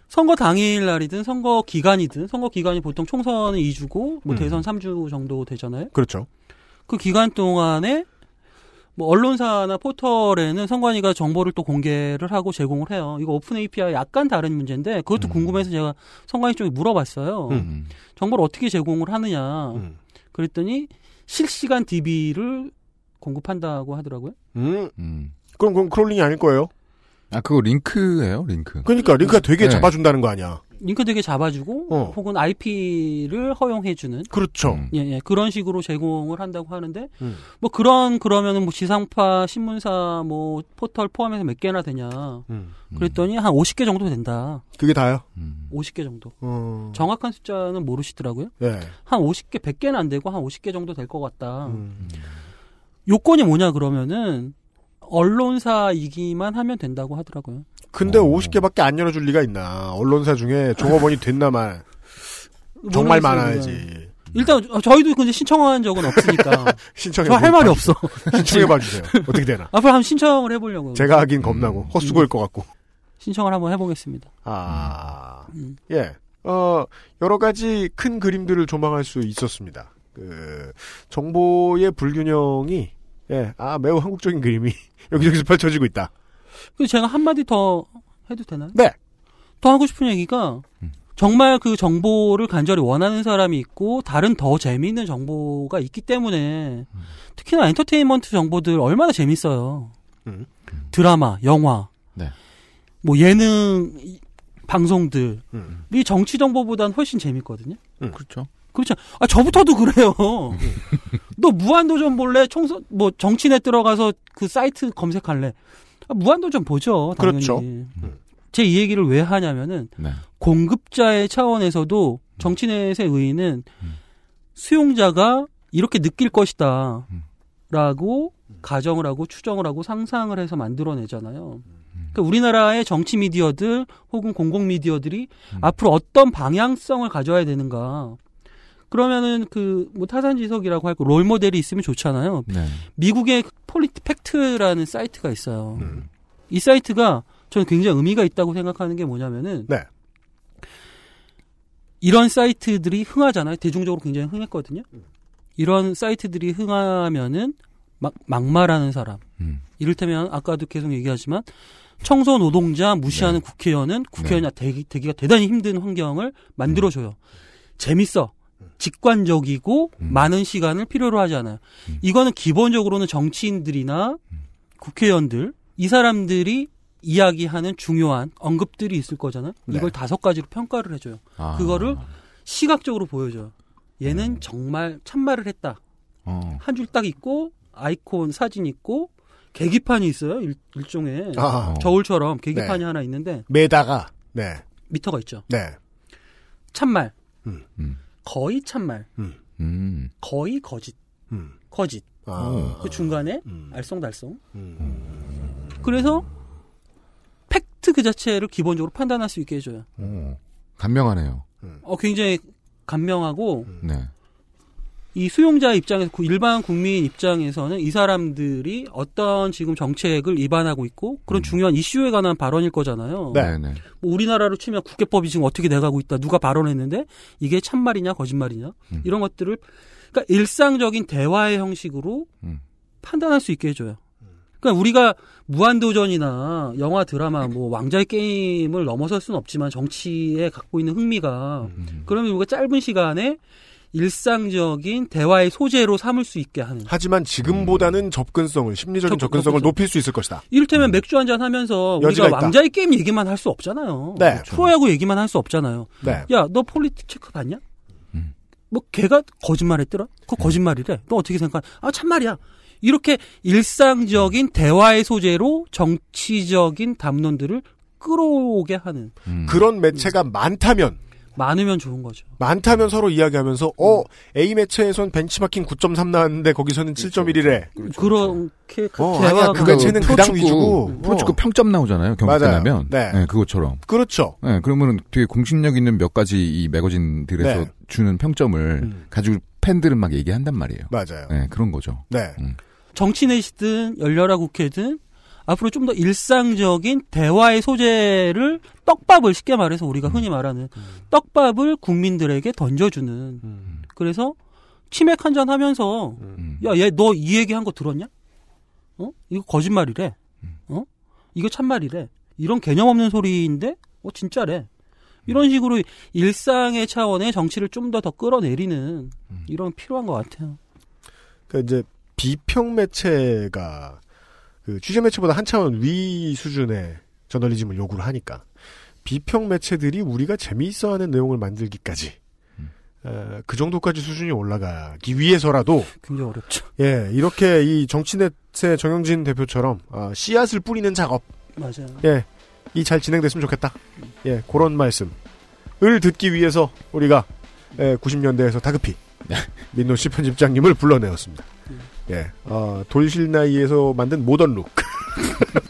선거 당일 날이든 선거 기간이든 선거 기간이 보통 총선은 2주고 뭐 음. 대선 3주 정도 되잖아요. 그렇죠. 그 기간 동안에 뭐 언론사나 포털에는 선관위가 정보를 또 공개를 하고 제공을 해요. 이거 오픈 API 약간 다른 문제인데 그것도 궁금해서 제가 선관위 쪽에 물어봤어요. 음. 정보를 어떻게 제공을 하느냐. 그랬더니 실시간 DB를 공급한다고 하더라고요. 음. 그럼 그럼 crawling이 아닐 거예요. 아 그거 링크예요, 링크. 그러니까 링크가 되게 네. 잡아준다는 거 아니야. 링크 되게 잡아주고 어. 혹은 IP를 허용해주는 그렇죠. 예, 예, 그런 식으로 제공을 한다고 하는데 음. 뭐 그런 그러면은 뭐 지상파 신문사 뭐 포털 포함해서 몇 개나 되냐 음. 그랬더니 한 50개 정도 된다. 그게 다요? 50개 정도. 어. 정확한 숫자는 모르시더라고요. 예. 한 50개, 100개는 안 되고 한 50개 정도 될 것 같다. 음. 요건이 뭐냐 그러면은 언론사이기만 하면 된다고 하더라고요. 근데 50개밖에 안 열어줄 리가 있나. 언론사 중에 종업원이 *laughs* 됐나만. 정말 모르겠어요, 많아야지. 일단 어, 저희도 근데 신청한 적은 없으니까 *laughs* 신청해 저할 말이 없어. *laughs* 신청해 봐 주세요. 어떻게 되나. 앞으로 한번 신청을 해보려고. 제가 하긴 겁나고 헛수고일 것 같고. 신청을 한번 해보겠습니다. 아, 음. 예. 어, 여러 가지 큰 그림들을 조망할 수 있었습니다. 그, 정보의 불균형이, 예, 아, 매우 한국적인 그림이 *laughs* 여기저기서 펼쳐지고 있다. 그래서 제가 한 마디 더 해도 되나요? 네. 더 하고 싶은 얘기가 정말 그 정보를 간절히 원하는 사람이 있고 다른 더 재미있는 정보가 있기 때문에 특히나 엔터테인먼트 정보들 얼마나 재밌어요. 음. 드라마, 영화, 네. 뭐 예능 이- 방송들이 음. 정치 정보보다는 훨씬 재밌거든요. 그렇죠. 그렇죠. 아 저부터도 그래요. *laughs* 너 무한도전 볼래? 총선 뭐 정치넷 들어가서 그 사이트 검색할래? 아, 무한도전 보죠. 당연히. 그렇죠. 제 이 얘기를 왜 하냐면은 네. 공급자의 차원에서도 정치넷의 의의는 수용자가 이렇게 느낄 것이다. 라고 가정을 하고 추정을 하고 상상을 해서 만들어내잖아요. 그러니까 우리나라의 정치 미디어들 혹은 공공 미디어들이 앞으로 어떤 방향성을 가져야 되는가. 그러면은 그 뭐 타산지석이라고 할거 role model이 있으면 좋잖아요. 네. 미국의 PolitiFact라는 사이트가 있어요. 이 사이트가 저는 굉장히 의미가 있다고 생각하는 게 뭐냐면은 네. 이런 사이트들이 흥하잖아요. 대중적으로 굉장히 흥했거든요. 이런 사이트들이 흥하면은 막 막말하는 사람. 이를테면 아까도 계속 얘기하지만 청소 노동자 무시하는 국회의원은 국회의원이 되기, 되기가 대단히 힘든 환경을 만들어줘요. 재밌어. 직관적이고 많은 시간을 필요로 하지 않아요. 이거는 기본적으로는 정치인들이나 국회의원들 이 사람들이 이야기하는 중요한 언급들이 있을 거잖아요. 네. 이걸 다섯 가지로 평가를 해줘요. 아. 그거를 시각적으로 보여줘요. 얘는 정말 참말을 했다. 어. 한줄 딱 있고 아이콘 사진 있고 계기판이 있어요. 일, 일종의 아. 저울처럼 계기판이 네. 하나 있는데 매다가 네. 미터가 있죠. 네. 참말, 음. 거의 참말, 음. 거의 거짓, 음. 거짓. 아. 그 중간에 음. 알쏭달쏭. 그래서 팩트 그 자체를 기본적으로 판단할 수 있게 해줘요. 어. 간명하네요. 어, 굉장히 간명하고 네. 이 수용자 입장에서 그 일반 국민 입장에서는 이 사람들이 어떤 지금 정책을 위반하고 있고 그런 중요한 이슈에 관한 발언일 거잖아요. 네. 네. 뭐 우리나라로 치면 국회법이 지금 어떻게 돼가고 있다, 누가 발언했는데 이게 참말이냐 거짓말이냐 이런 것들을 그러니까 일상적인 대화의 형식으로 판단할 수 있게 해줘요. 그러니까 우리가 무한도전이나 영화 드라마 뭐 왕자의 게임을 넘어설 수는 없지만 정치에 갖고 있는 흥미가 그러면 우리가 짧은 시간에 일상적인 대화의 소재로 삼을 수 있게 하는. 하지만 지금보다는 접근성을 심리적인 접- 접근성을 접근성. 높일 수 있을 것이다. 이를테면 맥주 한 잔 하면서 여지가 우리가. 왕자의 게임 얘기만 할 수 없잖아요. 네. 프로야구 얘기만 할 수 없잖아요. 네. 야, 너 폴리틱 체크 봤냐? 뭐 걔가 거짓말했더라? 그거 거짓말이래. 너 어떻게 생각하? 아 참말이야. 이렇게 일상적인 대화의 소재로 정치적인 담론들을 끌어오게 하는 그런 매체가 많다면 많으면 좋은 거죠. 많다면 서로 이야기하면서 어 A 매체에선 벤치마킹 9.3 나왔는데 거기서는 7.1이래. 그렇게 어, 대화가 아니야 그 매체는 그당 프로축구, 위주고 프로축구 어. 평점 나오잖아요. 경기. 끝나면. 네. 그것처럼. 그렇죠. 네, 그러면은 되게 공신력 있는 몇 가지 이 매거진들에서 네. 주는 평점을 가지고 팬들은 막 얘기한단 말이에요. 맞아요. 네, 그런 거죠. 네. 정치넷이든 열려라 국회든 앞으로 좀 더 일상적인 대화의 소재를 떡밥을 쉽게 말해서 우리가 흔히 말하는 떡밥을 국민들에게 던져주는 그래서 치맥 한 잔 하면서 야 얘 너 이 얘기 한 거 들었냐? 어 이거 거짓말이래. 어 이거 참말이래. 이런 개념 없는 소리인데 어 진짜래. 이런 식으로 일상의 차원의 정치를 좀 더 더 끌어내리는 이런 필요한 것 같아요. 그 이제 비평 매체가 그 취재 매체보다 한 차원 위 수준의 저널리즘을 요구를 하니까 비평 매체들이 우리가 재미있어하는 내용을 만들기까지 어, 그 정도까지 수준이 올라가기 위해서라도 굉장히 어렵죠. 예 이렇게 이 정치넷의 정영진 대표처럼 아, 씨앗을 뿌리는 작업 맞아요. 예, 이 잘 진행됐으면 좋겠다. 예, 그런 말씀을 듣기 위해서 우리가 예, 90년대에서 다급히 민노 씨 편집장님을 불러내었습니다. 예, 어, 돌실나이에서 만든 modern look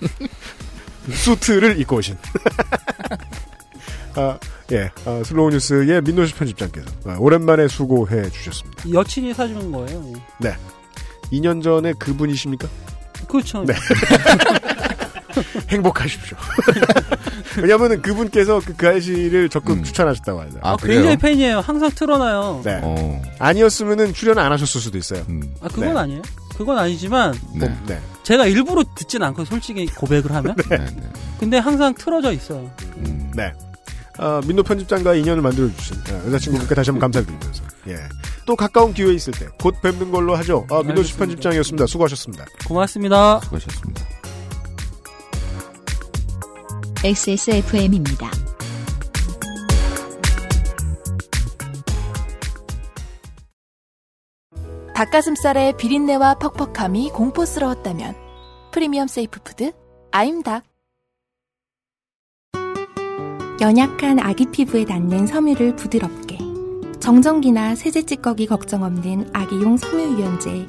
*laughs* suit를 입고 오신 *laughs* 아, 예, 아, 슬로우 뉴스의 민노 씨 편집장께서 아, 오랜만에 수고해 주셨습니다. 여친이 사주는 거예요. 예. 네, 2년 전에 그분이십니까? 그렇죠. 네. *laughs* 행복하십시오. 왜냐면은 그분께서 그, 그 아저씨를 적극 추천하셨다고 하죠. 아, 굉장히 팬이에요. 항상 틀어놔요. 네. 아니었으면은 출연 안 하셨을 수도 있어요. 아, 그건 네. 아니에요. 그건 아니지만 네. 네. 제가 일부러 듣진 않고 솔직히 고백을 하면 근데 항상 틀어져 있어요. 네. 아, 민노 편집장과 인연을 만들어주신 아, 여자친구분께 다시 한번 감사드리면서 예. 또 가까운 기회 있을 때 곧 뵙는 걸로 하죠. 아, 민노 씨. 편집장이었습니다. 수고하셨습니다. 고맙습니다. 수고하셨습니다. XSFM입니다. 닭가슴살의 비린내와 퍽퍽함이 공포스러웠다면 premium safe food 아임닭 연약한 아기 피부에 닿는 섬유를 부드럽게 정전기나 세제 찌꺼기 걱정 없는 아기용 섬유 유연제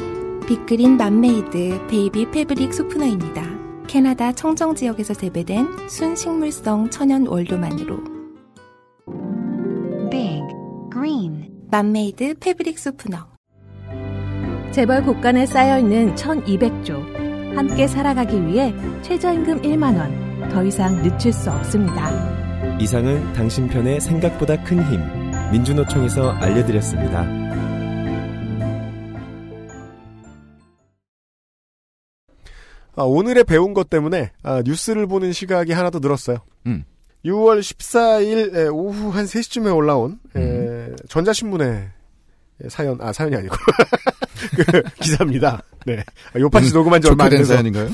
Big Green 맘메이드 baby fabric softener입니다. 캐나다 청정 지역에서 재배된 순식물성 천연 원료만으로 Big Green 맘메이드 fabric softener 재벌 곳간에 쌓여있는 1200조. 함께 살아가기 위해 최저임금 1만원. 더 이상 늦출 수 없습니다. 이상은 당신 편의 생각보다 큰 힘. 민주노총에서 알려드렸습니다. 아, 오늘의 배운 것 때문에 아, 뉴스를 보는 시각이 하나 더 늘었어요. 음. 6월 14일 에, 오후 한 3시쯤에 올라온 에, 에, 전자신문에 사연, 아, 사연이 아니고. *laughs* 그 기사입니다. 네. 요파시 녹음한 지 얼마 안 돼서. 사연인가요?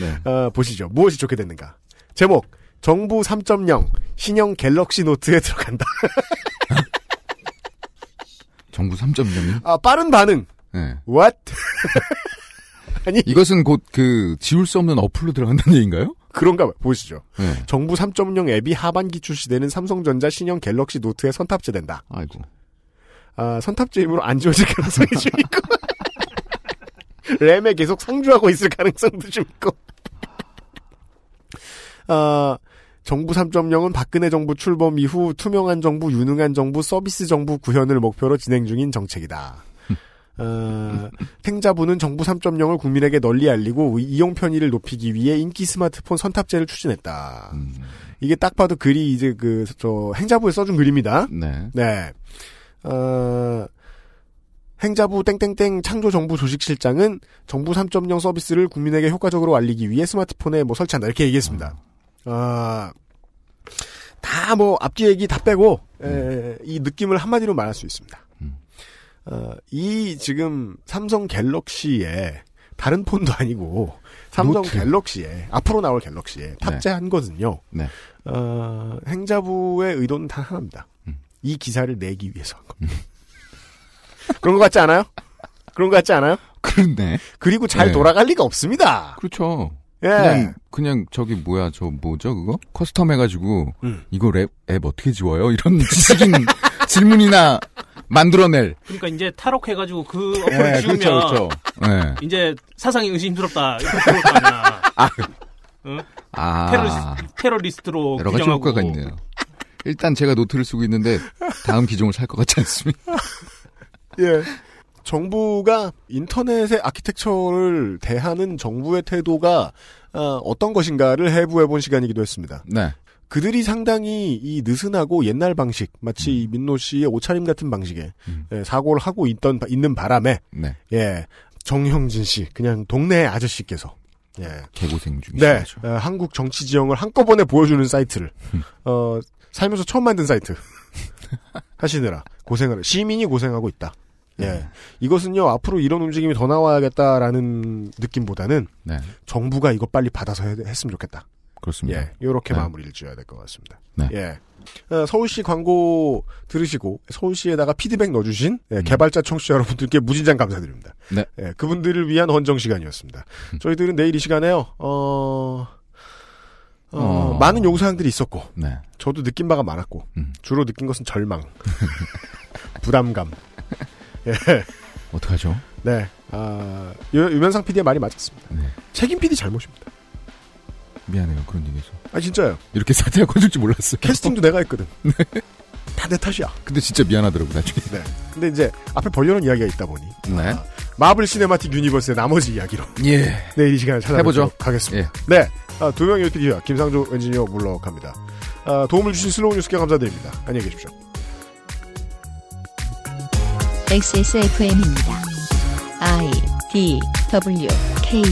네. 어, *laughs* 보시죠. 무엇이 좋게 됐는가. 제목. 정부 3.0 신형 갤럭시 노트에 들어간다. *laughs* 정부 3.0이? 아, 빠른 반응. 네. What? 아니. 이것은 곧 그 지울 수 없는 어플로 들어간다는 얘기인가요? 그런가 봐요. 보시죠. 네. 정부 3.0 앱이 하반기 출시되는 삼성전자 신형 갤럭시 노트에 선탑재된다. 아이고. 아, 선탑재임으로 안 지워질 가능성이 좀 있고. *laughs* 램에 계속 상주하고 있을 가능성도 좀 있고. 아, 정부 3.0은 박근혜 정부 출범 이후 투명한 정부, 유능한 정부, 서비스 정부 구현을 목표로 진행 중인 정책이다. 어, 행자부는 정부 3.0을 국민에게 널리 알리고 이용 편의를 높이기 위해 인기 스마트폰 선탑제를 추진했다. 이게 딱 봐도 글이 이제 그, 저, 행자부에 써준 글입니다. 네. 네. 어, 행자부 땡땡땡 창조정부 조직실장은 정부 3.0 서비스를 국민에게 효과적으로 알리기 위해 스마트폰에 뭐 설치한다. 이렇게 얘기했습니다. 아, 다 뭐 앞뒤 얘기 다 빼고, 에, 이 느낌을 한마디로 말할 수 있습니다. 어, 이 지금 삼성 갤럭시에 다른 폰도 아니고 삼성 노트. 갤럭시에 앞으로 나올 갤럭시에 탑재한 거든요. 네. 어, 행자부의 의도는 단 하나입니다. 이 기사를 내기 위해서 한 겁니다. *laughs* 그런 것 같지 않아요? 그런 것 같지 않아요? 그런데. 그리고 잘 네. 돌아갈 리가 없습니다. 그렇죠. 예. 그냥 그냥 저기 뭐야 저 뭐죠 그거 custom 해가지고 음. 이거 랩 앱 어떻게 지워요 이런 *laughs* 지식인 질문이나 만들어낼 그러니까 이제 탈옥해가지고 그 네, 어플을 지우면 그렇죠, 그렇죠. 네. 이제 사상이 의심스럽다 이렇게 들어올 거 아니야. 응? 아. 테러리스, 테러리스트로 여러 가지 규정하고 효과가 있네요. 일단 제가 노트를 쓰고 있는데 다음 기종을 살 것 같지 않습니다. *laughs* 예. 정부가 인터넷의 아키텍처를 대하는 정부의 태도가 어, 떤 것인가를 해부해 본 시간이기도 했습니다. 네. 그들이 상당히 이 느슨하고 옛날 방식, 마치 민노 씨의 옷차림 같은 방식에 예, 사고를 하고 있던 있는 바람에 네. 예 정형진 씨 그냥 동네 아저씨께서 예 개고생 중이시죠. 네 어, 한국 정치 지형을 한꺼번에 보여주는 사이트를 어 살면서 처음 만든 사이트 *laughs* 하시느라 고생을 시민이 고생하고 있다. 예 이것은요 앞으로 이런 움직임이 더 나와야겠다라는 느낌보다는 네. 정부가 이거 빨리 받아서 해- 했으면 좋겠다. 그렇습니다. 예, 이렇게 네. 마무리를 지어야 될 것 같습니다. 네. 예. 어, 서울시 광고 들으시고 서울시에다가 피드백 넣어주신 예, 음. 개발자 청취자 여러분들께 무진장 감사드립니다. 네. 예, 그분들을 위한 헌정 시간이었습니다. 저희들은 내일 이 시간에요. 어, 어, 어. 많은 요구사항들이 있었고 네. 저도 느낀 바가 많았고 음. 주로 느낀 것은 절망, *laughs* 부담감. 예. 어떡하죠? 네. 아, 유, 유면상 PD의 말이 맞았습니다. 네. 책임 PD 잘못입니다. 미안해요 그런 얘기해서. 아 진짜요. 이렇게 사태가 커질 줄 몰랐어요. 캐스팅도 내가 했거든. *laughs* 다내 탓이야. 근데 진짜 미안하더라고 나중에. 네. 근데 이제 앞에 벌려놓은 이야기가 있다 보니 네. 마블 시네마틱 유니버스의 나머지 이야기로 예. 내일 이 시간에 해보죠. 찾아보도록 하겠습니다. 네. 아, 두 명의 PD와 김상조 엔지니어 물러갑니다. 아, 도움을 주신 슬로우 뉴스께 감사드립니다. 안녕히 계십시오. XSFM입니다. I D W K